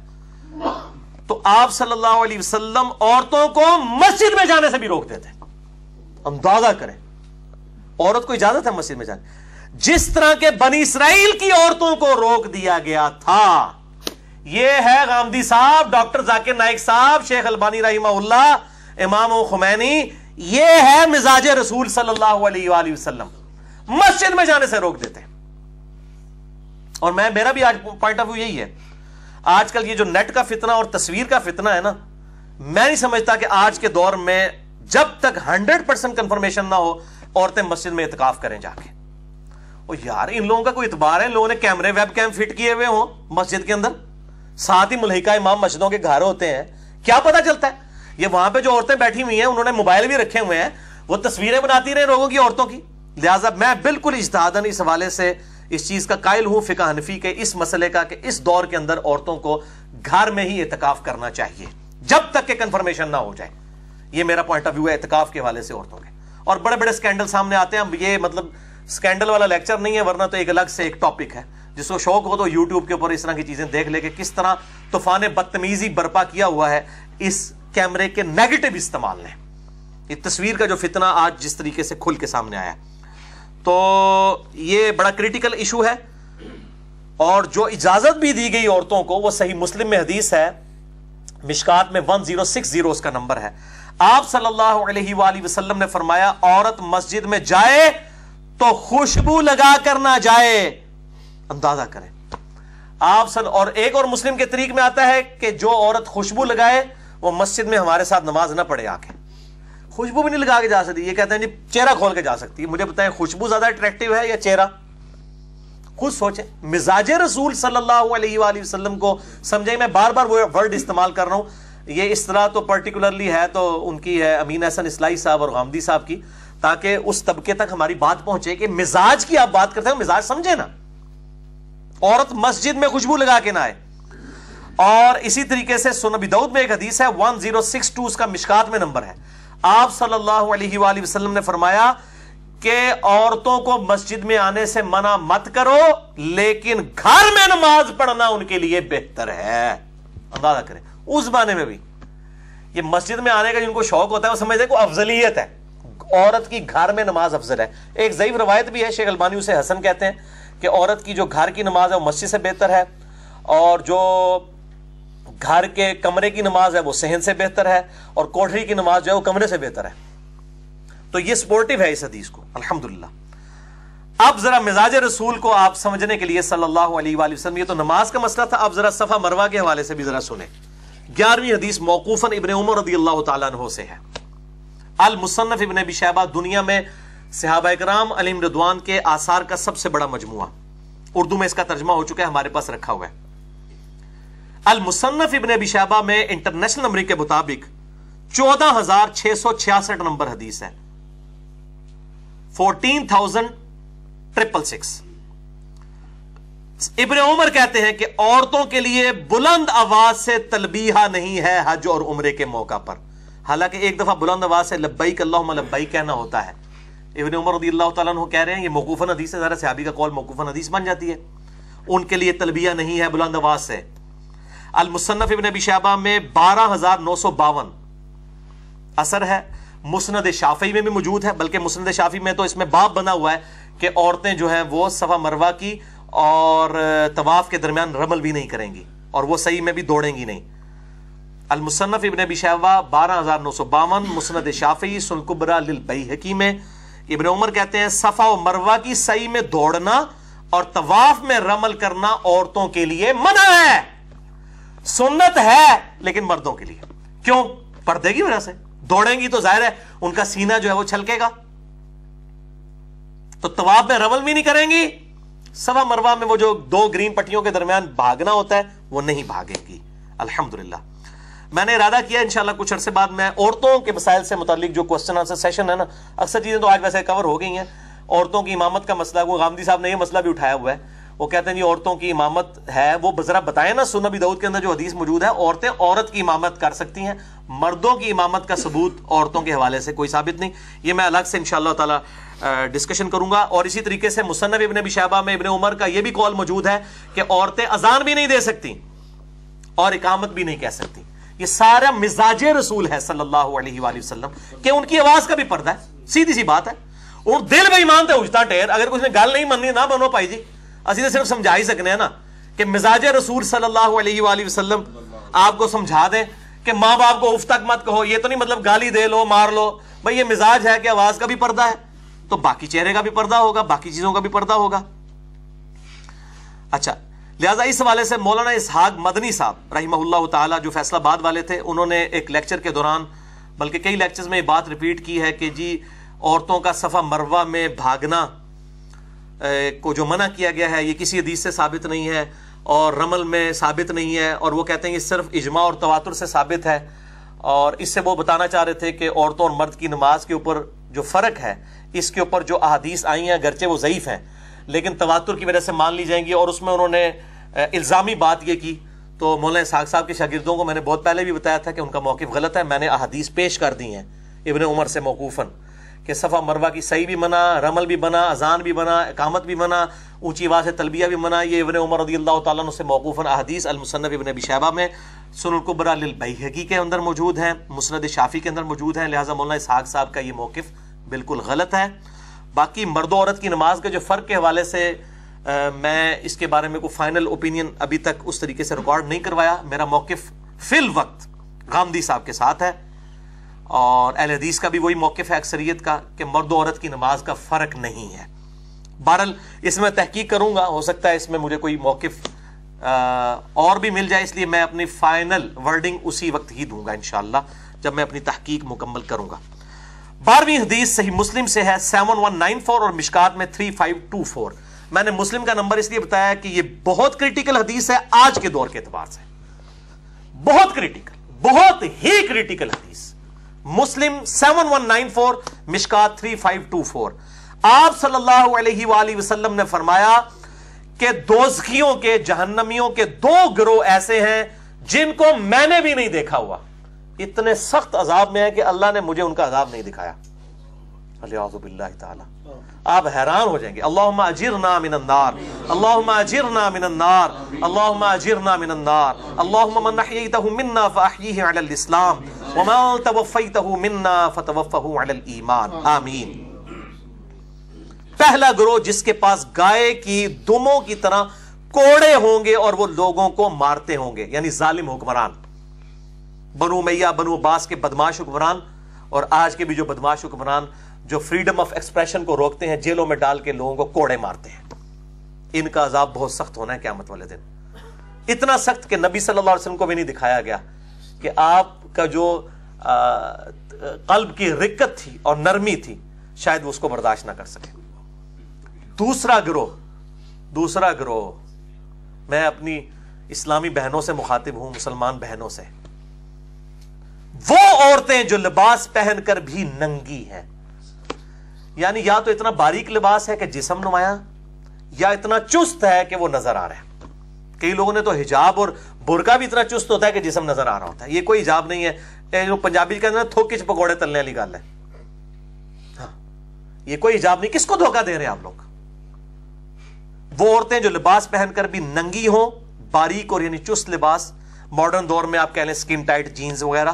تو آپ صلی اللہ علیہ وسلم عورتوں کو مسجد میں جانے سے بھی روک دیتے۔ اندازہ کریں، عورت کو اجازت ہے مسجد میں جانے۔ جس طرح کے بنی اسرائیل کی عورتوں کو روک دیا گیا تھا، یہ ہے غامدی صاحب، ڈاکٹر ذاکر نائک صاحب، شیخ البانی رحمہ اللہ، امام و خمینی یہ ہے مزاج رسول صلی اللہ علیہ وآلہ وسلم۔ مسجد میں جانے سے روک دیتے ہیں۔ اور میں میرا بھی آج پوائنٹ آف ویو یہی ہے۔ آج کل یہ جو نیٹ کا فتنہ اور تصویر کا فتنہ ہے نا، میں نہیں سمجھتا کہ آج کے دور میں جب تک ہنڈریڈ پرسینٹ کنفرمیشن نہ ہو، عورتیں مسجد میں اتکاف کریں جا کے۔ وہ یار، ان لوگوں کا کوئی اعتبار ہے؟ ان لوگوں نے کیمرے ویب کیم فٹ کیے ہوئے ہوں مسجد کے اندر۔ ساتھ ہی ملحقہ امام مسجدوں کے گھر ہوتے ہیں۔ کیا پتا چلتا ہے؟ یہ وہاں پہ جو عورتیں بیٹھی ہوئی ہیں، انہوں نے موبائل بھی رکھے ہوئے ہیں۔ وہ تصویریں بناتی رہے لوگوں کی، عورتوں کی۔ لہٰذا میں بالکل اجتہادن اس حوالے سے اس چیز کا قائل ہوں، فقہ حنفی کے اس مسئلے کا کہ اس دور کے اندر عورتوں کو گھر میں ہی اعتکاف کرنا چاہیے۔ جب تک کہ کنفرمیشن نہ ہو جائے۔ یہ میرا پوائنٹ آف ویو ہے، اعتکاف کے حوالے سے عورتوں کے۔ اور بڑے بڑے سکینڈل سامنے آتے ہیں۔ یہ مطلب سکینڈل والا لیکچر نہیں ہے، ورنہ تو ایک الگ سے ایک ٹاپک ہے۔ جس کو شوق ہو تو یوٹیوب کے اوپر اس طرح کی چیزیں دیکھ لے کہ کس طرح طوفان بدتمیزی برپا کیا ہوا ہے۔ اس کیمرے کے نیگیٹو استعمال نے یہ تصویر کا جو فتنہ آج جس طریقے سے کھل کے سامنے آیا تو یہ بڑا کریٹیکل ایشو ہے۔ اور جو اجازت بھی دی گئی عورتوں کو، وہ صحیح مسلم میں حدیث ہے۔ مشکات میں ون زیرو سکس زیرو اس کا نمبر ہے۔ آپ صلی اللہ علیہ وآلہ وسلم نے فرمایا، عورت مسجد میں جائے تو خوشبو لگا کر نہ جائے۔ اندازہ کریں۔ آپ سن اور ایک اور مسلم کے طریق میں آتا ہے کہ جو عورت خوشبو لگائے وہ مسجد میں ہمارے ساتھ نماز نہ پڑے آ کے خوشبو بھی نہیں لگا کے جا سکتی، یہ کہتے ہیں جی چہرہ کھول کے جا سکتی۔ ہے مجھے بتائیں خوشبو زیادہ اٹریکٹیو ہے یا چہرہ؟ خود سوچیں۔ مزاج رسول صلی اللہ علیہ وآلہ وسلم کو سمجھیں، میں بار بار وہ ورڈ استعمال کر رہا ہوں۔ یہ اس طرح تو پرٹیکولرلی ہے تو ان کی ہے امین احسن اسلائی صاحب اور غامدی صاحب کی، تاکہ اس طبقے تک ہماری بات پہنچے کہ مزاج کی آپ بات کرتے ہیں، مزاج سمجھے نا۔ عورت مسجد میں خوشبو لگا کے نہ آئے۔ اور اسی طریقے سے سنبی دعود میں ایک حدیث ہے 1062 اس کا مشکات میں نمبر ہے۔ آپ صلی اللہ علیہ وآلہ وسلم نے فرمایا کہ عورتوں کو مسجد میں آنے سے منع مت کرو، لیکن گھر میں نماز پڑھنا ان کے لیے بہتر ہے۔ اندازہ کریں، اس بانے میں بھی۔ یہ مسجد میں آنے کا جن کو شوق ہوتا ہے، وہ سمجھتے کو افضلیت ہے۔ عورت کی گھر میں نماز افضل ہے۔ ایک ضعیف روایت بھی ہے، شیخ البانی اسے حسن کہتے ہیں کہ عورت کی جو گھر کی نماز ہے، وہ مسجد سے بہتر ہے۔ اور جو گھر کے کمرے کی نماز ہے، وہ سہن سے بہتر ہے اور کوٹری کی نماز جو ہے، وہ کمرے سے بہتر ہے۔ تو یہ سپورٹو ہے اس حدیث کو، الحمدللہ۔ اب ذرا مزاج رسول کو آپ سمجھنے کے لیے صلی اللہ علیہ وآلہ وسلم، یہ تو نماز کا مسئلہ تھا، اب ذرا صفحہ مروا کے حوالے سے بھی ذرا سنیں۔ گیارہویں حدیث موقوفاً ابن عمر رضی اللہ تعالیٰ عنہ سے ہے۔ المصنف ابن ابی شہبہ دنیا میں صحابہ اکرام علیم ردوان کے آثار کا سب سے بڑا مجموعہ۔ اردو میں اس کا ترجمہ ہو چکا ہے، ہمارے پاس رکھا ہوا ہے۔ المصنف ابن ابی شہبہ میں انٹرنیشنل نمبر کے مطابق چودہ ہزار چھ سو چھیاسٹھ نمبر حدیث ہے۔ فورٹین تھاؤزینڈ ٹریپل سکس ابن عمر کہتے ہیں کہ عورتوں کے لیے بلند آواز سے تلبیہ نہیں ہے حج اور عمرے کے موقع پر۔ حالانکہ ایک دفعہ بلند آواز سے لبیک اللہم لبیک کہنا ہوتا ہے۔ ابن عمر رضی اللہ تعالیٰ عنہ کہہ رہے ہیں یہ موقوفن حدیث ہے ذرا صحابی کا قول موقوفن حدیث بن جاتی ہے۔ ان کے لیے تلبیہ نہیں ہے بلند آواز سے۔ المصنف ابن ابی شعبہ میں بارہ ہزار نو سو باون اثر ہے۔ مسند شافی میں بھی موجود ہے، بلکہ مسند شافی میں تو اس میں باب بنا ہوا ہے کہ عورتیں جو ہیں وہ صفا مروا کی اور طواف کے درمیان رمل بھی نہیں کریں گی اور وہ صحیح میں بھی دوڑیں گی نہیں۔ المصنف ابن ابی شہوہ بارہ ہزار نو سو باون، مسند شافی سلکبرا للبیحقی میں۔ ابن عمر کہتے ہیں صفا و مروا کی صحیح میں دوڑنا اور طواف میں رمل کرنا عورتوں کے لیے منع ہے۔ سنت ہے لیکن مردوں کے لیے۔ کیوں؟ پردے کی وجہ سے۔ دوڑیں گی تو ظاہر ہے ان کا سینہ جو ہے وہ چھلکے گا۔ تو طواف میں رمل بھی نہیں کریں گی۔ سوا مروا میں وہ جو دو گرین پٹیوں کے درمیان بھاگنا ہوتا ہے، وہ نہیں بھاگے گی۔ الحمدللہ۔ میں نے ارادہ کیا، انشاءاللہ کچھ عرصے بعد میں عورتوں کے مسائل سے متعلق جو کوشچن آنسر سیشن ہے نا، اکثر چیزیں تو آج ویسے کور ہو گئی ہیں۔ عورتوں کی امامت کا مسئلہ، وہ غامدی صاحب نے یہ مسئلہ بھی اٹھایا ہوا ہے۔ وہ کہتے ہیں جی عورتوں کی امامت ہے، وہ ذرا بتائیں نا سنبی دعود کے اندر جو حدیث موجود ہے، عورتیں عورت کی امامت کر سکتی ہیں، مردوں کی امامت کا ثبوت عورتوں کے حوالے سے کوئی ثابت نہیں۔ یہ میں الگ سے انشاءاللہ تعالی ڈسکشن کروں گا۔ اور اسی طریقے سے مصنف ابن شہبہ میں ابن عمر کا یہ بھی کال موجود ہے کہ عورتیں اذان بھی نہیں دے سکتی اور اقامت بھی نہیں کہہ سکتی۔ یہ سارا مزاج رسول ہے صلی اللہ علیہ وآلہ وسلم کہ ان کی آواز کا بھی پردہ ہے۔ سیدھی سی بات ہے۔ اور دل بھائی مانتے اجتا ٹیر اگر کچھ نے گل نہیں مننی، نہ بنو پائی جی۔ اسی تو صرف سمجھا ہی سکنے ہیں نا کہ مزاج رسول صلی اللہ علیہ وآلہ وسلم آپ کو سمجھا دیں کہ ماں باپ کو اف تک مت کہو، یہ تو نہیں مطلب گالی دے لو، مار لو، بھائی یہ مزاج ہے کہ آواز کا بھی پردہ ہے۔ تو باقی چہرے کا بھی پردہ ہوگا، باقی چیزوں کا بھی پردہ ہوگا۔ اچھا لہٰذا اس حوالے سے مولانا اسحاق مدنی صاحب رحمہ اللہ تعالی جو فیصلہ باد والے تھے، انہوں نے ایک لیکچر کے دوران، بلکہ کئی لیکچرز میں یہ بات ریپیٹ کی ہے کہ جی عورتوں کا صفا مروہ میں بھاگنا کو جو منع کیا گیا ہے، یہ کسی حدیث سے ثابت نہیں ہے اور رمل میں ثابت نہیں ہے اور وہ کہتے ہیں یہ صرف اجماع اور تواتر سے ثابت ہے اور اس سے وہ بتانا چاہ رہے تھے کہ عورتوں اور مرد کی نماز کے اوپر جو فرق ہے، اس کے اوپر جو احادیث آئی ہیں گرچہ وہ ضعیف ہیں، لیکن تواتر کی وجہ سے مان لی جائیں گی اور اس میں انہوں نے الزامی بات یہ کی۔ تو مولانا ساگ صاحب کے شاگردوں کو میں نے بہت پہلے بھی بتایا تھا کہ ان کا موقف غلط ہے، میں نے احادیث پیش کر دی ہیں، ابن عمر سے موقوفاً۔ کہ صفا مروا کی صحیح بھی بنا رمل بھی بنا اذان بھی بنا اقامت بھی بنا اونچی آواز تلبیہ بھی بنا یہ ابن عمر رضی اللہ تعالیٰ سے موقوفاً احادیث المصنف ابن شہبہ میں سن القبرا للبیہقی کے اندر موجود ہیں، مسند شافی کے اندر موجود ہیں، لہٰذا مولانا اسحاق صاحب کا یہ موقف بالکل غلط ہے۔ باقی مرد و عورت کی نماز کے جو فرق کے حوالے سے میں اس کے بارے میں کوئی فائنل اوپینین ابھی تک اس طریقے سے ریکارڈ نہیں کروایا۔ میرا موقف فی الوقت غامدی صاحب کے ساتھ ہے۔ اور اہل حدیث کا بھی وہی موقف ہے اکثریت کا کہ مرد و عورت کی نماز کا فرق نہیں ہے۔ بہرحال اس میں تحقیق کروں گا، ہو سکتا ہے اس میں مجھے کوئی موقف اور بھی مل جائے، اس لیے میں اپنی فائنل ورڈنگ اسی وقت ہی دوں گا انشاءاللہ، جب میں اپنی تحقیق مکمل کروں گا۔ بارہویں حدیث صحیح مسلم سے ہے، سیون ون نائن فور اور مشکات میں تھری فائیو ٹو فور۔ میں نے مسلم کا نمبر اس لیے بتایا کہ یہ بہت کریٹیکل حدیث ہے، آج کے دور کے اعتبار سے۔ بہت کریٹیکل بہت ہی کریٹیکل حدیث۔ Muslim seven one nine four, Mishkat three five two four. آپ صلی اللہ علیہ وآلہ وسلم نے فرمایا کہ دوزخیوں کے، جہنمیوں کے دو گروہ ایسے ہیں جن کو میں نے بھی نہیں دیکھا ہوا۔ اتنے سخت عذاب میں ہے کہ اللہ نے مجھے ان کا عذاب نہیں دکھایا۔ اللہ تعالیٰ آپ حیران ہو جائیں گے۔ اللہم اجرنا من النار۔ اللہم اجرنا من النار۔ اللہم اجرنا من النار۔ اللہم من نحییتہ منا فاحییہ علی الاسلام۔ ومن توفیتہ منا فتوفہ علی الایمان۔ آمین۔ پہلا گروہ جس کے پاس گائے کی دموں کی طرح کوڑے ہوں گے اور وہ لوگوں کو مارتے ہوں گے یعنی ظالم حکمران۔ بنو میاں بنو باس کے بدماش حکمران اور آج کے بھی جو بدماش حکمران جو فریڈم آف ایکسپریشن کو روکتے ہیں، جیلوں میں ڈال کے لوگوں کو کوڑے مارتے ہیں۔ ان کا عذاب بہت سخت ہونا ہے قیامت والے دن۔ اتنا سخت کہ نبی صلی اللہ علیہ وسلم کو بھی نہیں دکھایا گیا کہ آپ کا جو قلب کی رکت تھی اور نرمی تھی، شاید وہ اس کو برداشت نہ کر سکے۔ دوسرا گروہ دوسرا گروہ۔ میں اپنی اسلامی بہنوں سے مخاطب ہوں، مسلمان بہنوں سے۔ وہ عورتیں جو لباس پہن کر بھی ننگی ہیں۔ یعنی یا تو اتنا باریک لباس ہے کہ جسم نمایاں، یا اتنا چست ہے کہ وہ نظر آ رہا ہے۔ کئی لوگوں نے تو حجاب اور برقع بھی اتنا چست ہوتا ہے کہ جسم نظر آ رہا ہوتا ہے۔ یہ کوئی حجاب نہیں ہے۔ جو پنجابی کا تھوکچ پکوڑے تلنے والی گل ہے۔ ہاں۔ یہ کوئی حجاب نہیں۔ کس کو دھوکہ دے رہے ہیں آپ لوگ؟ وہ عورتیں جو لباس پہن کر بھی ننگی ہوں، باریک اور یعنی چست لباس ماڈرن دور میں آپ کہہ لیں اسکن ٹائٹ جینز وغیرہ،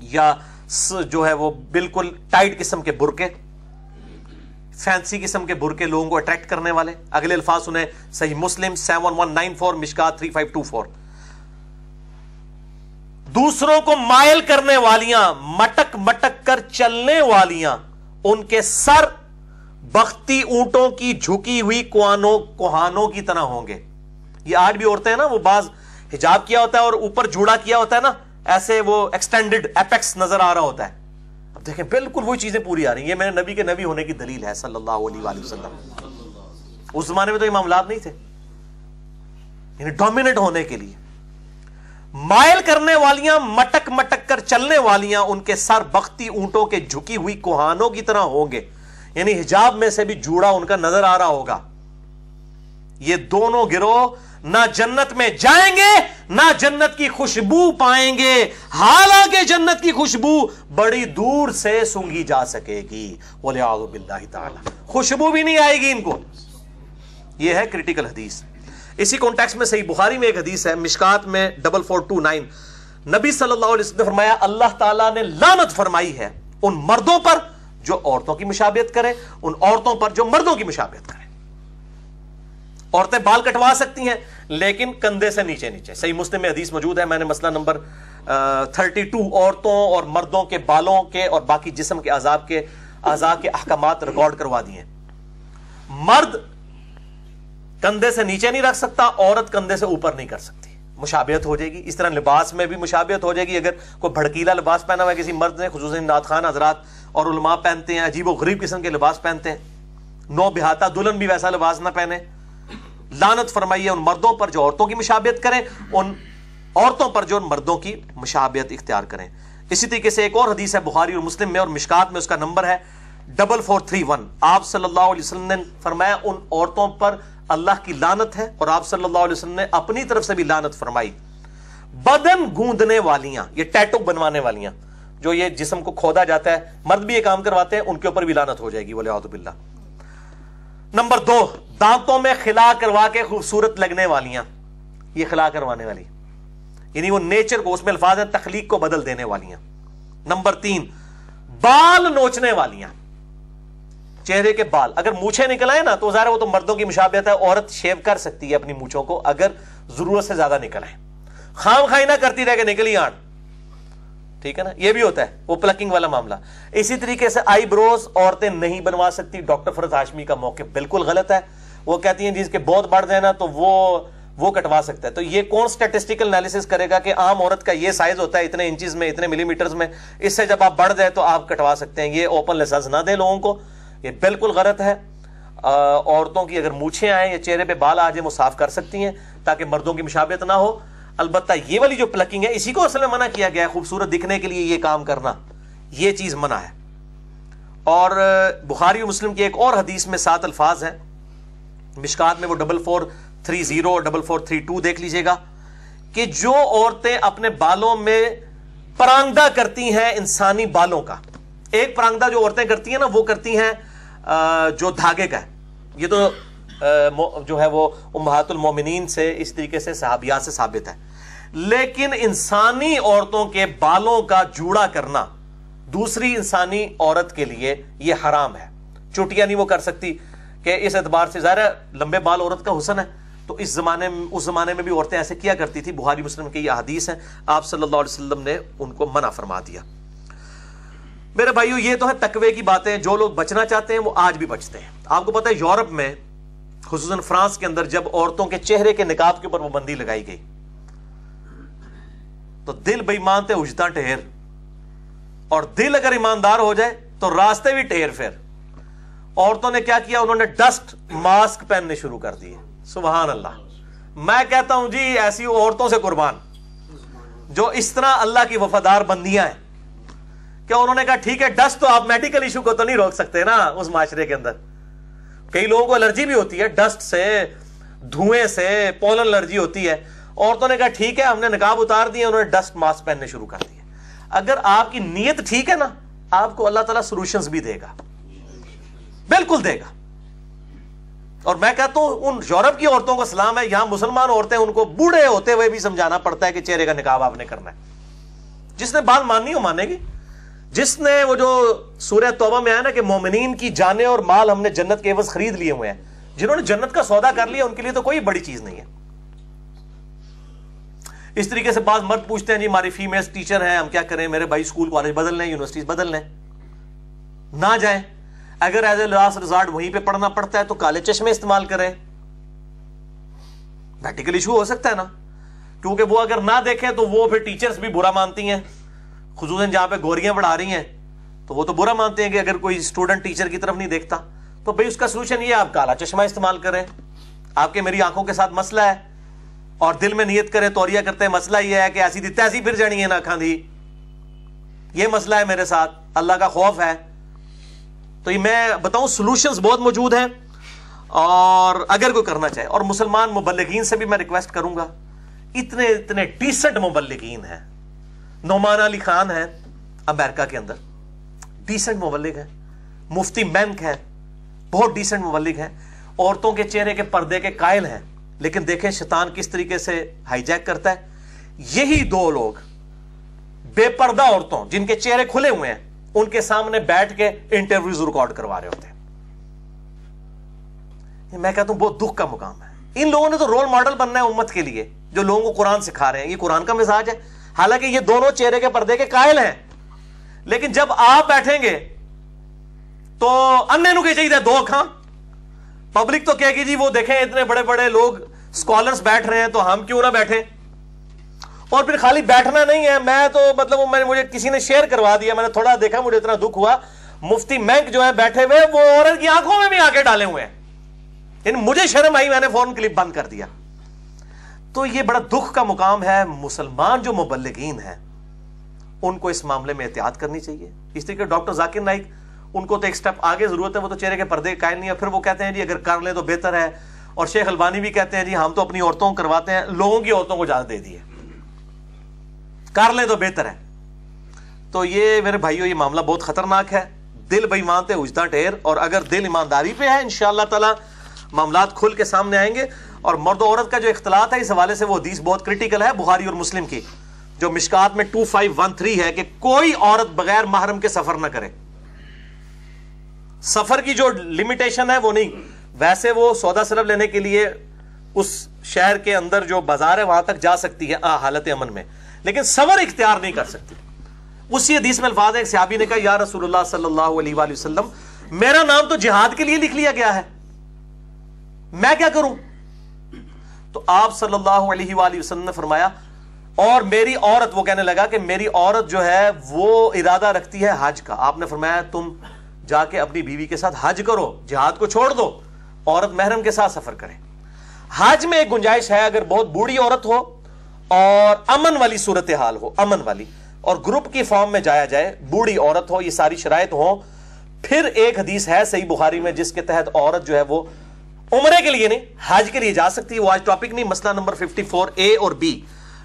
یا جو ہے وہ بالکل ٹائٹ قسم کے برقے فینسی قسم کے برقے لوگوں کو اٹریکٹ کرنے والے۔ اگلے الفاظ انہیں صحیح Muslim seven one nine four Mishkat three five two four دوسروں کو مائل کرنے والیاں، مٹک مٹک کر چلنے والیاں، ان کے سر بختی اونٹوں کی جھکی ہوئی کوانوں، کوہانوں کی طرح ہوں گے۔ یہ آج بھی عورتیں ہیں نا، وہ بعض حجاب کیا ہوتا ہے اور اوپر جوڑا کیا ہوتا ہے نا، ایسے وہ ایکسٹینڈڈ ایپیکس نظر آ رہا ہوتا ہے۔ دیکھیں، بالکل وہی چیزیں پوری آ رہی ہیں۔ یہ میرے نبی کے نبی ہونے کی دلیل ہے صلی اللہ علیہ وآلہ وسلم۔ اس زمانے میں تو یہ معاملات نہیں تھے۔ یعنی ڈومینٹ ہونے کے لیے۔ مائل کرنے والیاں، مٹک مٹک کر چلنے والیاں، ان کے سر بختی اونٹوں کے جھکی ہوئی کوہانوں کی طرح ہوں گے۔ یعنی حجاب میں سے بھی جوڑا ان کا نظر آ رہا ہوگا۔ یہ دونوں گروہ نہ جنت میں جائیں گے، نہ جنت کی خوشبو پائیں گے۔ حالانکہ جنت کی خوشبو بڑی دور سے سونگی جا سکے گی۔ بولے باللہ تعالی۔ خوشبو بھی نہیں آئے گی ان کو۔ یہ ہے کریٹیکل حدیث۔ اسی کانٹیکس میں صحیح بخاری میں ایک حدیث ہے، مشکات میں ڈبل فور ٹو نائن نبی صلی اللہ علیہ وسلم نے فرمایا، اللہ تعالیٰ نے لانت فرمائی ہے ان مردوں پر جو عورتوں کی مشابہت کریں ان عورتوں پر جو مردوں کی مشابہت کریں عورتیں بال کٹوا سکتی ہیں، لیکن کندھے سے نیچے نیچے۔ صحیح مسلم میں حدیث موجود ہے، میں نے مسئلہ نمبر تھرٹی ٹو عورتوں اور مردوں کے بالوں کے اور باقی جسم کے عذاب کے عذاب کے احکامات ریکارڈ کروا دیے۔ مرد کندھے سے نیچے نہیں رکھ سکتا، عورت کندھے سے اوپر نہیں کر سکتی۔ مشابہت ہو جائے گی، اس طرح لباس میں بھی مشابہت ہو جائے گی۔ اگر کوئی بھڑکیلا لباس پہنا ہوا ہے، کسی مرد نے، خصوصاً ناد خان حضرات اور علماء پہنتے ہیں، عجیب و غریب قسم کے لباس پہنتے ہیں۔ نو بہاتا دلہن بھی ویسا لباس نہ پہنے۔ لانت فرمائیے ان مردوں پر جو عورتوں کی مشابہت کریں، ان عورتوں پر جو ان مردوں کی مشابہت اختیار کریں۔ اسی طریقے سے ایک اور حدیث ہے بخاری اور مسلم میں اور مشکات میں اس کا نمبر ہے ڈبل فور تھری ون۔ آپ صلی اللہ علیہ وسلم نے فرمایا ان عورتوں پر اللہ کی لانت ہے اور آپ صلی اللہ علیہ وسلم نے اپنی طرف سے بھی لانت فرمائی۔ بدن گوندنے والیاں، یہ ٹیٹو بنوانے والیاں، جو یہ جسم کو کھودا جاتا ہے، مرد بھی یہ کام کرواتے ہیں، ان کے اوپر بھی لانت ہو جائے گی ولی باللہ۔ نمبر دو، دانتوں میں خلا کروا کے خوبصورت لگنے والیاں۔ یہ خلا کروانے والی۔ یعنی وہ نیچر کو، اس میں الفاظ ہیں، تخلیق کو بدل دینے والیاں۔ نمبر تین، بال نوچنے والیاں۔ چہرے کے بال۔ اگر مونچھے نکل آئے نا، تو ظاہر وہ تو مردوں کی مشابہت ہے، عورت شیو کر سکتی ہے اپنی مونچھوں کو، اگر ضرورت سے زیادہ نکل آئے خام خائی نہ کرتی رہ کے نکلی آن ٹھیک ہے نا؟ یہ بھی ہوتا ہے، وہ پلکنگ والا معاملہ۔ اسی طریقے سے آئی بروز عورتیں نہیں بنوا سکتی، ڈاکٹر فرد ہاشمی کا موقع بالکل غلط ہے۔ وہ کہتی ہیں جی، جس کے بہت بڑھ جائے نا، تو وہ وہ کٹوا سکتا ہے۔ تو یہ کون اسٹیٹسٹیکل انالیس کرے گا کہ عام عورت کا یہ سائز ہوتا ہے، اتنے انچز میں، اتنے ملی میٹرز میں؟ اس سے جب آپ بڑھ جائے تو آپ کٹوا سکتے ہیں۔ یہ اوپن لسنس نہ دیں لوگوں کو۔ یہ بالکل غلط ہے۔ عورتوں کی اگر مونچھیں آئیں یا چہرے پہ بال آ جائیں، وہ صاف کر سکتی ہیں تاکہ مردوں کی مشابہت نہ ہو۔ البتہ یہ والی جو پلکنگ ہے، اسی کو اصل میں منع کیا گیا ہے، خوبصورت دکھنے کے لیے یہ کام کرنا۔ یہ چیز منع ہے۔ اور بخاری و مسلم کی ایک اور حدیث میں سات الفاظ ہیں۔ مشکات میں وہ ڈبل فور تھری زیرو اور ڈبل فور تھری ٹو دیکھ لیجیے گا کہ جو عورتیں اپنے بالوں میں پرانگدہ کرتی ہیں انسانی بالوں کا، ایک پرانگدہ جو عورتیں کرتی ہیں نا، وہ کرتی ہیں جو دھاگے کا ہے۔ یہ تو جو ہے وہ امہات المومنین سے، اس طریقے سے صحابیات سے ثابت ہے۔ لیکن انسانی عورتوں کے بالوں کا جوڑا کرنا دوسری انسانی عورت کے لیے یہ حرام ہے۔ چوٹیاں نہیں وہ کر سکتی کہ اس اعتبار سے، ظاہر لمبے بال عورت کا حسن ہے۔ تو اس زمانے میں، اس زمانے میں بھی عورتیں ایسے کیا کرتی تھی بہاری مسلم کی یہ حدیث ہے آپ صلی اللہ علیہ وسلم نے ان کو منع فرما دیا۔ میرے بھائیو، یہ تو ہے تقوی کی باتیں۔ جو لوگ بچنا چاہتے ہیں، وہ آج بھی بچتے ہیں۔ آپ کو پتا ہے، یورپ میں خصوصاً فرانس کے اندر جب عورتوں کے چہرے کے نکاب کے اوپر وہ بندی لگائی گئی۔ تو دل بے مانتے اجتا ٹھہر۔ اور دل اگر ایماندار ہو جائے تو راستے بھی ٹھہر پھر۔ عورتوں نے کیا کیا؟ انہوں نے ڈسٹ ماسک پہننے شروع کر دیے۔ سبحان اللہ۔ میں کہتا ہوں جی ایسی عورتوں سے قربان۔ جو اس طرح اللہ کی وفادار بندیاں ہیں۔ کیا انہوں نے کہا، ٹھیک ہے، ڈسٹ تو آپ میڈیکل ایشو کو تو نہیں روک سکتے نا، اس معاشرے کے اندر۔ کئی لوگوں کو الرجی بھی ہوتی ہے، ڈسٹ سے، دھوئیں سے، پولن الرجی ہوتی ہے۔ عورتوں نے کہا، ٹھیک ہے، ہم نے نکاب اتار دیا انہوں نے ڈسٹ ماسک پہننے شروع کر دیے۔ اگر آپ کی نیت ٹھیک ہے نا، آپ کو اللہ تعالیٰ سولوشنز بھی دے گا۔ بالکل دے گا۔ اور میں کہتا ہوں، ان یورپ کی عورتوں کو سلام ہے، یہاں مسلمان عورتیں ان کو بوڑھے ہوتے ہوئے بھی سمجھانا پڑتا ہے کہ چہرے کا نکاب آپ نے کرنا ہے۔ جس نے بات ماننی ہو، مانے گی۔ جس نے وہ جو سورہ توبہ میں آیا نا کہ مومنین کی جانیں اور مال ہم نے جنت کے عوض خرید لیے ہوئے ہیں، جنہوں نے جنت کا سودا کر لیا، ان کے لیے تو کوئی بڑی چیز نہیں ہے۔ اس طریقے سے بعض مرد پوچھتے ہیں جی ہماری فیمل ٹیچر ہیں، ہم کیا کریں؟ میرے بھائی اسکول کالج بدل لیں یونیورسٹیز بدل لیں۔ نہ جائیں۔ اگر ایز اے لاسٹ ریزارٹ وہیں پہ پڑھنا پڑتا ہے تو کالے چشمے استعمال کریں۔ میڈیکل ایشو ہو سکتا ہے نا۔ کیونکہ وہ اگر نہ دیکھیں تو وہ پھر ٹیچرز بھی برا مانتی ہیں۔ خصوصاً جہاں پہ گوریاں بڑھا رہی ہیں، تو وہ تو برا مانتے ہیں کہ اگر کوئی اسٹوڈنٹ ٹیچر کی طرف نہیں دیکھتا۔ تو بھائی اس کا سولوشن یہ آپ کالا چشمہ استعمال کریں۔ آپ کے میری آنکھوں کے ساتھ مسئلہ ہے اور دل میں نیت کریں توریا کرتے ہیں۔ مسئلہ یہ ہے کہ ایسی دی تیسی پھر جانی ہے نا کھاندھی یہ مسئلہ ہے میرے ساتھ۔ اللہ کا خوف ہے۔ تو یہ میں بتاؤں سولوشنز بہت موجود ہیں۔ اور اگر کوئی کرنا چاہے، اور مسلمان مبلغین سے بھی میں ریکویسٹ کروں گا۔ اتنے اتنے ڈیسنٹ مبلغین ہیں۔ نعمان علی خان ہے امریکہ کے اندر ڈیسنٹ مبلغ ہے مفتی مینک ہے بہت ڈیسنٹ مبلغ ہے عورتوں کے چہرے کے پردے کے قائل ہیں، لیکن دیکھیں شیطان کس طریقے سے ہائی جیک کرتا ہے۔ یہی دو لوگ، بے پردہ عورتوں جن کے چہرے کھلے ہوئے ہیں، ان کے سامنے بیٹھ کے انٹرویوز ریکارڈ کروا رہے ہوتے ہیں۔ میں کہتا ہوں بہت دکھ کا مقام ہے۔ ان لوگوں نے تو رول ماڈل بننا ہے امت کے لیے، جو لوگوں کو قرآن سکھا رہے ہیں۔ یہ قرآن کا مزاج ہے۔ حالانکہ یہ دونوں چہرے کے پردے کے قائل ہیں۔ لیکن جب آپ بیٹھیں گے، تو انے نو کہ چاہیے دو اکھاں پبلک تو کہے گی جی وہ دیکھیں اتنے بڑے بڑے لوگ سکولرز بیٹھ رہے ہیں، تو ہم کیوں نہ بیٹھیں؟ اور پھر خالی بیٹھنا نہیں ہے، میں تو مطلب میں نے مجھے کسی نے شیئر کروا دیا، میں نے تھوڑا دیکھا، مجھے اتنا دکھ ہوا۔ مفتی مینک جو ہے بیٹھے ہوئے، وہ عورت کی آنکھوں میں بھی آ کے ڈالے ہوئے ہیں۔ یعنی مجھے شرم آئی، میں نے فون کلپ بند کر دیا۔ تو یہ بڑا دکھ کا مقام ہے، مسلمان جو مبلغین ہیں، ان کو اس معاملے میں احتیاط کرنی چاہیے۔ اس طریقے ڈاکٹر ذاکر نائک، ان کو تو ایک سٹیپ آگے ضرورت ہے، وہ تو چہرے کے پردے قائم نہیں ہے پھر وہ کہتے ہیں جی اگر کر لیں تو بہتر ہے۔ اور شیخ البانی بھی کہتے ہیں جی ہم تو اپنی عورتوں کو کرواتے ہیں، لوگوں کی عورتوں کو اجازت دے دیے کر لیں تو بہتر ہے۔ تو یہ میرے بھائیو یہ معاملہ بہت خطرناک ہے۔ دل بھائی مانتے اجدا ٹیر اور اگر دل ایمانداری پہ ہے، انشاءاللہ تعالی معاملات کھل کے سامنے آئیں گے۔ اور مرد و عورت کا جو اختلاط ہے اس حوالے سے وہ حدیث بہت کرٹیکل ہے بخاری اور مسلم کی، جو مشکات میں 2513 ہے کہ کوئی عورت بغیر محرم کے سفر نہ کرے۔ سفر کی جو لمیٹیشن ہے وہ نہیں، ویسے وہ سودا سلب لینے کے لیے اس شہر کے اندر جو بازار ہے وہاں تک جا سکتی ہے حالت امن میں، لیکن سفر اختیار نہیں کر سکتی۔ اسی حدیث میں الفاظ ہے ایک صحابی نے کہا، یا رسول اللہ صلی اللہ علیہ وآلہ وسلم، میرا نام تو جہاد کے لیے لکھ لیا گیا ہے، میں کیا کروں؟ تو آپ صلی اللہ علیہ وآلہ وسلم نے فرمایا، اور میری عورت، وہ کہنے لگا کہ میری عورت جو ہے، وہ ارادہ رکھتی ہے حج کا۔ آپ نے فرمایا، تم جا کے اپنی بیوی کے ساتھ حج کرو، جہاد کو چھوڑ دو، عورت محرم کے ساتھ سفر کرے۔ حج میں ایک گنجائش ہے، اگر بہت بوڑھی عورت ہو اور امن والی صورتحال ہو، امن والی، اور گروپ کی فارم میں جایا جائے، بوڑھی عورت ہو، یہ ساری شرائط ہو پھر ایک حدیث ہے صحیح بخاری میں، جس کے تحت عورت جو ہے، وہ عمرے کے لیے نہیں، حج کے لیے جا سکتی ہے۔ وہ آج ٹاپک نہیں، مسئلہ نمبر 54 اے اور بی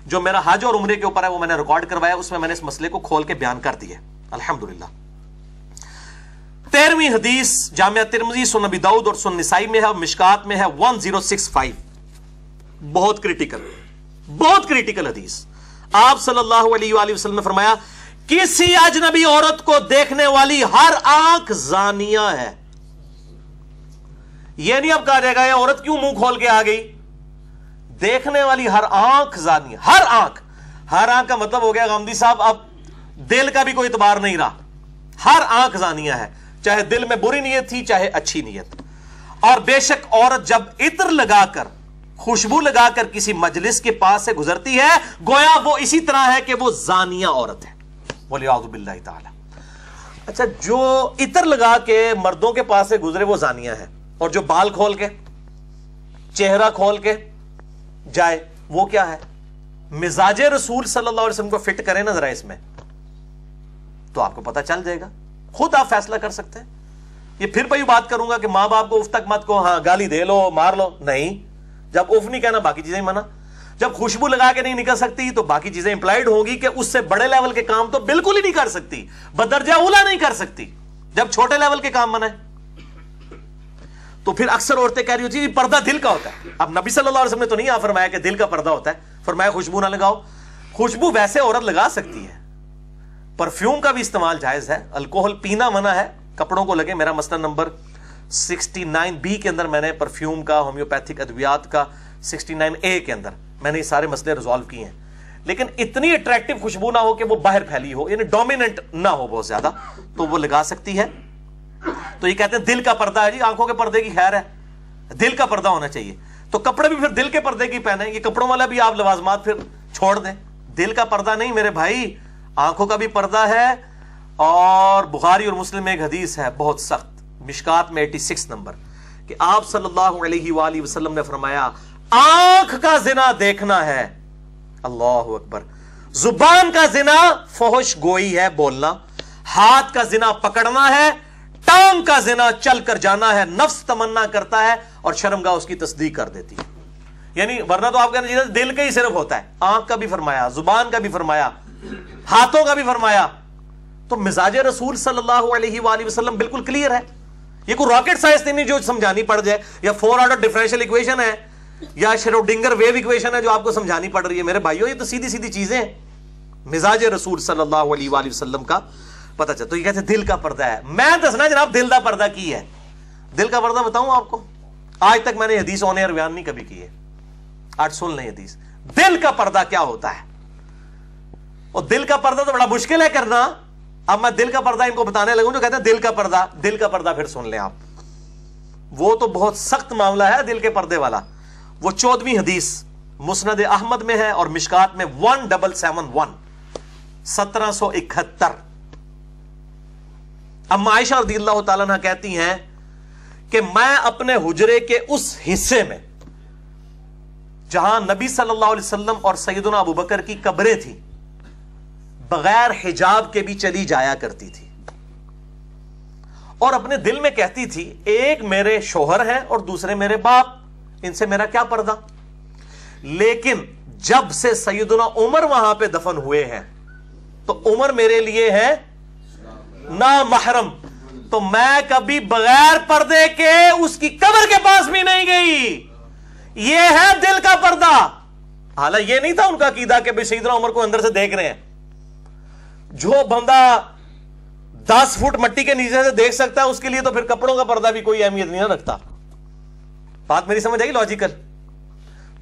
جو میرا حج اور عمرے کے اوپر ہے، وہ میں نے ریکارڈ کروایا، اس میں میں نے اس مسئلے کو کھول کے بیان کر دیا الحمدللہ۔ تیرہویں حدیث جامعہ ترمزی سن نبی داؤد اور سن نسائی میں ہے مشکات میں ہے۔ 1065 بہت کریٹیکل بہت کریٹیکل حدیث۔ آپ صلی اللہ علیہ وآلہ وسلم نے فرمایا، کسی اجنبی عورت کو دیکھنے والی ہر آنکھ زانیہ ہے یہ نہیں اب کہا جائے گا، یہ عورت کیوں منہ کھول کے آ گئی؟ دیکھنے والی ہر آنکھ زانی ہر آنکھ۔ ہر آنکھ کا مطلب ہو گیا گامدی صاحب، اب دل کا بھی کوئی اعتبار نہیں رہا۔ ہر آنکھ زانیہ ہے، چاہے دل میں بری نیت تھی، چاہے اچھی نیت۔ اور بے شک عورت جب عطر لگا کر، خوشبو لگا کر کسی مجلس کے پاس سے گزرتی ہے، گویا وہ اسی طرح ہے کہ وہ زانیہ عورت ہے۔ بولے تعالی۔ اچھا جو عطر لگا کے مردوں کے پاس سے گزرے، وہ زانیہ ہے۔ اور جو بال کھول کے، چہرہ کھول کے جائے، وہ کیا ہے؟ مزاج رسول صلی اللہ علیہ وسلم کو فٹ کریں نا ذرا اس میں، تو آپ کو پتا چل جائے گا۔ خود آپ فیصلہ کر سکتے ہیں۔ یہ پھر بھائی بات کروں گا کہ ماں باپ کو اف تک مت کو ہاں گالی دے لو، مار لو۔ نہیں، جب اف نہیں کہنا، باقی چیزیں منع۔ جب خوشبو لگا کے نہیں نکل سکتی، تو باقی چیزیں امپلائڈ ہوں گی کہ اس سے بڑے لیول کے کام تو بالکل ہی نہیں کر سکتی۔ بدرجہ اولا نہیں کر سکتی۔ جب چھوٹے لیول کے کام منع تو پھر اکثر عورتیں کہہ رہی ہوتی پردہ دل کا ہوتا ہے۔ اب نبی صلی اللہ علیہ وسلم نے تو نہیں یہاں فرمایا کہ دل کا پردہ ہوتا ہے۔ فرمایا خوشبو نہ لگاؤ۔ خوشبو ویسے عورت لگا سکتی ہے۔ پرفیوم کا بھی استعمال جائز ہے۔ الکوہل پینا منع ہے۔ کپڑوں کو لگے، میرا مسئلہ نمبر سکسٹی نائن بی کے اندر میں نے پرفیوم کا، ہومیوپیتھک ادویات کا سکسٹی نائن اے کے اندر میں نے یہ سارے مسئلے ریزالو کیے ہیں۔ لیکن اتنی اٹریکٹیو خوشبو نہ ہو کہ وہ باہر پھیلی ہو یعنی ڈومیننٹ نہ ہو بہت زیادہ، تو وہ لگا سکتی ہے۔ تو یہ کہتے ہیں دل کا پردہ ہے جی آنکھوں کے پردے کی خیر ہے۔ دل کا پردہ ہونا چاہیے۔ تو کپڑے بھی پھر دل کے پردے کی پہنے، یہ کپڑوں والا بھی آپ لوازمات پھر چھوڑ دیں۔ دل کا پردہ نہیں میرے بھائی، آنکھوں کا بھی پردہ ہے۔ اور بخاری اور مسلم میں ایک حدیث ہے بہت سخت، مشکات میں ایٹی سکس نمبر، کہ آپ صلی اللہ علیہ وآلہ وسلم نے فرمایا، آنکھ کا زنا دیکھنا ہے۔ اللہ اکبر۔ زبان کا زنا فوش گوئی ہے، بولنا۔ ہاتھ کا زنا پکڑنا ہے۔ ٹانگ کا زنا چل کر جانا ہے، نفس تمنا کرتا ہے اور شرمگاہ اس کی تصدیق کر دیتی ہے۔ یعنی ورنہ تو آپ کہنا دل کا ہی صرف ہوتا ہے۔ آنکھ کا بھی فرمایا، زبان کا بھی فرمایا، ہاتھوں کا بھی فرمایا۔ تو مزاج رسول صلی اللہ علیہ وآلہ وسلم بالکل کلیئر ہے۔ یہ کوئی راکٹ سائنس نہیں جو سمجھانی پڑ جائے، یا فور آرڈر ڈیفرنشیل اکویشن ہے، یا شروڈنگر ویو اکویشن ہے جو آپ کو سمجھانی پڑ رہی ہے۔ میرے بھائیوں یہ تو سیدھی سیدھی چیزیں ہیں۔ مزاج رسول صلی اللہ علیہ وآلہ وسلم کا پتہ چلتا تو یہ کہتے دل کا پردہ ہے۔ میں دسنا جناب، دل کا پردہ کی ہے؟ دل کا پردہ بتاؤں آپ کو؟ آج تک میں نے حدیث ہونے اور بیان نہیں کبھی کی ہے۔ آج سن لیں حدیث۔ دل کا پردہ کیا ہوتا ہے؟ اور دل کا پردہ تو بڑا مشکل ہے کرنا۔ اب میں دل کا پردہ ان کو بتانے لگوں جو کہتے ہیں دل کا پردہ، دل کا پردہ پھر سن لیں آپ۔ وہ تو بہت سخت معاملہ ہے دل کے پردے والا۔ وہ چودویں حدیث مسند احمد میں ہے اور مشکات میں ون ڈبل سیون ون سترہ سو اکہتر۔ اما عائشہ رضی اللہ تعالیٰ کہتی ہیں کہ میں اپنے حجرے کے اس حصے میں، جہاں نبی صلی اللہ علیہ وسلم اور سیدنا ابو بکر کی قبریں تھیں، بغیر حجاب کے بھی چلی جایا کرتی تھی۔ اور اپنے دل میں کہتی تھی، ایک میرے شوہر ہیں اور دوسرے میرے باپ، ان سے میرا کیا پردہ؟ لیکن جب سے سیدنا عمر وہاں پہ دفن ہوئے ہیں، تو عمر میرے لیے ہے نا محرم۔ تو میں کبھی بغیر پردے کے اس کی قبر کے پاس بھی نہیں گئی۔ یہ ہے دل کا پردہ۔ حالانکہ یہ نہیں تھا ان کا عقیدہ کہ بھائی سیدنا عمر کو اندر سے دیکھ رہے ہیں۔ جو بندہ دس فٹ مٹی کے نیچے سے دیکھ سکتا ہے، اس کے لیے تو پھر کپڑوں کا پردہ بھی کوئی اہمیت نہیں رکھتا۔ بات میری سمجھ آئی لاجیکل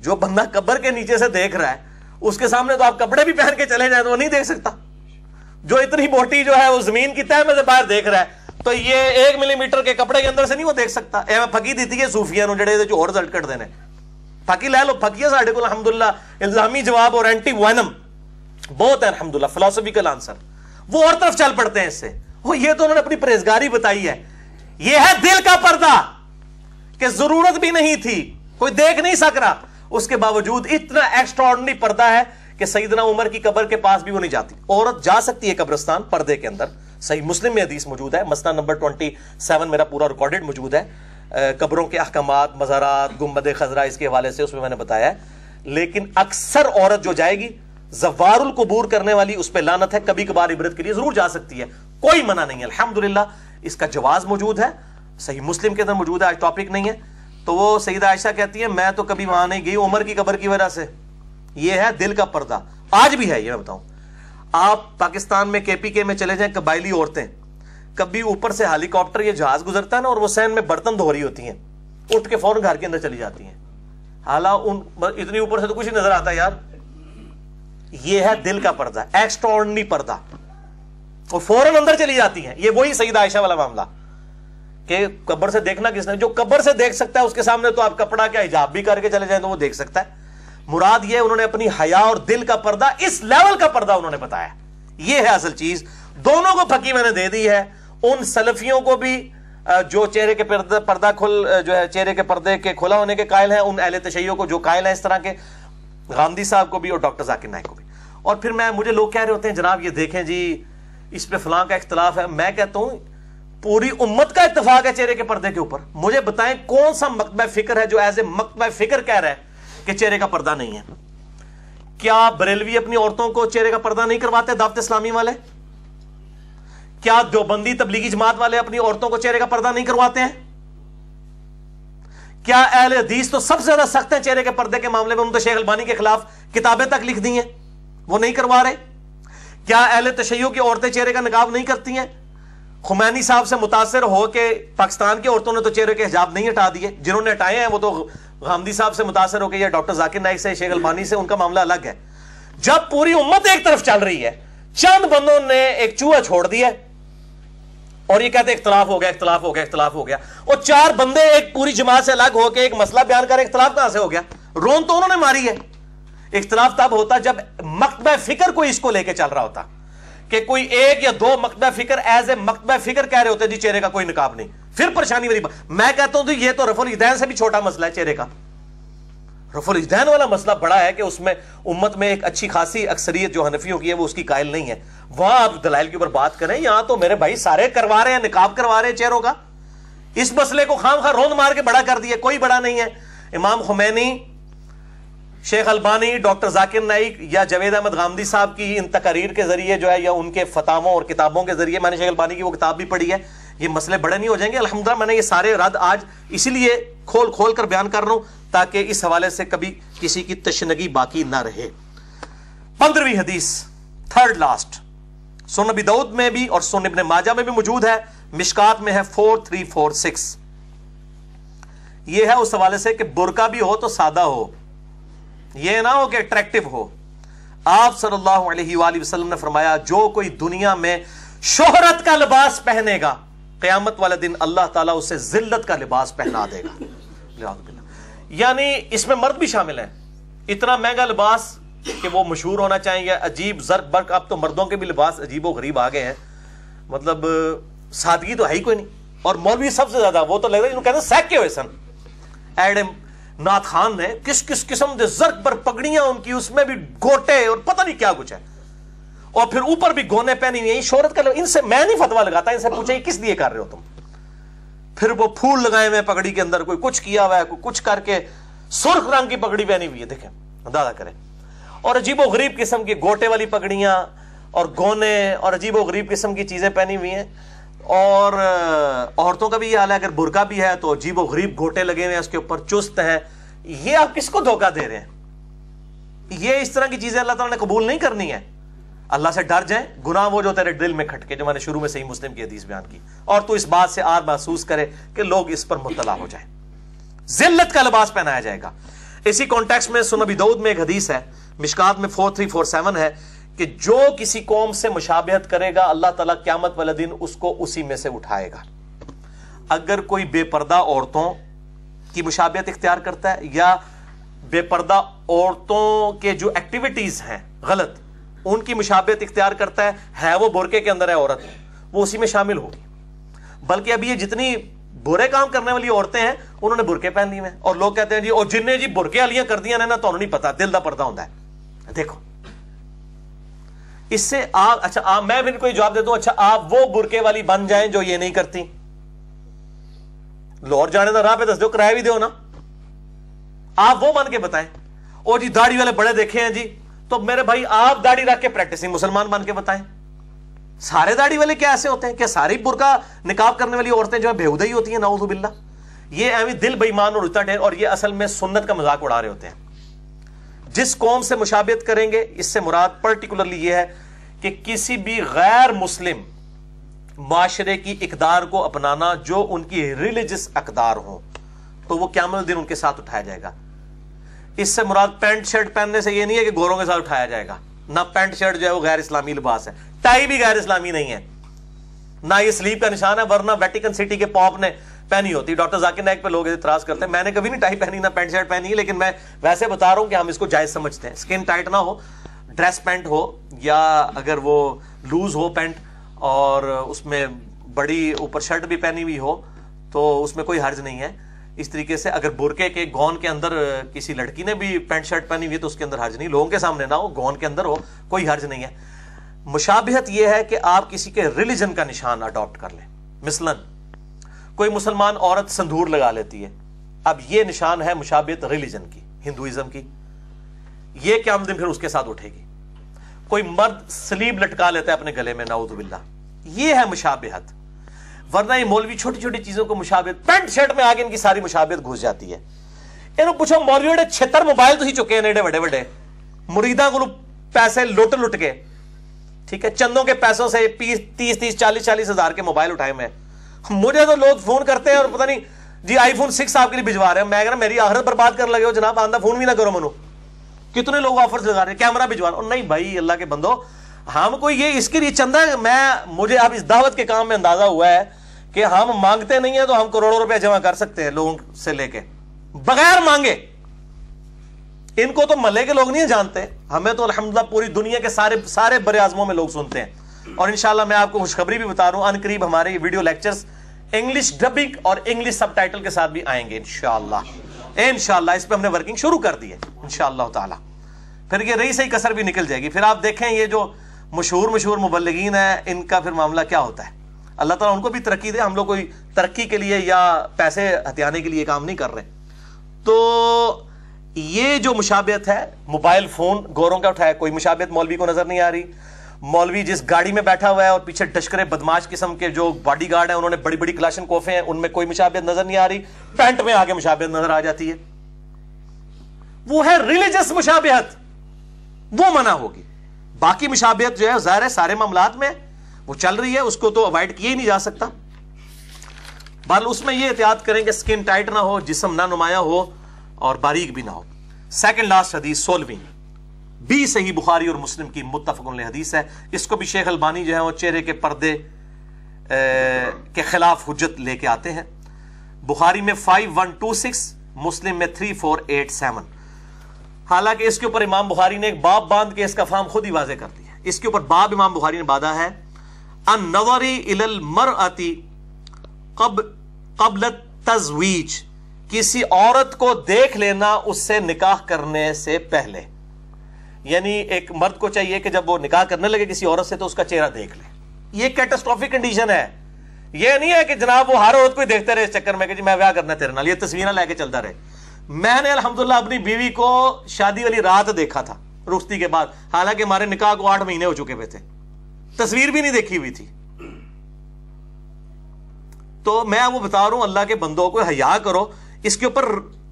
جو بندہ قبر کے نیچے سے دیکھ رہا ہے، اس کے سامنے تو آپ کپڑے بھی پہن کے چلے جائیں تو وہ نہیں دیکھ سکتا۔ جو اتنی موٹی جو ہے وہ زمین کی تہ میں سے باہر دیکھ رہا ہے، تو یہ ایک ملی میٹر کے کپڑے کے اندر سے نہیں وہ دیکھ سکتا۔ اے میں پھکی دیتی ہے صوفیہ نو جڑے جو اور رزلٹ کٹ دینے۔ پھکی لے لو، پھکی ہے ساڑھے کو الحمدللہ۔ الزامی جواب اور اینٹی وائنم بہت ہے الحمدللہ فلاسفیکل آنسر وہ اور طرف چل پڑتے ہیں اس سے۔ وہ یہ تو انہوں نے اپنی پریزگاری بتائی ہے۔ یہ ہے دل کا پردہ کہ ضرورت بھی نہیں تھی، کوئی دیکھ نہیں سک رہا۔ اس کے باوجود اتنا ایکسٹرا پردہ ہے کہ سیدنا عمر کی قبر کے پاس بھی وہ نہیں جاتی۔ عورت جا سکتی ہے قبرستان پردے کے اندر۔ صحیح مسلم میں حدیث موجود ہے۔ مسئلہ نمبر ٹوئنٹی سیون میرا پورا ریکارڈڈ موجود ہے۔ قبروں کے احکامات، مزارات گمبد خزرہ، اس کے حوالے سے اس میں میں نے بتایا ہے۔ لیکن اکثر عورت جو جائے گی، زوار القبور کرنے والی اس پہ لانت ہے۔ کبھی کبھار عبرت کے لیے ضرور جا سکتی ہے۔ کوئی منع نہیں ہے الحمدللہ۔ اس کا جواز موجود ہے۔ صحیح مسلم کے اندر موجود ہے، آج ٹاپک نہیں ہے۔ تو وہ سیدہ عائشہ کہتی ہے، میں تو کبھی وہاں نہیں گئی عمر کی قبر کی وجہ سے۔ یہ ہے دل کا پردہ۔ آج بھی ہے، یہ میں بتاؤں۔ آپ پاکستان میں کے پی کے میں چلے جائیں، قبائلی عورتیں، کبھی اوپر سے ہیلی کاپٹر یہ جہاز گزرتا ہے نا، اور وہ سین میں برتن دھو رہی ہوتی ہیں۔ اٹھ کے فوراً گھر کے اندر چلی جاتی ہیں۔ حالانکہ اتنی اوپر سے تو کچھ نظر آتا ہے یار۔ یہ ہے دل کا پردہ ایکسٹرا پردہ۔ اور فوراً اندر چلی جاتی ہیں۔ یہ وہی سعید عائشہ والا معاملہ۔ کہ قبر سے دیکھنا کس نے، جو قبر سے دیکھ سکتا ہے، اس کے سامنے تو آپ کپڑا کیا، حجاب بھی کر کے چلے جائیں تو وہ دیکھ سکتا ہے۔ مراد یہ انہوں نے اپنی حیا اور دل کا پردہ، اس لیول کا پردہ انہوں نے بتایا۔ یہ ہے اصل چیز۔ دونوں کو پھکی میں نے دے دی ہے۔ ان سلفیوں کو بھی جو چہرے کے پردہ کھل جو ہے، چہرے کے پردے کے کھلا ہونے کے قائل ہیں، ان اہل تشیعوں کو جو قائل ہیں اس طرح کے گاندھی صاحب کو بھی اور ڈاکٹر ذاکر نائک کو بھی۔ اور پھر میں، مجھے لوگ کہہ رہے ہوتے ہیں، جناب یہ دیکھیں جی اس پہ فلاں کا اختلاف ہے۔ میں کہتا ہوں، پوری امت کا اتفاق ہے چہرے کے پردے کے اوپر۔ مجھے بتائیں کون سا مکتبہ فکر ہے جو ایز اے مکتبہ فکر کہہ رہا ہے؟ کہ چہرے کا پردہ نہیں ہے۔ کیا بریلوی اپنی عورتوں کو چہرے کا پردہ نہیں کرواتے دعوت اسلامی والے؟ کیا دیوبندی تبلیغی جماعت والے اپنی عورتوں کو چہرے کا پردہ نہیں کرواتے ہیں؟ کیا اہل حدیث تو سب سے زیادہ سخت ہیں چہرے کے پردے کے معاملے میں؟ ان تو شیخ البانی کے خلاف کتابیں تک لکھ دی ہیں۔ وہ نہیں کروا رہے۔ کیا اہل تشیعوں کی عورتیں چہرے کا نقاب نہیں کرتی ہیں؟ خمینی صاحب سے متاثر ہو کہ پاکستان کی عورتوں نے تو چہرے کے حجاب نہیں ہٹا دیے۔ جنہوں نے ہٹائے ہیں وہ تو غامدی صاحب سے متاثر ہو کے یا ڈاکٹر ذاکر نائک سے، شیخ البانی سے، ان کا معاملہ الگ ہے۔ جب پوری امت ایک طرف چل رہی ہے، چند بندوں نے ایک چوہا چھوڑ دیا اور یہ کہتے اختلاف ہو گیا، اختلاف ہو گیا، اختلاف ہو گیا۔ اور چار بندے ایک پوری جماعت سے الگ ہو کے ایک مسئلہ بیان کر، اختلاف کہاں سے ہو گیا؟ رون تو انہوں نے ماری ہے۔ اختلاف تب ہوتا جب مکتبہ فکر کوئی اس کو لے کے چل رہا ہوتا، کہ کوئی ایک یا دو مکتبہ فکر ایز اے مکتبہ فکر کہہ رہے ہوتے جی چہرے کا کوئی نکاب نہیں۔ پھر پریشانی والی میں کہتا ہوں یہ تو رف الدین سے بھی چھوٹا مسئلہ ہے چہرے کا۔ رف الدین والا مسئلہ بڑا ہے کہ اس میں امت میں ایک اچھی خاصی اکثریت جو حنفیوں کی ہے وہ اس کی قائل نہیں ہے۔ وہاں آپ دلائل کے اوپر بات کریں، یہاں تو میرے بھائی سارے کروا رہے ہیں، نکاب کروا رہے ہیں چہروں کا۔ اس مسئلے کو خام خواہ روند مار کے بڑا کر دیا کوئی بڑا نہیں ہے۔ امام خمینی، شیخ البانی، ڈاکٹر ذاکر نائک یا جوید احمد غامدی صاحب کی ان تقاریر کے ذریعے جو ہے یا ان کے فتاموں اور کتابوں کے ذریعے، میں نے شیخ البانی کی وہ کتاب بھی پڑھی ہے۔ یہ مسئلے بڑے نہیں ہو جائیں گے۔ الحمدللہ میں نے یہ سارے رد آج اسی لیے کھول کھول کر بیان کر رہا ہوں تاکہ اس حوالے سے کبھی کسی کی تشنگی باقی نہ رہے۔ پندرہویں حدیث تھرڈ لاسٹ سن نبی دعود میں بھی اور سن ابن ماجہ میں بھی موجود ہے۔ مشکات میں ہے فور تھری فور سکس یہ ہے اس حوالے سے کہ برکا بھی ہو تو سادہ ہو۔ یہ نہ ہو کہ اٹریکٹو ہو۔ آپ صلی اللہ علیہ وآلہ وسلم نے فرمایا، جو کوئی دنیا میں شہرت کا لباس پہنے گا قیامت والے دن اللہ تعالیٰ اسے ذلت کا لباس پہنا دے گا۔ یعنی اس میں مرد بھی شامل ہیں۔ اتنا مہنگا لباس کہ وہ مشہور ہونا چاہیں گے عجیب زرق برق، اب تو مردوں کے بھی لباس عجیب و غریب آ گئے ہیں۔ مطلب سادگی تو ہے ہی کوئی نہیں۔ اور مولوی سب سے زیادہ، وہ تو لگ رہا ہے کہتے ہیں سیک کے ہوئے سن۔ ایڈم نات خان نے کس کس قسم دے زرق پر پگڑیاں ان کی، اس میں بھی گوٹے اور پتہ نہیں کیا کچھ ہے۔ اور پھر اوپر بھی گونے پہنی ہوئی شہرت کا ان سے میں نہیں فتوا لگاتا، ان سے پوچھے کس لیے کر رہے ہو تم؟ پھر وہ پھول لگائے ہوئے پگڑی کے اندر، کوئی کچھ کیا ہوا ہے، کوئی کچھ کر کے سرخ رنگ کی پگڑی پہنی ہوئی ہے، دیکھیں، اندازہ کریں۔ اور عجیب و غریب قسم کی گوٹے والی پگڑیاں اور گونے اور عجیب و غریب قسم کی چیزیں پہنی ہوئی ہیں۔ اور عورتوں کا بھی یہ حال ہے، اگر برقع بھی ہے تو عجیب و غریب گوٹے لگے ہوئے ہیں، اس کے اوپر چست ہیں۔ یہ آپ کس کو دھوکہ دے رہے ہیں؟ یہ اس طرح کی چیزیں اللہ تعالیٰ نے قبول نہیں کرنی ہے اللہ سے ڈر جائیں گناہ وہ جو تیرے دل میں کھٹکے، جو میں نے شروع میں صحیح مسلم کی حدیث بیان کی۔ اور تو اس بات سے آر محسوس کرے کہ لوگ اس پر مطلع ہو جائیں۔ ذلت کا لباس پہنایا جائے گا۔ اسی کانٹیکس میں سنبی دعود میں ایک حدیث ہے، مشکات میں فور تھری فور سیون ہے کہ جو کسی قوم سے مشابہت کرے گا، اللہ تعالیٰ قیامت والے دن اس کو اسی میں سے اٹھائے گا۔ اگر کوئی بے پردہ عورتوں کی مشابہت اختیار کرتا ہے یا بے پردہ عورتوں کے جو ایکٹیویٹیز ہیں، غلط ان کی مشابہت اختیار کرتا ہے ہے وہ برقے کے اندر ہے عورت، وہ اسی میں شامل ہوگی۔ بلکہ ابھی یہ جتنی برے کام کرنے والی عورتیں ہیں، انہوں نے برقے پہن لی ہیں۔ اور لوگ کہتے ہیں جی اور جن نے جی برقے والیاں کر دیا نا، تو نہیں پتا، دل کا پردہ ہوتا ہے۔ دیکھو۔ اس سے آپ اچھا آپ، میں بھی کوئی جواب دیتا ہوں اچھا آپ وہ برکے والی بن جائیں جو یہ نہیں کرتی۔ لور جانے تو راہ پہ دس دو، کرایہ بھی دو نا۔ آپ وہ بن کے بتائیں۔ اور جی داڑھی والے بڑے دیکھے ہیں جی تو میرے بھائی آپ داڑھی رکھ کے پریکٹسنگ مسلمان بن کے بتائیں۔ سارے داڑھی والے کیا ایسے ہوتے ہیں کیا ساری برقع نکاب کرنے والی عورتیں جو ہے بےحدہ ہی ہوتی ہیں، نعوذ باللہ۔ یہ ایوی دل بےمان اور اچتا ڈھیر اور یہ اصل میں سنت کا مذاق اڑا رہے ہوتے ہیں۔ جس قوم سے مشابہت کریں گے، اس سے مراد پرٹیکولرلی یہ ہے کہ کسی بھی غیر مسلم معاشرے کی اقدار کو اپنانا جو ان کی ریلیجس اقدار ہوں، تو وہ قیامت دن ان کے ساتھ اٹھایا جائے گا۔ اس سے مراد پینٹ شرٹ پہننے سے یہ نہیں ہے کہ گوروں کے ساتھ اٹھایا جائے گا۔ نہ پینٹ شرٹ جو ہے وہ غیر اسلامی لباس ہے۔ ٹائی بھی غیر اسلامی نہیں ہے۔ نہ یہ سلیپ کا نشان ہے، ورنہ ویٹیکن سٹی کے پاپ نے پہنی ہوتی۔ ڈاکٹر ذاکر نائک پہ لوگ اعتراض کرتے ہیں۔ میں نے کبھی نہیں ٹائی پہنی، نہ پینٹ شرٹ پہنی ہے لیکن میں ویسے بتا رہا ہوں کہ ہم اس کو جائز سمجھتے ہیں۔ اسکن ٹائٹ نہ ہو، ڈریس پینٹ ہو، یا اگر وہ لوز ہو پینٹ اور اس میں بڑی اوپر شرٹ بھی پہنی ہوئی ہو، تو اس میں کوئی حرج نہیں ہے۔ اس طریقے سے اگر برقے کے گون کے اندر کسی لڑکی نے بھی پینٹ شرٹ پہنی ہوئی ہے تو اس کے اندر حرج نہیں، لوگوں کے سامنے نہ ہو، گون کے اندر ہو، کوئی حرج نہیں ہے۔ مشابہت یہ ہے کہ آپ کسی کے ریلیجن کا نشان اڈاپٹ کر لیں۔ مثلاً، کوئی مسلمان عورت سندور لگا لیتی ہے۔ اب یہ نشان ہے مشابت ریلیجن کی، ہندوازم کی۔ یہ کیا دن پھر اس کے ساتھ اٹھے گی؟ کوئی مرد سلیب لٹکا لیتا ہے اپنے گلے میں، نعوذ باللہ۔ یہ ہے مشابہت۔ ورنہ یہ مولوی چھوٹی چھوٹی چیزوں کو مشابہت پینٹ شرٹ میں آگے ان کی ساری مشابہت گھس جاتی ہے۔ انہوں پوچھو، مولوی وڈے چھتر موبائل تو ہی چکے ہیں وڈے وڈے۔ مریداں کو پیسے لٹ لٹ کے۔ ٹھیک ہے، چندوں کے پیسوں سے تیس تیس چالیس چالیس ہزار کے موبائل اٹھائے میں مجھے تو لوگ فون کرتے ہیں اور پتہ نہیں جی آئی فون سکس آپ کے لیے بھجوا رہے ہیں۔ میں کہہ میری آخرت پر بات کر لگے ہو جناب آندہ فون بھی نہ کرو منو۔ کتنے لوگ آفرز لگا رہے ہیں؟ کیمرہ بھجوا رہے نہیں بھائی، اللہ کے بندو ہم کوئی یہ اس کے لیے چندہ میں مجھے اب اس دعوت کے کام میں اندازہ ہوا ہے کہ ہم مانگتے نہیں ہیں تو ہم کروڑوں روپے جمع کر سکتے ہیں لوگوں سے لے کے۔ بغیر مانگے۔ ان کو تو ملے کے لوگ نہیں جانتے۔ ہمیں تو الحمدللہ پوری دنیا کے سارے سارے برے آزموں میں لوگ سنتے ہیں۔ اور انشاءاللہ میں آپ کو خوشخبری بھی بتا رہا ہوں، ان قریب ہمارے یہ ویڈیو لیکچرز انگلش ڈبنگ اور انگلش سب ٹائٹل کے ساتھ بھی آئیں گے انشاءاللہ۔ انشاءاللہ، اس پہ ہم نے ورکنگ شروع کر دی ہے، انشاءاللہ تعالی۔ پھر یہ رہی صحیح کسر بھی نکل جائے گی۔ پھر آپ دیکھیں یہ جو مشہور مشہور مبلغین ہیں، ان کا پھر معاملہ کیا ہوتا ہے؟ اللہ تعالیٰ ان کو بھی ترقی دے، ہم لوگ کوئی ترقی کے لیے یا پیسے ہتھیانے کے لیے کام نہیں کر رہے۔ تو یہ جو مشابہت ہے، موبائل فون گوروں کا اٹھایا، کوئی مشابہت مولوی کو نظر نہیں آ رہی۔ مولوی جس گاڑی میں بیٹھا ہوا ہے اور پیچھے ڈشکرے بدماش قسم کے جو باڈی گارڈ ہیں، انہوں نے بڑی بڑی کلاشن کوفے ہیں، ان میں کوئی مشابہت نظر نہیں آ رہی۔ پینٹ میں آگے مشابہت نظر آ جاتی ہے۔ وہ ہے ریلیجس مشابہت۔ وہ منع ہوگی۔ باقی مشابہت جو ہے ظاہر ہے سارے معاملات میں وہ چل رہی ہے، اس کو تو اوائڈ کیا ہی نہیں جا سکتا۔ بال اس میں یہ احتیاط کریں کہ سکن ٹائٹ نہ ہو، جسم نہ نمایاں ہو اور باریک بھی نہ ہو۔ سیکنڈ لاسٹ حدیث، سولہویں۔ بھی صحیح بخاری اور مسلم کی متفق حدیث ہے۔ اس کو بھی شیخ البانی جو ہے وہ چہرے کے پردے کے خلاف حجت لے کے آتے ہیں۔ بخاری میں five one two six Muslim میں تھری فور ایٹ سیون حالانکہ اس کے اوپر امام بخاری نے ایک باب باندھ کے اس کا فام خود ہی واضح کر دیا اس کے اوپر باب امام بخاری نے باندھا ہے ان نوری المر آتی قبل تزویج کسی عورت کو دیکھ لینا اس سے نکاح کرنے سے پہلے۔ یعنی ایک مرد کو چاہیے کہ جب وہ نکاح کرنے لگے کسی عورت سے تو اس کا چہرہ دیکھ لے۔ یہ کیٹسٹرافک کنڈیشن ہے۔ یہ نہیں ہے کہ جناب وہ ہر عورت کو دیکھتے رہے اس چکر میں کہ جی میں ویاہ کرنا تیرے نال، یہ تصویریں لے کے چلتا رہے۔ میں نے الحمدللہ اپنی بیوی کو شادی والی رات دیکھا تھا رختی کے بعد۔ حالانکہ ہمارے نکاح کو آٹھ مہینے ہو چکے ہوئے تھے۔ تصویر بھی نہیں دیکھی ہوئی تھی۔ تو میں وہ بتا رہا ہوں، اللہ کے بندوں کو حیا کرو۔ اس کے اوپر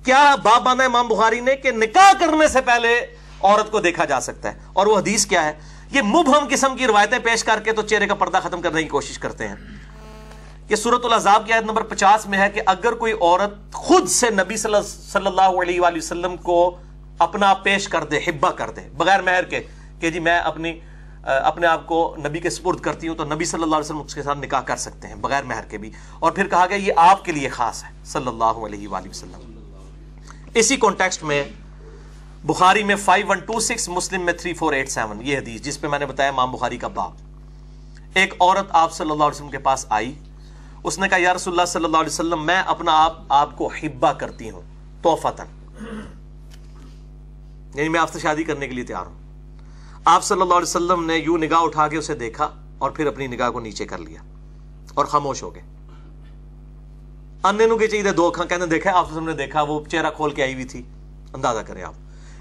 کیا باب باندھا امام بخاری نے کہ نکاح کرنے سے پہلے عورت کو دیکھا جا سکتا ہے۔ اور وہ حدیث کیا ہے؟ یہ مبہم قسم کی روایتیں پیش کر کے تو چہرے کا پردہ ختم کرنے کی کوشش کرتے ہیں۔ یہ صورت العذاب کی آیت نمبر پچاس میں ہے کہ اگر کوئی عورت خود سے نبی صلی اللہ علیہ وآلہ وسلم کو اپنا پیش کر دے، حبہ کر دے، بغیر مہر کے کہ جی میں اپنی اپنے آپ کو نبی کے سپرد کرتی ہوں تو نبی صلی اللہ علیہ وسلم اس کے ساتھ نکاح کر سکتے ہیں، بغیر مہر کے بھی۔ اور پھر کہا گیا یہ آپ کے لیے خاص ہے، صلی اللہ علیہ وآلہ وسلم۔ اسی کانٹیکسٹ میں بخاری میں 5126 مسلم میں 3487 یہ حدیث جس پہ میں نے بتایا امام بخاری کا باب ایک عورت آپ صلی اللہ علیہ وسلم کے پاس آئی اس نے کہا، یا رسول اللہ صلی اللہ علیہ وسلم، میں اپنا آپ آپ کو حبہ کرتی ہوں توفتن یعنی میں آپ سے شادی کرنے کے لیے تیار ہوں۔ آپ صلی اللہ علیہ وسلم نے یوں نگاہ اٹھا کے اسے دیکھا اور پھر اپنی نگاہ کو نیچے کر لیا اور خاموش ہو گئے۔ انے نو کے چاہیے دو کہنے دیکھا، آپ نے دیکھا، وہ چہرہ کھول کے آئی ہوئی تھی۔ اندازہ کریں آپ۔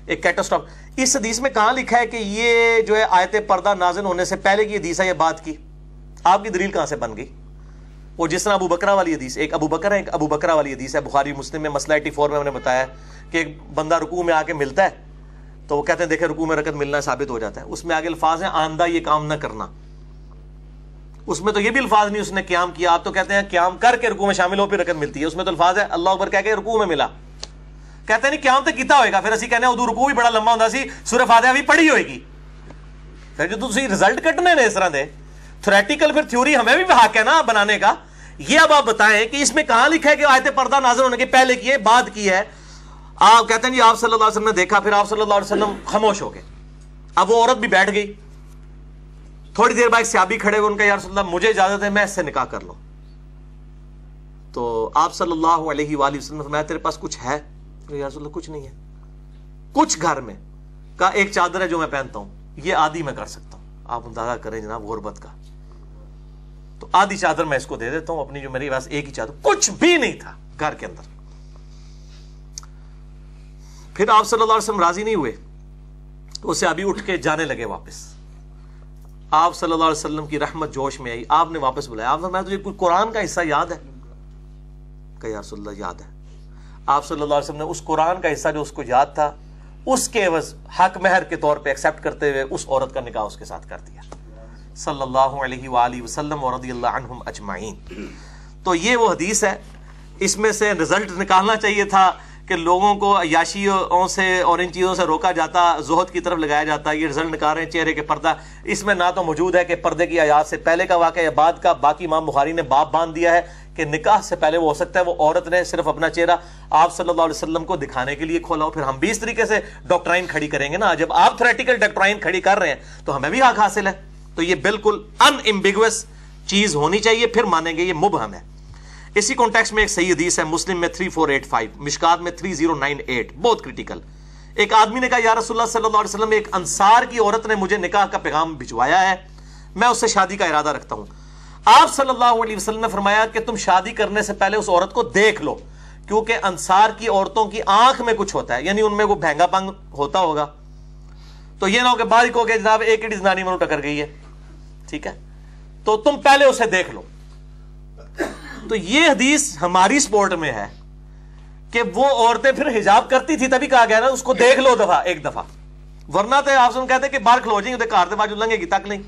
ایک کیٹاسٹاپ اس حدیث میں کہاں لکھا ہے کہ یہ جو ہے آیت پردہ نازن ہونے سے پہلے کی حدیث ہے یہ بات کی؟ آپ کی دلیل کہاں سے بن گئی؟ وہ جس طرح ابو بکرا والی حدیث، ایک ابو بکر ہے، ایک ابو بکرا والی حدیث ہے، بخاری مسلم میں مسئلہ ایٹی فور میں میں نے بتایا کہ ایک بندہ رکوع میں آ کے ملتا ہے تو وہ کہتے ہیں، دیکھیں رکوع میں رکت ملنا ثابت ہو جاتا ہے۔ اس میں آگے الفاظ ہیں آندہ یہ کام نہ کرنا۔ اس میں تو یہ بھی الفاظ نہیں، اس نے قیام کیا۔ آپ تو کہتے ہیں قیام کر کے رکوع میں شامل ہو، پھر رکت ملتی ہے۔ اس میں تو الفاظ ہے اللہ اوپر کہہ کے رکوع میں ملا۔ کہتے ہیں نہیں، قیام تو کیتا ہوئے گا۔ پھر اسی کہنے ادو رکوع بھی بڑا لمبا ہوتا سی، سورہ فاتحہ بھی پڑھی ہوئے گی۔ پھر جو تسی رزلٹ کٹنے نے اس طرح دے تھریٹیکل پھر تھیوری ہمیں بھی حق ہے نا بنانے کا۔ یہ اب آپ بتائیں کہ اس میں کہاں لکھا ہے کہ آیت پردہ نازل ہونے کے پہلے کی ہے، بعد کی ہے؟ آپ کہتے ہیں جی آپ صلی اللہ علیہ وسلم نے دیکھا، پھر آپ صلی اللہ علیہ وسلم خاموش ہو گئے۔ اب وہ عورت بھی بیٹھ گئی۔ تھوڑی دیر بعد سیابی کھڑے ہوئے، ان کا یا رسول اللہ مجھے اجازت ہے، میں اس سے نکاح کر لوں۔ تو آپ صلی اللہ علیہ وآلہ وسلم فرمایا، تیرے پاس کچھ ہے؟ یا رسول اللہ، کچھ نہیں ہے۔ کچھ گھر میں کا ایک چادر ہے جو میں پہنتا ہوں، یہ آدھی میں کر سکتا ہوں۔ آپ اندازہ کریں جناب، غربت کا۔ تو آدھی چادر میں اس کو دے دیتا ہوں، اپنی جو میری پاس ایک ہی چادر، کچھ بھی نہیں تھا گھر کے اندر۔ پھر آپ صلی اللہ علیہ وسلم راضی نہیں ہوئے، تو اسے ابھی اٹھ کے جانے لگے واپس۔ آپ صلی اللہ علیہ وسلم کی رحمت جوش میں آئی، آپ نے واپس بلایا۔ آپ نے تجھے کوئی قرآن کا حصہ یاد ہے؟ کہ یا رسول اللہ، یاد ہے۔ آپ صلی اللہ علیہ وسلم نے اس قرآن کا حصہ جو اس کو یاد تھا، اس کے عوض حق مہر کے طور پہ ایکسپٹ کرتے ہوئے اس عورت کا نکاح اس کے ساتھ کر دیا۔ صلی اللہ علیہ وآلہ وسلم و رضی اللہ عنہم اجمعین۔ تو یہ وہ حدیث ہے، اس میں سے رزلٹ نکالنا چاہیے تھا کہ لوگوں کو عیاشیوں سے اور ان چیزوں سے روکا جاتا، زہد کی طرف لگایا جاتا، یہ رزلٹ نکال رہے ہیں چہرے کے پردہ۔ اس میں نہ تو موجود ہے کہ پردے کی آیات سے پہلے کا واقعہ یا بعد کا، باقی امام بخاری نے باپ باندھ دیا ہے کہ نکاح سے پہلے وہ ہو سکتا ہے، وہ عورت نے صرف اپنا چہرہ آپ صلی اللہ علیہ وسلم کو دکھانے کے لیے کھولا۔ ہو پھر ہم بھی اس طریقے سے ڈاکٹرائن کھڑی کریں گے نا، جب آپ تھریٹیکل ڈاکٹرائن کھڑی کر رہے ہیں تو ہمیں بھی حق حاصل ہے۔ تو یہ بالکل ان امبیگوس چیز ہونی چاہیے، پھر مانیں گے یہ مبہم ہے۔ اسی کانٹیکس میں ایک صحیح حدیث ہے، مسلم میں 3485 مشکات میں 3098 بہت کریٹیکل ایک آدمی نے کہا، یا رسول اللہ صلی اللہ علیہ وسلم، ایک انصار کی عورت نے مجھے نکاح کا پیغام بھجوایا ہے، میں اس سے شادی کا ارادہ رکھتا ہوں۔ آپ صلی اللہ علیہ وسلم نے فرمایا کہ تم شادی کرنے سے پہلے اس عورت کو دیکھ لو، کیونکہ انصار کی عورتوں کی آنکھ میں کچھ ہوتا ہے یعنی ان میں وہ بھینگا پنگ ہوتا ہوگا۔ تو یہ نہ ہو کہ باریک ہو گیا، جناب، ایک ہی زنانی میں ٹکر گئی ہے۔ ٹھیک ہے؟ تو تم پہلے اسے دیکھ لو۔ تو یہ حدیث ہماری سپورٹ میں ہے کہ وہ عورتیں پھر حجاب کرتی تھی تبھی کہا گیا نا، اس کو دیکھ لو دفعہ، ایک دفعہ۔ ورنہ تو آپ سے کہتے کہ باہر کھلو جائیں گے کار باجو لنگے گی، تک نہیں۔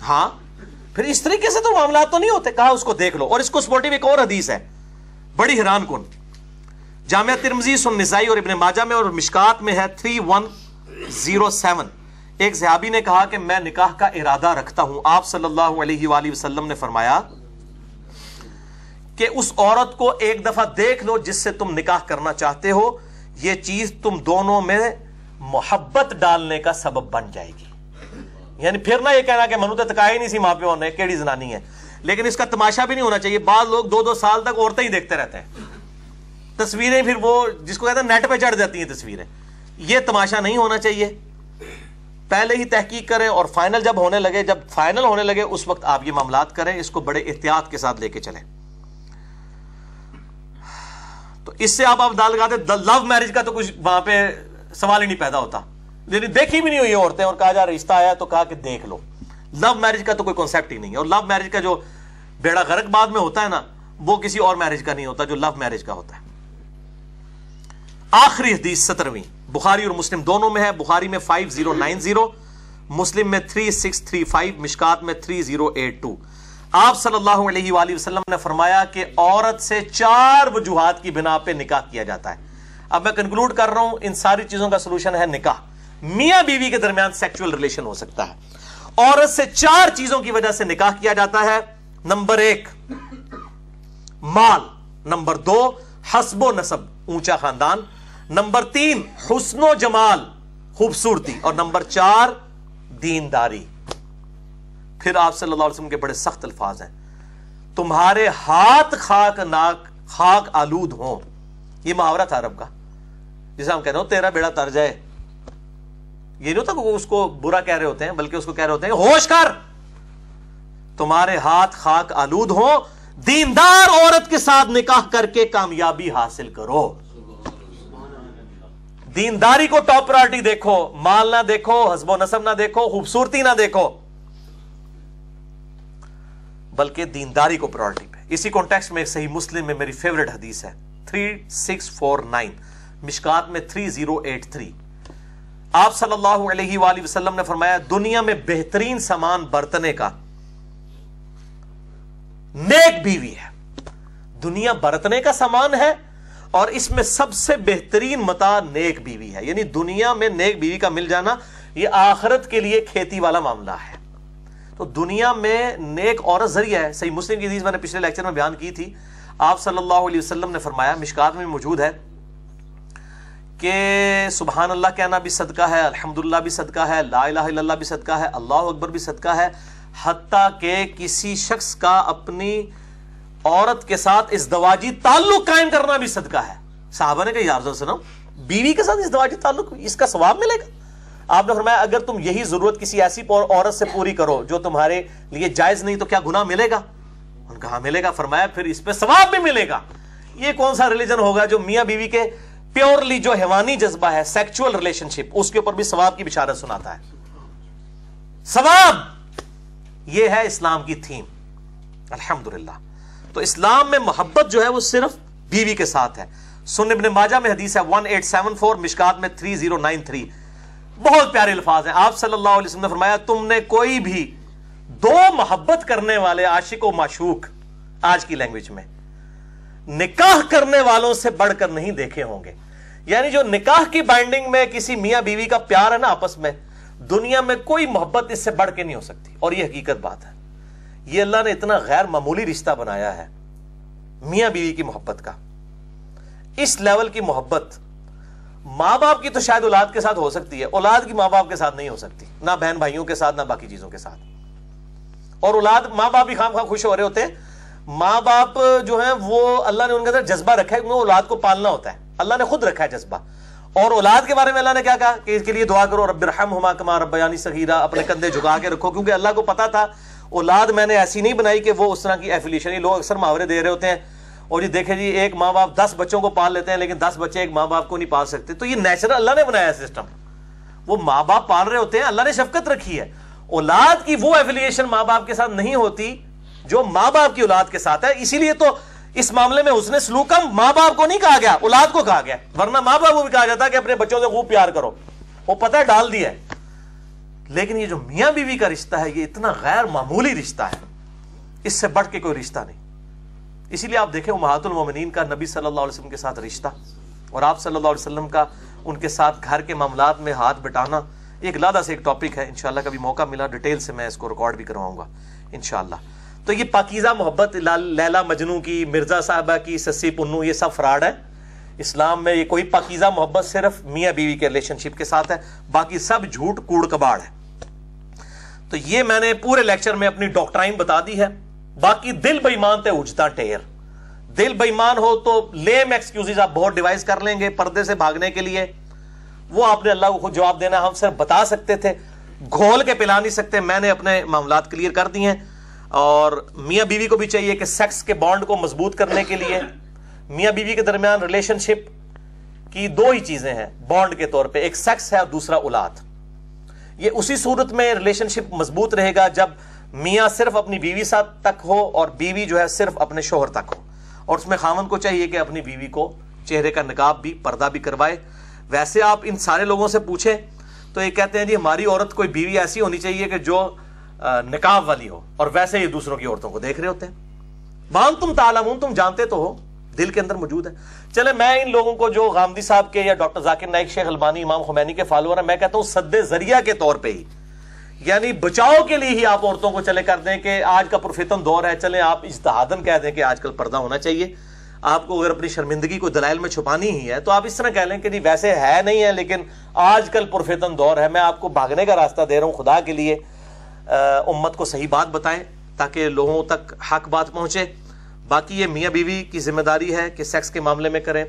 ہاں پھر اس طریقے سے تو معاملات تو نہیں ہوتے۔ کہا اس کو دیکھ لو۔ اور اس کو سپورٹیو ایک اور حدیث ہے۔ بڑی حیران کن۔ جامعہ ترمزی سن نسائی اور ابن ماجہ میں اور مشکات میں ہے۔ 3107 ایک صحابی نے کہا کہ میں نکاح کا ارادہ رکھتا ہوں۔ آپ صلی اللہ علیہ وآلہ وسلم نے فرمایا کہ اس عورت کو ایک دفعہ دیکھ لو جس سے تم نکاح کرنا چاہتے ہو۔ یہ چیز تم دونوں میں محبت ڈالنے کا سبب بن جائے گی۔ یعنی پھر نہ یہ کہنا کہ منو تو تکایا ہی نہیں سی ماں پیو نے، کیڑی زنانی ہے۔ لیکن اس کا تماشا بھی نہیں ہونا چاہیے۔ بعض لوگ دو دو سال تک عورتیں ہی دیکھتے رہتے ہیں۔ تصویریں پھر وہ جس کو کہتے ہیں، نیٹ پہ چڑھ جاتی ہیں تصویریں۔ یہ تماشا نہیں ہونا چاہیے۔ پہلے ہی تحقیق کریں اور فائنل جب ہونے لگے، جب فائنل ہونے لگے، اس وقت آپ یہ معاملات کریں، اس کو بڑے احتیاط کے ساتھ لے کے چلیں۔ تو اس سے آپ آپ دال لگاتے لو میرج کا تو کچھ وہاں پہ سوال ہی نہیں پیدا ہوتا۔ یعنی دیکھی بھی نہیں ہوئی عورتیں اور کہا جا رشتہ آیا تو کہا کہ دیکھ لو۔ لو میرج کا تو کوئی کانسیپٹ ہی نہیں ہے اور لو میرج کا جو بیڑا غرق بعد میں ہوتا ہے نا، وہ کسی اور میرج کا نہیں ہوتا جو لو میرج کا ہوتا ہے۔ آخری حدیث سترویں۔ بخاری اور مسلم دونوں میں ہے، بخاری میں 5090 مسلم میں 3635 مشکات میں 3082 آپ صلی اللہ علیہ وآلہ وسلم نے فرمایا کہ عورت سے چار وجوہات کی بنا پہ نکاح کیا جاتا ہے۔ اب میں کنکلوڈ کر رہا ہوں، ان ساری چیزوں کا سلوشن ہے نکاح۔ میاں بیوی کے درمیان سیکچول ریلیشن ہو سکتا ہے۔ عورت سے چار چیزوں کی وجہ سے نکاح کیا جاتا ہے۔ نمبر ایک، مال۔ نمبر دو، حسب و نصب، اونچا خاندان۔ نمبر تین، حسن و جمال، خوبصورتی. اور نمبر چار، دینداری. پھر آپ صلی اللہ علیہ وسلم کے بڑے سخت الفاظ ہیں. تمہارے ہاتھ خاک ناک، خاک آلود ہوں. یہ محاورہ تھا عرب کا. جسے ہم کہہ رہے ہو تیرا بیڑا تر جائے. یہ نہیں ہوتا کہ اس کو برا کہہ رہے ہوتے ہیں، بلکہ اس کو کہہ رہے ہوتے ہیں، ہوش کر. تمہارے ہاتھ خاک آلود ہو دیندار عورت کے ساتھ نکاح کر کے کامیابی حاصل کرو. دینداری کو ٹاپ پرائرٹی دیکھو، مال نہ دیکھو حسب و نصب نہ دیکھو، خوبصورتی نہ دیکھو، بلکہ دینداری کو پرائرٹی پہ۔ اسی کانٹیکس میں صحیح مسلم میں میری فیوریٹ حدیث ہے۔ 3649 مشکات میں 3083 آپ صلی اللہ علیہ وآلہ وسلم نے فرمایا، دنیا میں بہترین سامان برتنے کا نیک بیوی ہے۔ دنیا برتنے کا سامان ہے اور اس میں سب سے بہترین متا نیک بیوی ہے یعنی دنیا میں نیک بیوی کا مل جانا یہ آخرت کے لیے کھیتی والا معاملہ ہے۔ تو دنیا میں نیک عورت ذریعہ ہے، صحیح مسلم کی حدیث میں نے پچھلے لیکچر میں بیان کی تھی۔ آپ صلی اللہ علیہ وسلم نے فرمایا، مشکات میں موجود ہے کہ سبحان اللہ کہنا بھی صدقہ ہے الحمد بھی صدقہ ہے، لا الہ الا اللہ بھی صدقہ ہے، اللہ اکبر بھی صدقہ ہے، حتیٰ کہ کسی شخص کا اپنی عورت کے ساتھ ازدواجی تعلق قائم کرنا بھی صدقہ ہے۔ صحابہ نے کہا یار سنو بیوی کے ساتھ ازدواجی تعلق اس کا ثواب ملے گا؟ آپ نے فرمایا، اگر تم یہی ضرورت کسی ایسی عورت سے پوری کرو جو تمہارے لیے جائز نہیں، تو کیا گناہ ملے گا؟ ان کہا، ملے گا۔ فرمایا، پھر اس پہ ثواب بھی ملے گا۔ یہ کون سا ریلیجن ہوگا جو میاں بیوی کے پیورلی جو حیوانی جذبہ ہے سیکچول ریلیشن شپ اس کے اوپر بھی ثواب کی بشارت سناتا ہے؟ ثواب! یہ ہے اسلام کی تھیم۔ الحمدللہ۔ تو اسلام میں محبت جو ہے وہ صرف بیوی کے ساتھ ہے۔ سن ابن ماجہ میں حدیث ہے 1874 مشکات میں 3093 بہت پیارے الفاظ ہیں۔ آپ صلی اللہ علیہ وسلم نے فرمایا، تم نے کوئی بھی دو محبت کرنے والے عاشق و معشوق آج کی لینگویج میں نکاح کرنے والوں سے بڑھ کر نہیں دیکھے ہوں گے۔ یعنی جو نکاح کی بائنڈنگ میں کسی میاں بیوی کا پیار ہے نا آپس میں، دنیا میں کوئی محبت اس سے بڑھ کے نہیں ہو سکتی۔ اور یہ حقیقت بات ہے۔ یہ اللہ نے اتنا غیر معمولی رشتہ بنایا ہے میاں بیوی کی محبت کا۔ اس لیول کی محبت ماں باپ کی تو شاید اولاد کے ساتھ ہو سکتی ہے، اولاد کی ماں باپ کے ساتھ نہیں ہو سکتی، نہ بہن بھائیوں کے ساتھ، نہ باقی چیزوں کے ساتھ۔ اور اولاد ماں باپ بھی خام خواہ خوش ہو رہے ہوتے ہیں۔ ماں باپ جو ہیں، وہ اللہ نے ان کے اندر جذبہ رکھا ہے، کیونکہ اولاد کو پالنا ہوتا ہے۔ اللہ نے خود رکھا ہے جذبہ۔ اور اولاد کے بارے میں اللہ نے کیا کہا کہ اس کے لیے دعا کرو، رب رحم ہما کما رب یعنی اپنے کندھے جھکا کے رکھو، کیونکہ اللہ کو پتا تھا اولاد میں نے ایسی نہیں بنائی کہ وہ اس طرح کی ایفیلیشن لوگ اکثر محاورے دے رہے ہوتے ہیں اور یہ دیکھیں جی ایک ماں باپ دس بچوں کو پال لیتے ہیں لیکن دس بچے ایک ماں باپ کو نہیں پال سکتے۔ تو یہ نیچرل اللہ نے بنایا سسٹم وہ ماں باپ پال رہے ہوتے ہیں، اللہ نے شفقت رکھی ہے۔ اولاد کی وہ ایفیلیشن ماں باپ کے ساتھ نہیں ہوتی جو ماں باپ کی اولاد کے ساتھ ہے۔ اسی لیے تو اس معاملے میں اس نے سلوکم ماں باپ کو نہیں کہا گیا، اولاد کو کہا گیا۔ ورنہ ماں باپ کو بھی کہا جاتا کہ اپنے بچوں سے خوب پیار کرو۔ وہ پتہ ڈال دیا ہے۔ لیکن یہ جو میاں بیوی کا رشتہ ہے، یہ اتنا غیر معمولی رشتہ ہے۔ اس سے بڑھ کے کوئی رشتہ نہیں۔ اسی لیے آپ دیکھیں امہات المومنین کا نبی صلی اللہ علیہ وسلم کے ساتھ رشتہ اور آپ صلی اللہ علیہ وسلم کا ان کے ساتھ گھر کے معاملات میں ہاتھ بٹانا ایک لادہ سے ایک ٹاپک ہے۔ انشاءاللہ کبھی موقع ملا ڈیٹیل سے میں اس کو ریکارڈ بھی کرواؤں گا۔ انشاءاللہ۔ تو یہ پاکیزہ محبت لیلا مجنو کی، مرزا صاحبہ کی، سسی پنو، یہ سب فراڈ ہے۔ اسلام میں یہ کوئی پاکیزہ محبت صرف میاں بیوی کے ریلیشن شپ کے ساتھ ہے، باقی سب جھوٹ کوڑ کباڑ ہے۔ تو یہ میں نے پورے لیکچر میں اپنی ڈاکٹرائن بتا دی ہے۔ باقی دل بےمان تے اجتا ٹیر دل بےمان ہو تو لیم ایکسکیوز آپ بہت ڈیوائز کر لیں گے پردے سے بھاگنے کے لیے۔ وہ آپ نے اللہ کو خود جواب دینا ہم صرف بتا سکتے تھے۔ گھول کے پلا نہیں سکتے۔ میں نے اپنے معاملات کلیئر کر دیے۔ اور میاں بیوی کو بھی چاہیے کہ سیکس کے بانڈ کو مضبوط کرنے کے لیے۔ میاں بیوی کے درمیان ریلیشن شپ کی دو ہی چیزیں ہیں۔ بانڈ کے طور پہ ایک سیکس ہے اور دوسرا اولاد۔ یہ اسی صورت میں ریلیشن شپ مضبوط رہے گا جب میاں صرف اپنی بیوی ساتھ تک ہو اور بیوی جو ہے صرف اپنے شوہر تک ہو۔ اور اس میں خامن کو چاہیے کہ اپنی بیوی کو چہرے کا نکاب بھی، پردہ بھی کروائے۔ ویسے آپ ان سارے لوگوں سے پوچھیں تو یہ کہتے ہیں جی ہماری عورت کوئی بیوی ایسی ہونی چاہیے کہ جو نکاب والی ہو۔ اور ویسے ہی دوسروں کی عورتوں کو دیکھ رہے ہوتے ہیں۔ بان تم تالمون تم جانتے تو ہو۔ دل کے اندر موجود ہے چلے میں ان لوگوں کو جو غامدی صاحب کے یا ڈاکٹر ذاکر نائک، شیخ البانی، امام خمینی کے فالوور ہیں، میں کہتا ہوں سد ذریعہ کے طور پہ ہی۔ یعنی بچاؤ کے لیے ہی آپ عورتوں کو چلے کر دیں کہ آج کا پرفتن دور ہے۔ چلے آپ اجتہادن کہہ دیں کہ آج کل پردہ ہونا چاہیے۔ آپ کو اگر اپنی شرمندگی کو دلائل میں چھپانی ہی ہے تو آپ اس طرح کہہ لیں کہ نہیں، ویسے ہے نہیں ہے، لیکن آج کل پرفتن دور ہے۔ میں آپ کو بھاگنے کا راستہ دے رہا ہوں خدا کے لیے۔ امت کو صحیح بات بتائیں تاکہ لوگوں تک حق بات پہنچے۔ باقی یہ میاں بیوی کی ذمہ داری ہے کہ سیکس کے معاملے میں کریں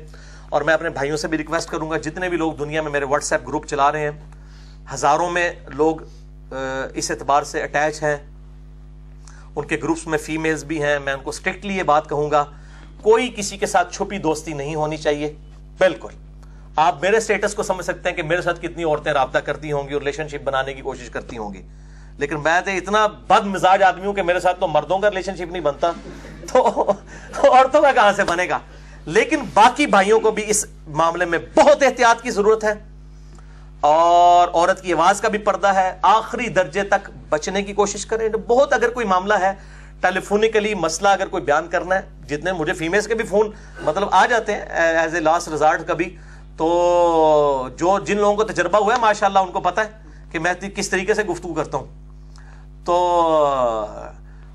اور میں اپنے بھائیوں سے بھی ریکویسٹ کروں گا، جتنے بھی لوگ دنیا میں میرے واٹس ایپ گروپ چلا رہے ہیں، ہزاروں میں لوگ اس اعتبار سے اٹیچ ہیں۔ ان کے گروپس میں فیمیلز بھی ہیں، میں ان کو اسٹرکٹلی یہ بات کہوں گا، کوئی کسی کے ساتھ چھپی دوستی نہیں ہونی چاہیے۔ بالکل۔ آپ میرے سٹیٹس کو سمجھ سکتے ہیں کہ میرے ساتھ کتنی عورتیں رابطہ کرتی ہوں گی ریلیشن شپ بنانے کی کوشش کرتی ہوں گی۔ لیکن میں تو اتنا بد مزاج آدمی ہوں کہ میرے ساتھ تو مردوں کا ریلیشن شپ نہیں بنتا۔ تو عورتوں کا کہاں سے بنے گا؟ لیکن باقی بھائیوں کو بھی اس معاملے میں بہت احتیاط کی ضرورت ہے۔ اور عورت کی آواز کا بھی پردہ ہے۔ آخری درجے تک بچنے کی کوشش کریں۔ بہت اگر کوئی معاملہ ہے ٹیلی فونیکلی مسئلہ اگر کوئی بیان کرنا ہے، جتنے مجھے فیمیلز کے بھی فون مطلب آ جاتے ہیں ایز اے لاسٹ ریزارٹ کبھی، تو جو جن لوگوں کو تجربہ ہوا ہے ماشاء اللہ ان کو پتا ہے کہ میں کس طریقے سے گفتگو کرتا ہوں۔ تو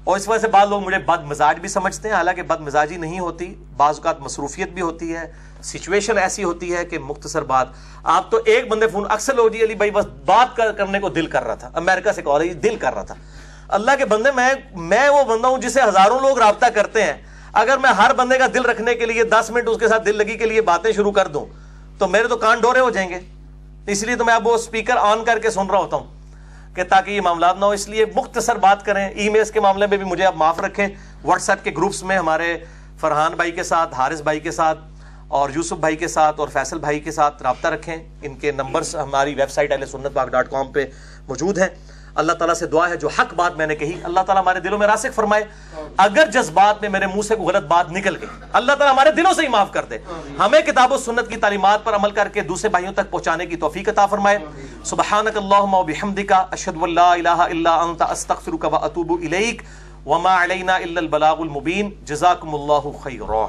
اور اس وجہ سے بعض لوگ مجھے بد مزاج بھی سمجھتے ہیں، حالانکہ بد مزاجی نہیں ہوتی، بعض اوقات مصروفیت بھی ہوتی ہے۔ سچویشن ایسی ہوتی ہے کہ مختصر بات، آپ تو ایک بندے فون اکثر لوگ جی علی بھائی بس بات کرنے کو دل کر رہا تھا، امریکہ سے کال دل کر رہا تھا۔ اللہ کے بندے، میں میں وہ بندہ ہوں جسے ہزاروں لوگ رابطہ کرتے ہیں۔ اگر میں ہر بندے کا دل رکھنے کے لیے دس منٹ اس کے ساتھ دل لگی کے لیے باتیں شروع کر دوں، تو میرے تو کان ڈورے ہو جائیں گے۔ اس لیے تو میں اب وہ اسپیکر آن کر کے سن رہا ہوتا ہوں۔ کہ تاکہ یہ معاملات نہ ہو اس لیے مختصر بات کریں۔ ای میلز کے معاملے میں بھی مجھے آپ معاف رکھیں۔ واٹس ایپ کے گروپس میں ہمارے فرحان بھائی کے ساتھ، حارث بھائی کے ساتھ اور یوسف بھائی کے ساتھ اور فیصل بھائی کے ساتھ رابطہ رکھیں۔ ان کے نمبرز ہماری ویب سائٹ اہل سنت پاک ڈاٹ کام پہ موجود ہیں۔ اللہ تعالیٰ سے دعا ہے جو حق بات میں نے کہی۔ اللہ تعالیٰ ہمارے دلوں میں راسک فرمائے۔ اگر جذبات میں میرے منہ سے کوئی غلط بات نکل گئی، اللہ تعالیٰ ہمارے دلوں سے ہی معاف کر دے۔ ہمیں کتاب و سنت کی تعلیمات پر عمل کر کے دوسرے بھائیوں تک پہنچانے کی توفیق عطا فرمائے۔ سبحانک اللہم و بحمدک، اشہد واللہ الہ الا انت، استغفرک و اتوب الیک۔ وما علینا الا البلاغ المبین۔ جزاکم اللہ خیرہ